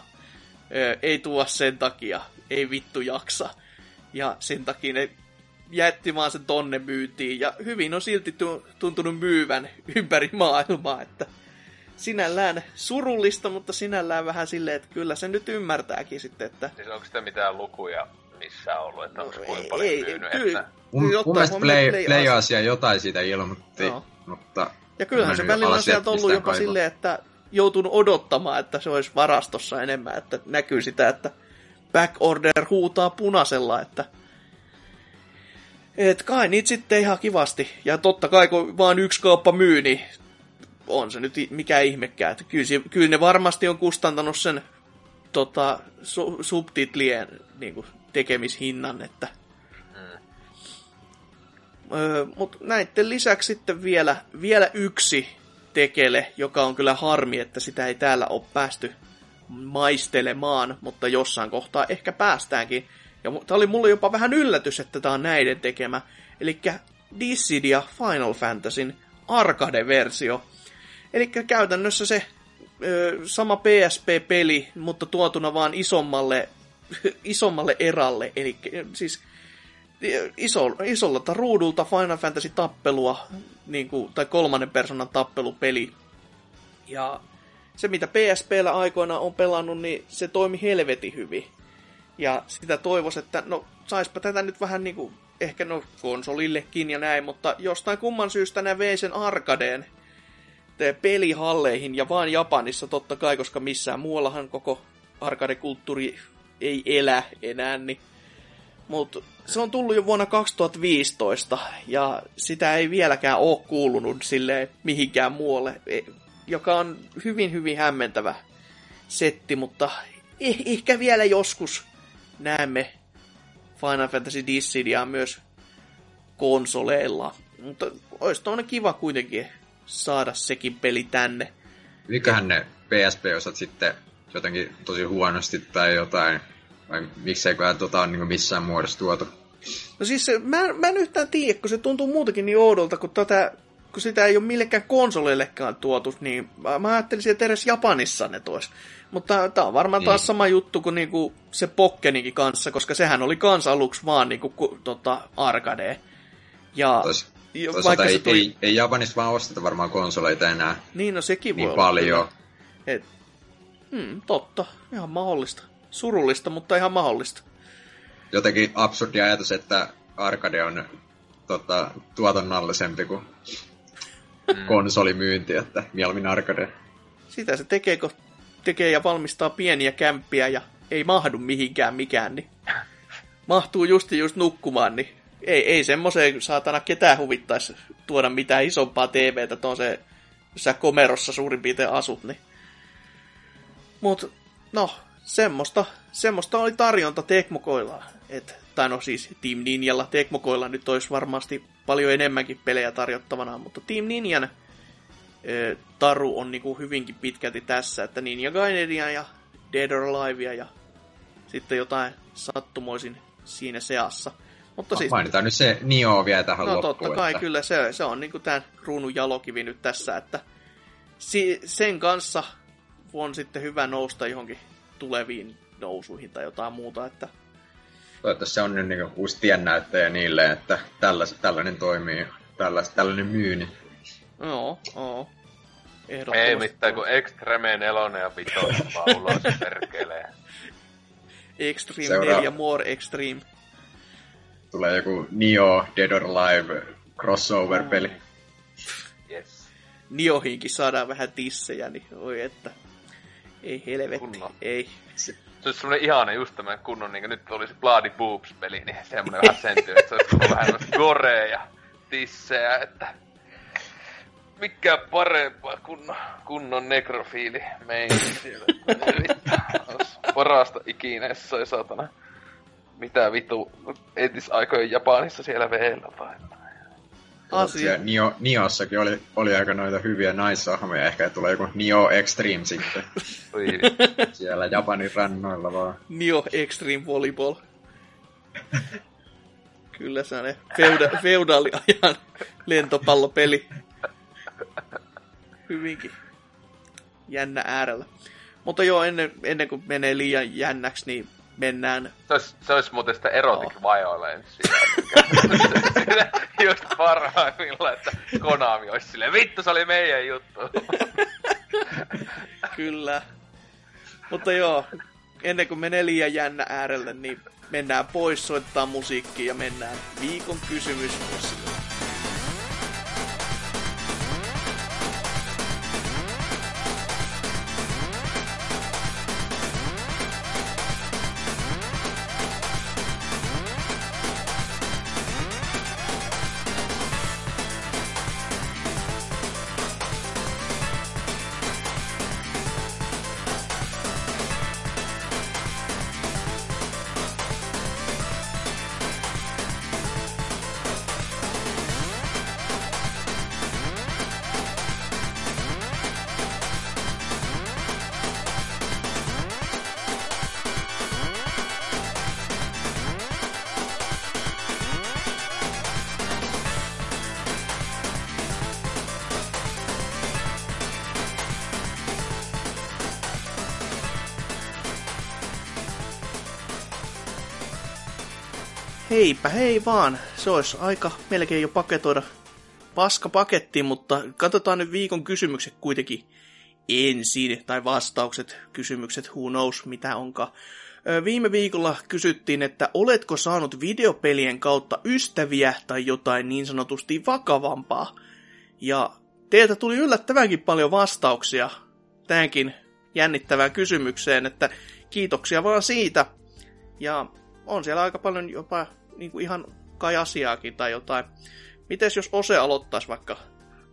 B: Ei tuo sen takia. Ei vittu jaksa. Ja sen takia ne jätti vaan sen tonne myytiin. Ja hyvin on silti tu- tuntunut myyvän ympäri maailmaa, että sinällään surullista, mutta sinällään vähän silleen, että kyllä se nyt ymmärtääkin sitten, että
C: Siis onko sitä mitään lukuja missään ollut, että onko
B: No
C: kuinka
B: ei-
C: paljon
B: ei,
C: myynyt?
B: kyllä.
C: että...
D: Mun,
B: Kyllä
D: mun mielestä Play,
B: Play
D: Play
B: Asia.
D: Jotain siitä ilmoitti,
B: Joo.
D: mutta...
B: Ja kyllähän se
D: Mennyt
B: välillä on sieltä ollut jopa
D: kaivaa.
B: silleen, että joutunut odottamaan, että se olisi varastossa enemmän, että näkyy sitä, että backorder huutaa punaisella, että et kai niitä sitten ihan kivasti. Ja totta kai kun vaan yksi kauppa myy, niin on se nyt mikä ihmekään. Että kyllä, kyllä ne varmasti on kustantanut sen tota, su, subtitlien niin kuin, tekemishinnan, että Öö, Mutta näiden lisäksi sitten vielä, vielä yksi tekele, joka on kyllä harmi, että sitä ei täällä ole päästy maistelemaan, mutta jossain kohtaa ehkä päästäänkin. Ja tämä oli mulle jopa vähän yllätys, että tämä on näiden tekemä. Eli Dissidia Final Fantasyn arcade-versio. Eli käytännössä se ö, sama PSP-peli, mutta tuotuna vaan isommalle, isommalle eralle. Eli siis iso, isolta ruudulta Final Fantasy tappelua, niin kuin, tai kolmannen persoonan tappelupeli. Ja se, mitä PSPllä aikoina on pelannut, niin se toimi helvetin hyvin. Ja sitä toivois, että no saispa tätä nyt vähän niin kuin, ehkä no konsolillekin ja näin, mutta jostain kumman syystä ne vei sen arkadeen pelihalleihin ja vaan Japanissa totta kai, koska missään muuallahan koko arcade-kulttuuri ei elä enää, niin mutta se on tullut jo vuonna 2015 ja sitä ei vieläkään ole kuulunut sille mihinkään muualle, e- joka on hyvin hyvin hämmentävä setti, mutta eh- ehkä vielä joskus näemme Final Fantasy Dissidia myös konsoleilla. Mutta olisi tuonne kiva kuitenkin saada sekin peli tänne.
D: Mikähän ne PSP-osat sitten jotenkin tosi huonosti tai jotain, vai mikseikö tota on niin missään muodossa tuotu?
B: No siis se, mä, mä en yhtään tiedä, kun se tuntuu muutenkin niin oudolta, kun tätä kun sitä ei ole millekään konsoleillekaan tuotu, niin mä, mä ajattelisin, että edes Japanissa ne tois. Mutta tämä on varmaan taas mm. sama juttu kuin niinku se Pokkeninkin kanssa, koska sehän oli kans aluksi vaan niinku, ku, tota, arcade. Ja
D: Tois, vaikka ei, se tuli... ei, ei Japanissa vaan osteta varmaan konsoleita enää
B: niin, no sekin
D: niin
B: voi
D: paljon.
B: Et, hmm, totta, ihan mahdollista. Surullista, mutta ihan mahdollista.
D: Jotenkin absurdi ajatus, että arcade on tota, tuotannollisempi kuin mm. konsolimyynti, että mieluummin arcade.
B: Sitä se tekee, kun tekee ja valmistaa pieniä kämppiä ja ei mahdu mihinkään mikään, niin mahtuu justi just nukkumaan, niin ei, ei semmoiseen saatana ketään huvittaisi tuoda mitään isompaa TVtä tuon se, sä komerossa suurin piirtein asut, niin. Mut, no, semmoista, semmoista oli tarjonta Tekmokoilla. Et, tai no siis Team Ninjalla, Tekmokoilla nyt olisi varmasti paljon enemmänkin pelejä tarjottavana, mutta Team Ninjan e, taru on niinku hyvinkin pitkälti tässä, että Ninja Gaineria ja Dead or Alivea ja sitten jotain sattumoisin siinä seassa.
D: Mutta siis, Mainitaan nyt se Nio vielä tähän
B: no,
D: loppuun.
B: totta kai, että... kyllä se, se on niinku tämän kruunun jalokivi nyt tässä, että si, sen kanssa on sitten hyvä nousta johonkin tuleviin nousuihin tai jotain muuta, että
D: Toivottavasti se on nyt niinku uusi tiennäyttäjä niille, että tällais, tällainen toimii, tällais, tällainen myy. Niin...
B: Joo, joo.
C: Ei mitään, kun Extreme 4 ja 5 vaan ulos perkelee.
B: Extreme Seuraa... 4, more extreme
D: tulee joku Neo Dead or Alive crossover-peli. Mm.
B: Yes. Niohinkin saadaan vähän tissejä, niin oi että. Ei helvetti, Kunno. ei.
C: Se, se olisi semmonen ihana just tämän kunnon, niin nyt oli se Bloody Boobs-peli, niin semmonen vähän sentyy, että se olisi vähän gorea ja tissejä, että mikä parempaa kunnon, kunnon nekrofiili meidän siellä. Parasta ikinä, jos se satana mitä vitu entisaikojen Japanissa siellä veellä vai?
B: Asia.
D: Nio, Niossakin oli, oli aika noita hyviä naissahmoja. Ehkä tulee joku Nio Extreme sitten. siellä Japanin rannoilla vaan.
B: Nio Extreme Volleyball. Kyllä se on ne feuda, feudaaliajan lentopallopeli. Hyvinkin jännä äärellä. Mutta joo, ennen, ennen kuin menee liian jännäksi, niin mennään...
C: Se olisi, se olisi muuten sitä erotic oh. violence. just parhaimmillaan, että Konami olisi silleen, vittu se oli meidän juttu.
B: Kyllä. Mutta joo, ennen kuin menee liian jännä äärelle, niin mennään pois, soittaa musiikkia ja mennään viikon kysymysosioon. Heipä hei vaan, se olisi aika melkein jo paketoida paska paketti, mutta katsotaan nyt viikon kysymykset kuitenkin ensin, tai vastaukset, kysymykset, who knows, mitä onka. Viime viikolla kysyttiin, että oletko saanut videopelien kautta ystäviä tai jotain niin sanotusti vakavampaa. Ja teiltä tuli yllättävänkin paljon vastauksia tähänkin jännittävään kysymykseen, että kiitoksia vaan siitä. Ja on siellä aika paljon jopa niin kuin ihan kai asiaakin tai jotain. Mites jos Ose aloittaisi vaikka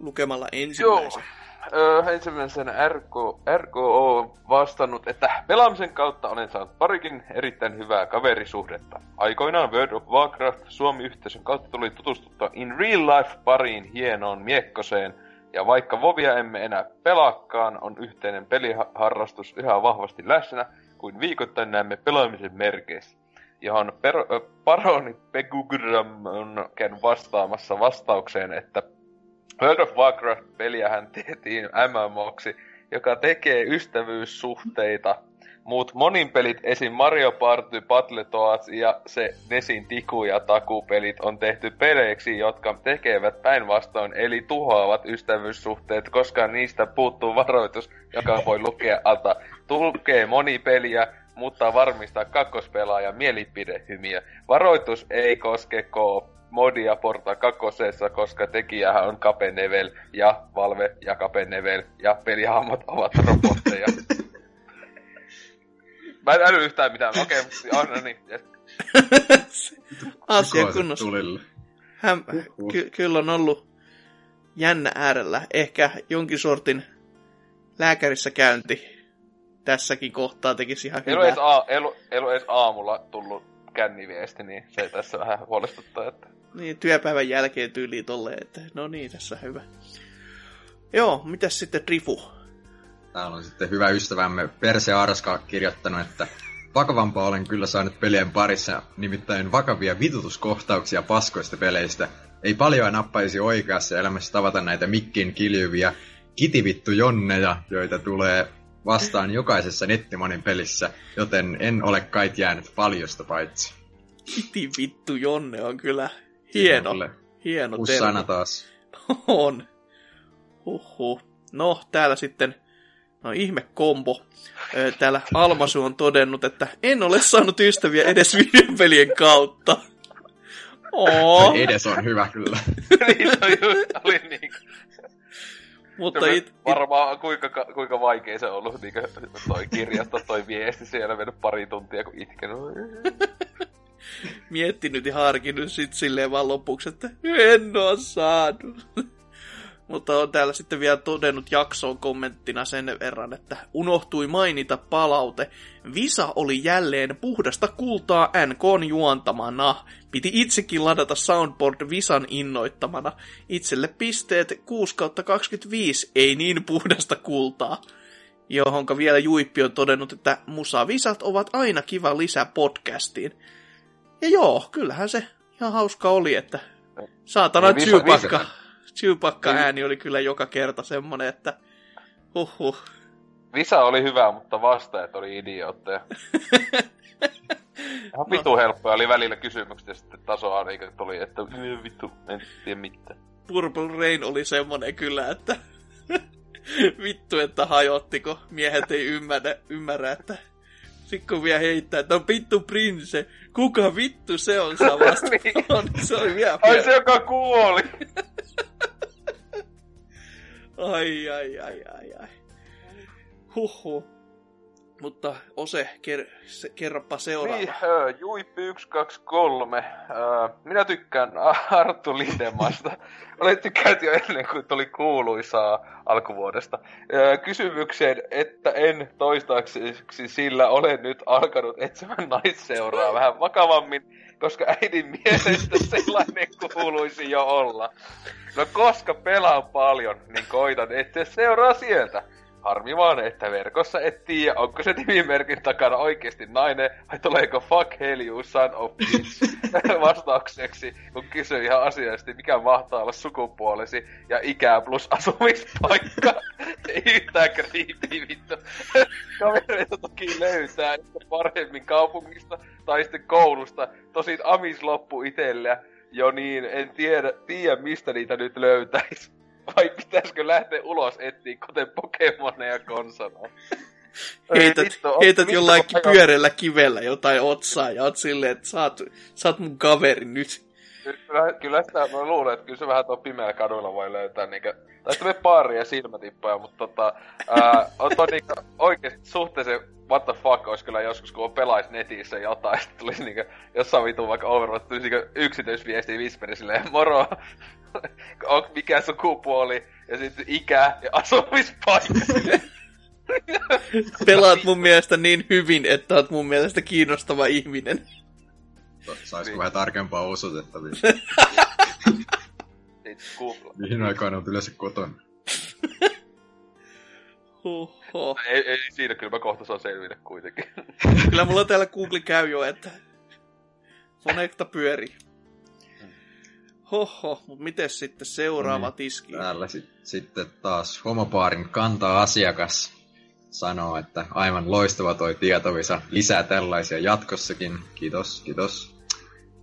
B: lukemalla ensimmäisen?
C: Joo. Öö, ensimmäisenä RKO, RKO on vastannut, että pelaamisen kautta olen saanut parikin erittäin hyvää kaverisuhdetta. Aikoinaan World of Warcraft Suomi-yhteisön kautta tuli tutustuttua in real life pariin hienoon miekkoseen, ja vaikka Vovia emme enää pelaakaan, on yhteinen peliharrastus yhä vahvasti läsnä, kuin viikoittain näemme pelaamisen merkeissä johon per, paroni Pegugram on käynyt vastaamassa vastaukseen, että World of Warcraft-peliähän tehtiin MMOksi, joka tekee ystävyyssuhteita muut monin pelit, esim. Mario Party, Battletoads ja se Nesin Tiku ja Taku-pelit on tehty peleiksi, jotka tekevät päinvastoin, eli tuhoavat ystävyyssuhteet, koska niistä puuttuu varoitus, joka voi lukea alta. Tulkee monipeliä, mutta varmistaa kakkospelaajan mielipidehymiö. Varoitus ei koske ko modia Porta kakkosessa, koska tekijähän on Kapenevel ja Valve ja Kapenevel ja pelihahmot ovat robotteja. Mä en äly yhtään mitään. Okei, okay, on, no niin. Yes.
B: Asia kunnossa.
D: tulille.
B: Häm, ky- kyllä on ollut jännä äärellä. Ehkä jonkin sortin lääkärissä käynti tässäkin kohtaa tekisi ihan
C: Ei ollut, edes
B: hyvää.
C: a, ei, ollut, ei ollut edes aamulla tullut känniviesti, niin se tässä vähän huolestuttaa, että...
B: Niin, työpäivän jälkeen tyyliin tolleen, että no niin, tässä on hyvä. Joo, mitäs sitten Drifu?
D: Täällä on sitten hyvä ystävämme Perse Arska kirjoittanut, että vakavampaa olen kyllä saanut pelien parissa, nimittäin vakavia vitutuskohtauksia paskoista peleistä. Ei paljon nappaisi oikeassa elämässä tavata näitä mikkin kiljyviä kitivittu jonneja, joita tulee vastaan jokaisessa nettimonin pelissä, joten en ole kait jäänyt paljosta paitsi.
B: Kiti vittu Jonne on kyllä hieno,
D: Kyllä.
B: hieno
D: Uusi sana taas.
B: On. Huhhuh. No, täällä sitten no ihme kombo. Täällä Almasu on todennut, että en ole saanut ystäviä edes videopelien kautta. Oo,
D: Toi edes on hyvä kyllä.
C: niin just oli niinku...
B: mutta it, it,
C: varmaan kuinka, kuinka vaikea se on ollut niinku toi kirjasto, toi viesti siellä mennyt pari tuntia kun itkenyt.
B: miettinyt ja harkinnut sit silleen vaan lopuksi, että en oo saanut. Mutta on täällä sitten vielä todennut jaksoon kommenttina sen verran, että unohtui mainita palaute. Visa oli jälleen puhdasta kultaa NKn juontamana. Piti itsekin ladata soundboard Visan innoittamana. Itselle pisteet 6 25, ei niin puhdasta kultaa. Johonka vielä Juippi on todennut, että musavisat ovat aina kiva lisä podcastiin. Ja joo, kyllähän se ihan hauska oli, että saatana
C: Niin, Visa-
B: Chewbacca,
C: Visa-
B: Chewbacca
C: Niin.
B: ääni oli kyllä joka kerta semmonen, että huhhuh.
C: Visa oli hyvä, mutta vastaajat oli idiootteja. Ihan vitu helppoja oli välillä kysymykset ja sitten tasoa niin tuli, että "Ei vittu, en tiedä mitään.
B: Purple Rain oli semmonen kyllä, että vittu, että hajottiko miehet ei ymmärrä, ymmärrä että sitten kun vielä heittää, että on vittu prinse, kuka vittu se on saa vasta
C: Niin.
B: on, se oli vielä
C: Ai se, joka kuoli!
B: Ai, ai, ai, ai, ai. Huhhuh. Mutta Ose, ker- se, kerropa seuraava.
C: Niin, öö, Juippi 123. Öö, minä tykkään Arttu Lindemasta. Olen tykännyt jo ennen kuin tuli kuuluisaa alkuvuodesta. Öö, kysymykseen, että en toistaiseksi sillä olen nyt alkanut etsimään naisseuraa vähän vakavammin, koska äidin mielestä sellainen kuuluisi jo olla. No koska pelaan paljon, niin koitan etsiä seuraa sieltä. Harmi vaan, että verkossa et tiedä, onko se nimimerkin takana oikeasti nainen, vai tuleeko fuck hell you son of bitch vastaukseksi, kun kysyy ihan asiallisesti, mikä mahtaa olla sukupuolesi ja ikää plus asumispaikka. Ei yhtään creepy vittu. Kavereita toki löytää, paremmin kaupungista tai sitten koulusta. Tosin amis loppu itellä jo niin, en tiedä, tiedä mistä niitä nyt löytäisi. Vai pitäisikö lähteä ulos etsiä kuten Pokemoneja konsana?
B: Heität,
C: Vittu,
B: heität
C: vittu,
B: jollain
C: kun-
B: pyörällä kivellä jotain otsaa ja oot silleen, että sä oot, sä oot mun kaveri nyt.
C: Kyllä, kyllä sitä mä luulen, että kyllä se vähän tuo pimeällä kadulla voi löytää niinkö... Tai sitten me paaria ja silmätippoja, mutta tota... Ää, on toi niinkö oikeesti suhteellisen what the fuck olisi kyllä joskus, kun pelais netissä jotain, sitten tulisi niinkö jossain vitun vaikka Overwatch, tulisi niinkö yksityisviesti Whisperi silleen, moro, on, mikä sukupuoli, ja sitten ikä ja asumispaikka.
B: Pelaat mun mielestä niin hyvin, että oot mun mielestä kiinnostava ihminen.
D: Saisiko
C: Niin.
D: vähän tarkempaa osoitetta Mihin aikaan on yleensä kotona?
B: Huhhuh.
C: Ei, ei siinä, kyllä mä kohta saan selvitä kuitenkin.
B: Kyllä mulla täällä Google käy jo, että Fonekta pyörii. Hoho, mutta miten sitten seuraava
D: Niin.
B: tiski?
D: Täällä sit, sitten taas homopaarin kanta-asiakas sanoo, että aivan loistava toi tietovisa. Lisää tällaisia jatkossakin. Kiitos, kiitos.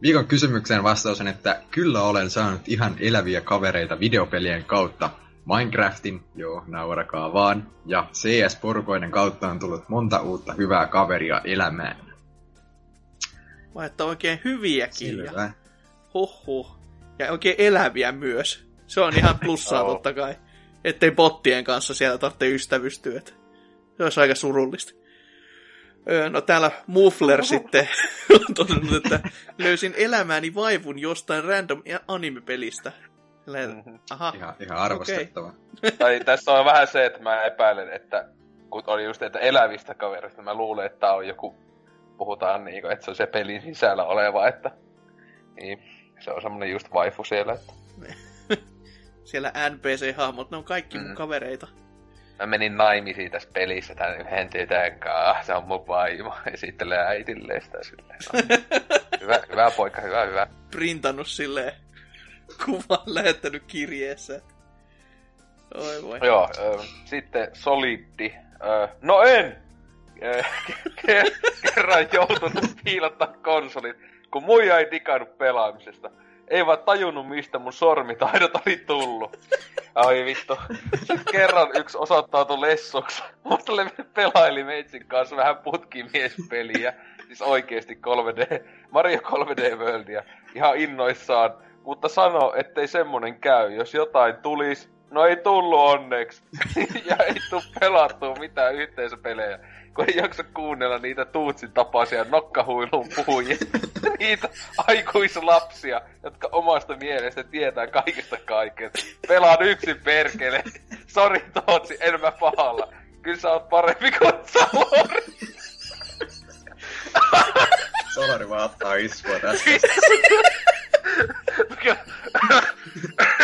D: Viikon kysymykseen vastaus on, että kyllä olen saanut ihan eläviä kavereita videopelien kautta. Minecraftin, joo, naurakaa vaan, ja CS-porukoiden kautta on tullut monta uutta hyvää kaveria elämään.
B: Vai että oikein hyviäkin. Ja,
D: Selvä.
B: hoho. Ja oikein eläviä myös. Se on ihan plussaa totta kai. Ettei bottien kanssa siellä tarvitse ystävystyä. Se olisi aika surullista. Öö, No täällä Muffler sitten on todennut, että löysin elämääni vaivun jostain random anime-pelistä.
C: Mhm.
B: Aha,
D: Ihan, ihan arvostettava.
C: Tai tässä on vähän se, että mä epäilen, että kun oli just, että elävistä kavereista, mä luulen, että tää on joku, puhutaan niinku, että se on se pelin sisällä oleva, että niin, se on semmonen just waifu siellä, että
B: siellä NPC-hahmot, ne on kaikki mun
C: Mm.
B: kavereita.
C: Mä menin naimisiin tässä pelissä tän yhden tytön kanssa, se on mun vaimo, esittelee äitilleen sitä silleen. No. hyvä, hyvä poika, hyvä, hyvä.
B: Printannut silleen kuvan lähettänyt kirjeessä. Oi voi.
C: Joo, ö, sitten Soliddi. Ö, no en! Kerran joutunut piilottaa konsolit, kun muija ei digannut pelaamisesta. Ei vaan tajunnut, mistä mun sormitaidot oli tullut. Ai vittu. Kerran yksi osoittautui lessoksi. Mutta pelaili meitsin kanssa vähän putkimiespeliä. Siis oikeesti 3D, Mario 3D Worldia. Ihan innoissaan. Mutta sano, ettei semmonen käy. Jos jotain tulis, no ei tullut onneksi. ja ei tuu pelattua mitään yhteisöpelejä. Kun ei jaksa kuunnella niitä Tuutsin tapaisia nokkahuilun puhujia. niitä aikuislapsia, jotka omasta mielestä tietää kaikesta kaiken. Pelaan yksin perkele. Sori Tootsi, en mä pahalla. Kyllä sä oot parempi kuin Salori.
D: Solari vaan ottaa iskua tästä.
C: mikä,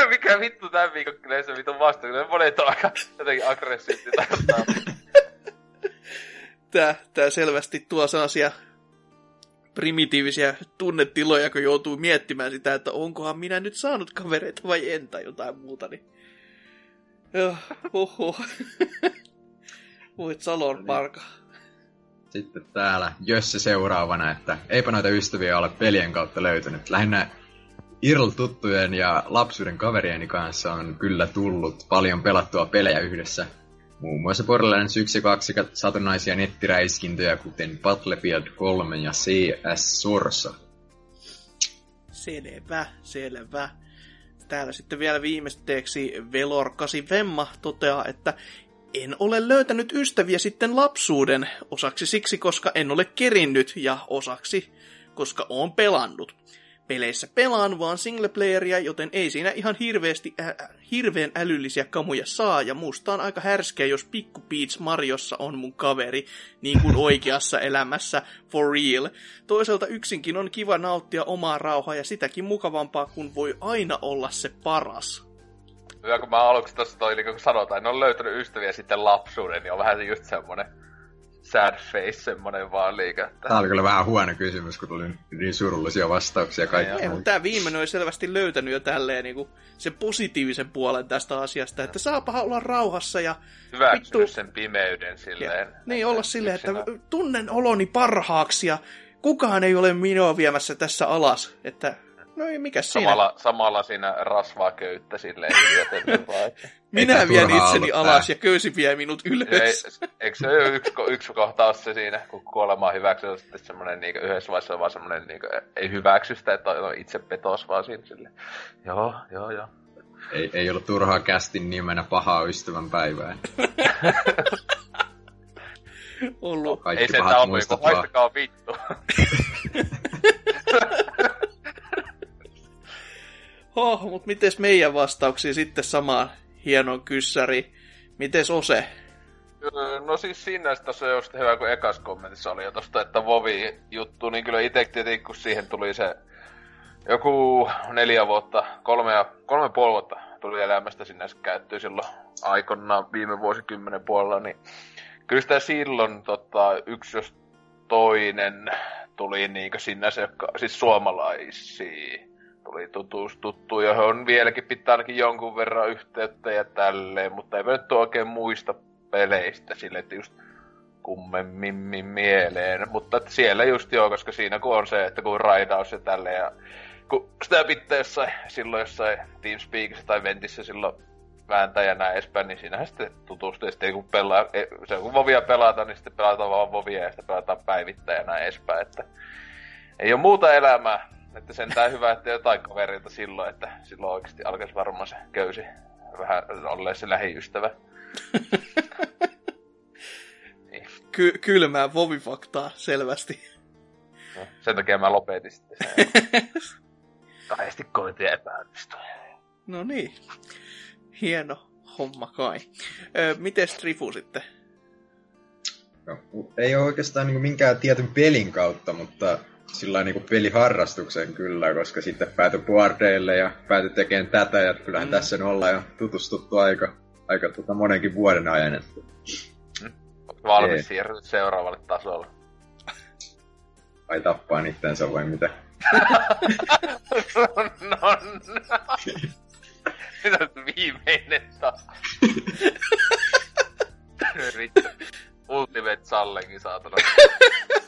C: mikä vittu tän viikon kyllä se vittu vasta, kun ne monet on aika jotenkin aggressiivisesti tarttaa.
B: Tää, tää selvästi tuo sellaisia primitiivisiä tunnetiloja, kun joutuu miettimään sitä, että onkohan minä nyt saanut kavereita vai en tai jotain muuta, niin... Joo, oho. Voit Salon parka.
D: Sitten täällä Jösse seuraavana, että eipä noita ystäviä ole pelien kautta löytynyt. Lähinnä Irl-tuttujen ja lapsuuden kaverieni kanssa on kyllä tullut paljon pelattua pelejä yhdessä. Muun muassa Borderlands 1 ja 2 sekä satunnaisia nettiräiskintöjä, kuten Battlefield 3 ja CS Sorsa.
B: Selvä, selvä. Täällä sitten vielä viimeisteeksi Velor 8 Vemma toteaa, että en ole löytänyt ystäviä sitten lapsuuden, osaksi siksi, koska en ole kerinnyt, ja osaksi, koska oon pelannut. Peleissä pelaan vaan singleplayeria, joten ei siinä ihan hirveästi ä- ä- hirveän älyllisiä kamuja saa, ja musta on aika härskeä, jos Pikku Peach Mariossa on mun kaveri, niin kuin oikeassa elämässä, for real. Toisaalta yksinkin on kiva nauttia omaa rauhaa, ja sitäkin mukavampaa, kun voi aina olla se paras.
C: Hyvä, kun mä aluksi tossa toi, niin kun sanotaan, että ne on löytänyt ystäviä sitten lapsuuden, niin on vähän just semmonen sad face, semmonen vaan liikä. Että...
D: Tää oli kyllä vähän huono kysymys, kun tuli niin surullisia vastauksia kaikki.
B: Ei, mutta tämä viimeinen on selvästi löytänyt jo tälleen niin sen positiivisen puolen tästä asiasta, että saapa olla rauhassa ja
C: Hyväksynyt
B: vittu-
C: sen pimeyden
B: Ja,
C: silleen.
B: niin olla silleen, että tunnen oloni parhaaksi ja kukaan ei ole minua viemässä tässä alas. Että no ei mikä siinä.
C: Samalla, samalla siinä rasvaa köyttä silleen hiljatellen vaan.
B: Minä
D: Eikä
B: vien itseni alas
D: tää.
B: ja köysi vie minut
C: Ei,
B: ylös.
C: eikö se ole yksi, yksi kohtaus se siinä, kun kuolemaa hyväksyy, on sitten semmonen niinku, yhdessä vaiheessa on vaan semmonen niinku, ei hyväksy sitä, että on itse petos vaan siinä silleen. Joo, joo, joo.
D: Ei, ei ollut turhaa kästin nimenä pahaa ystävän päivää.
B: Ollut.
D: Kaikki
C: ei se
D: pahat
C: kun
D: vaan.
C: vittu.
B: Oh, mutta mites meidän vastauksia sitten samaan hienoon kyssäri? Mites Ose?
C: Öö, No siis siinä tässä on just hyvä, kun ekas kommentissa oli jo tosta, että Vovi juttu, niin kyllä itse tietenkin, kun siihen tuli se joku neljä vuotta, kolme ja kolme puoli vuotta tuli elämästä sinne se käyttöön silloin aikoinaan viime vuosikymmenen puolella, niin kyllä sitä silloin tota, yksi jos toinen tuli niinkö sinne se, siis suomalaisia tuli tutustuttu, johon on vieläkin pitää ainakin jonkun verran yhteyttä ja tälleen, mutta ei nyt oikein muista peleistä sille, että just kummemmin mieleen. Mutta siellä just joo, koska siinä kun on se, että kun raidaus ja tälleen ja kun sitä pitää jossain, silloin jossain Teamspeakissa tai Ventissä silloin vääntää ja näin edespäin, niin siinähän sitten tutustuu. Ja sitten kun pelaa, se kun Vovia pelata, niin sitten pelataan vaan Vovia ja sitten pelataan päivittäin ja näin edespäin. Että ei ole muuta elämää. Että sentään hyvä, että jotain kaverilta silloin, että silloin oikeasti alkaisi varmaan se köysi vähän olleen se lähiystävä.
B: niin. Ky- kylmää vovifaktaa selvästi.
C: No, sen takia mä lopetin sitten Kahdesti koitin epäonnistua.
B: No niin. Hieno homma kai. Ö, miten Strifu sitten?
D: No, ei ole oikeastaan niin minkään tietyn pelin kautta, mutta sillä niin peliharrastuksen kyllä, koska sitten päätyi boardeille ja päätyi tekemään tätä, ja kyllähän mm. tässä nyt ollaan jo tutustuttu aika, aika tuota monenkin vuoden ajan. Että...
C: Valmis siirryt seuraavalle tasolle.
D: Vai tappaa itseensä vai mitä?
C: no, no. Mitä viimeinen taas? Ultimate Sallenkin saatana.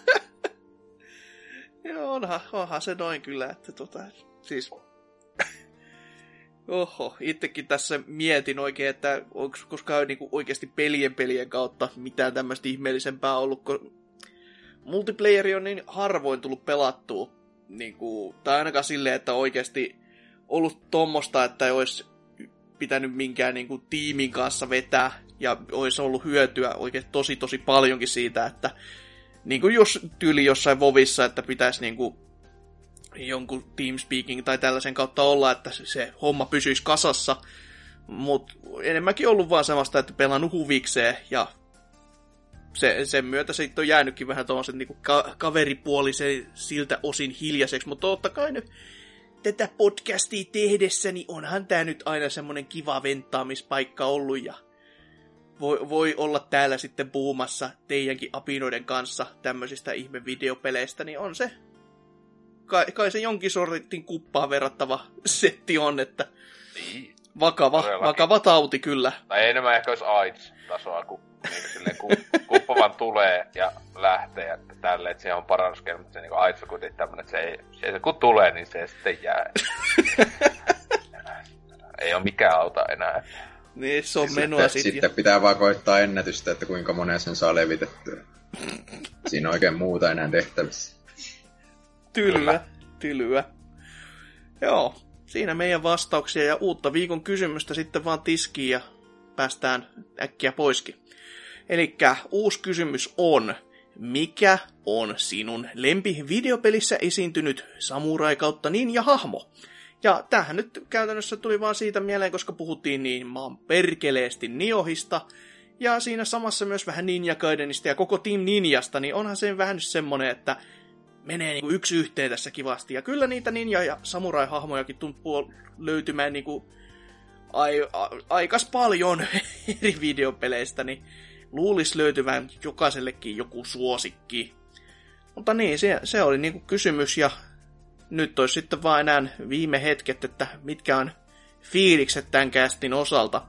B: Joo, onhan, onhan se noin kyllä, että tota, siis... Oho, itsekin tässä mietin oikein, että onko koskaan niinku oikeasti pelien pelien kautta mitään tämmöistä ihmeellisempää ollut, kun multiplayeri on niin harvoin tullut pelattua, niinku, tai ainakaan silleen, että oikeasti ollut tommosta, että ei olisi pitänyt minkään niinku, tiimin kanssa vetää, ja olisi ollut hyötyä oikein tosi tosi paljonkin siitä, että niin kuin jos tyyli jossain Vovissa, että pitäisi niin kuin jonkun Teamspeaking tai tällaisen kautta olla, että se homma pysyisi kasassa. Mutta enemmänkin ollut vaan semmoista, että pelannut huvikseen ja se, sen myötä sitten on jäänytkin vähän tuollaiset niin ka- kaveripuolisen siltä osin hiljaiseksi, mutta totta kai nyt tätä podcastia tehdessäni onhan tämä nyt aina semmoinen kiva venttaamispaikka ollut ja voi, voi olla täällä sitten puhumassa teidänkin apinoiden kanssa tämmöisistä ihme videopeleistä, niin on se kai, kai se jonkin sortin kuppaan verrattava setti on, että niin. vakava, vakava tauti kyllä.
C: Tai enemmän ehkä olisi AIDS-tasoa, kun niin silleen, ku, kuppa vaan tulee ja lähtee ja tälleen, että siihen on parannuskeino, mutta se niin AIDS on kuitenkin tämmöinen, että se, ei, se, kun tulee, niin se sitten jää. ei ole mikään auta enää.
B: Niin, se on sitten, menua
D: sitten. Sitten pitää vaan koittaa ennätystä, että kuinka monen sen saa levitettyä. Siinä on oikein muuta enää tehtävissä.
B: Tylyä, tylyä. Joo, siinä meidän vastauksia ja uutta viikon kysymystä sitten vaan tiskiin ja päästään äkkiä poiskin. Eli uusi kysymys on, mikä on sinun lempi videopelissä esiintynyt samurai kautta ninja hahmo? Ja tähän nyt käytännössä tuli vaan siitä mieleen, koska puhuttiin niin maan perkeleesti Niohista, ja siinä samassa myös vähän Ninja Gaidenista ja koko Team Ninjasta, niin onhan se vähän semmonen, että menee niinku yksi yhteen tässä kivasti. Ja kyllä niitä ninja- ja samurai-hahmojakin tuntuu löytymään niinku ai, a, aikas paljon eri videopeleistä, niin luulisi löytyvän jokaisellekin joku suosikki. Mutta niin, se, se oli niinku kysymys, ja nyt olisi sitten vaan enää viime hetket, että mitkä on fiilikset tämän kästin osalta.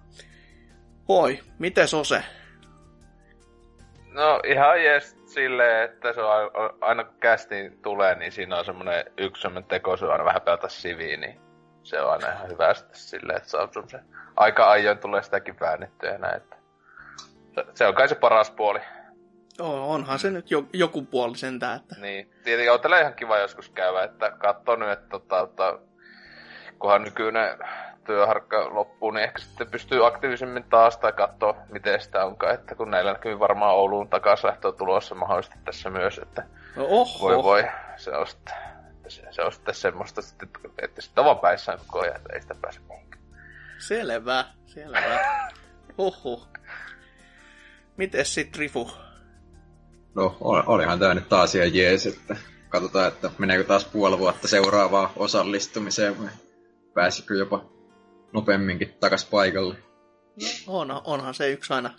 B: Hoi, miten Ose?
C: No ihan jees silleen, että se on aina kun kästiin tulee, niin siinä on semmoinen yksi semmoinen teko, se on aina vähän pelata siviin, niin se on aina ihan hyvä sitten silleen, että se on se aika ajoin tulee sitäkin väännettyä näin, että se on kai se paras puoli.
B: Joo, onhan se nyt jo, joku puoli sentään. Että...
C: Niin, tietenkin on tällä ihan kiva joskus käydä, että katsoo nyt, että tota, tota, kunhan nykyinen työharkka loppuu, niin ehkä sitten pystyy aktiivisemmin taas tai katsoa, miten sitä onkaan. Että kun näillä näkyy varmaan Ouluun takaslähtö tulossa mahdollisesti tässä myös, että
B: no oho.
C: voi voi, se on sitten, se, se on sitten semmoista, että sitten on vaan päissään koko ajan, että ei sitä pääse mihinkään.
B: Selvä, selvä. Oho. Mites sit Rifu?
D: No, olihan tämä nyt taas ihan jees, että katsotaan, että meneekö taas puoli vuotta seuraavaan osallistumiseen vai pääsikö jopa nopeamminkin takas paikalle.
B: No, on, onhan se yksi aina,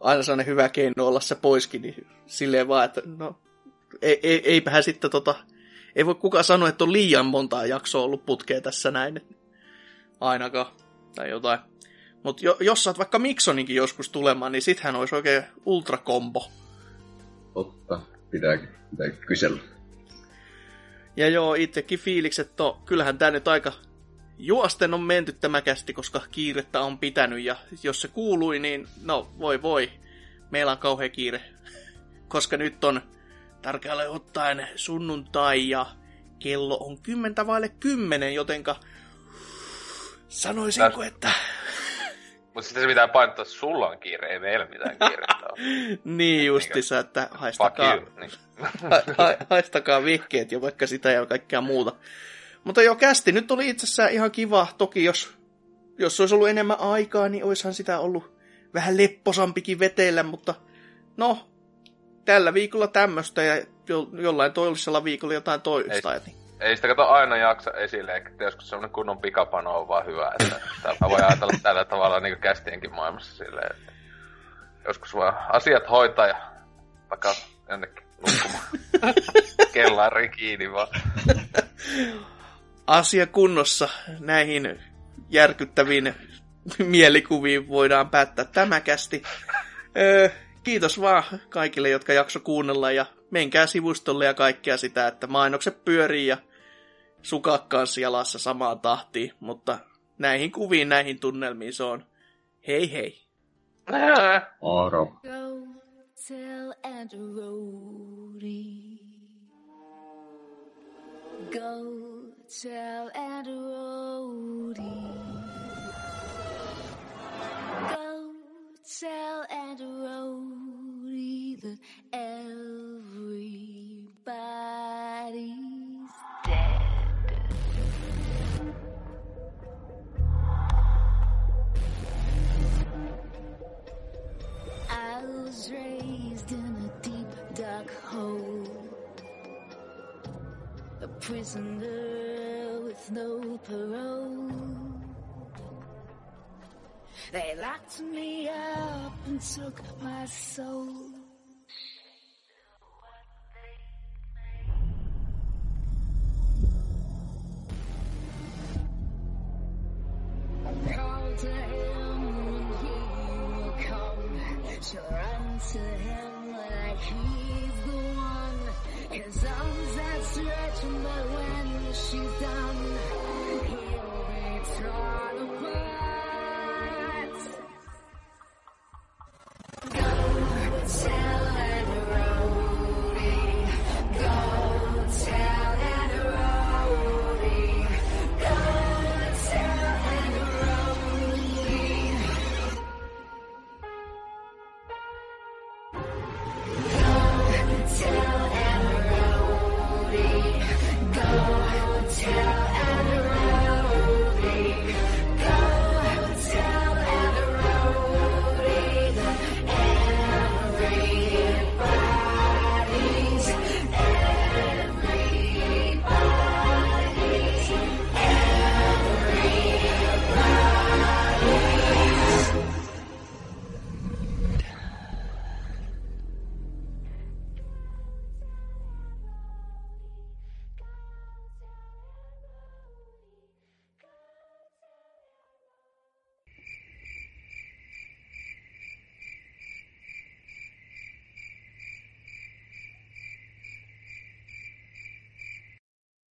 B: aina sellainen hyvä keino olla se poiskin, niin silleen vaan, että no, ei, ei, eipähän sitten tota, ei voi kukaan sanoa, että on liian montaa jaksoa ollut putkea tässä näin. Ainakaan. Tai jotain. Mutta jo, jos saat vaikka Miksoninkin joskus tulemaan, niin sittenhän olisi oikein ultrakombo.
D: Totta. Pitää, pitää kysellä.
B: Ja joo, itsekin fiilikset, että kyllähän tämä nyt aika juosten on menty tämä kästi, koska kiirettä on pitänyt. Ja jos se kuului, niin no voi voi. Meillä on kauhean kiire. koska nyt on tarkalleen ottaen sunnuntai ja kello on kymmentä vaille kymmenen, jotenka sanoisinko, että...
C: Mutta sitten se pitää painottaa, että sulla on kiire, ei meillä mitään kiirettä
B: niin justissa, että haistakaa,
C: you. Niin.
B: ha, ha, haistakaa vihkeet ja vaikka sitä ja kaikkea muuta. Mutta joo, kästi nyt oli itse asiassa ihan kiva. Toki jos, jos olisi ollut enemmän aikaa, niin oishan sitä ollut vähän lepposampikin vetellä, mutta no, tällä viikolla tämmöistä ja jo, jollain toisella viikolla jotain toista. Ei, niin.
C: Ei sitä kato aina jaksa esille, että joskus semmonen kunnon pikapano on vaan hyvä, että täällä voi ajatella tällä tavalla niin kästienkin maailmassa silleen, että joskus vaan asiat hoitaa ja vaikka jonnekin nukkumaan. Kellari kiinni vaan.
B: Asia kunnossa näihin järkyttäviin mielikuviin voidaan päättää tämäkästi. Öö, kiitos vaan kaikille, jotka jakso kuunnella ja menkää sivustolle ja kaikkea sitä, että mainokset pyörii ja sukat kanssa jalassa samaan tahtiin, mutta näihin kuviin, näihin tunnelmiin se on hei hei.
D: Oro.
F: Go tell and roadie. Go tell and roadie. Go tell and roadie that everybody's was raised in a deep dark hole. A prisoner with no parole. They locked me up and took my soul. Call to him and he will come. Run to him like he's the one. His arms stretch, but when she's done, he'll be torn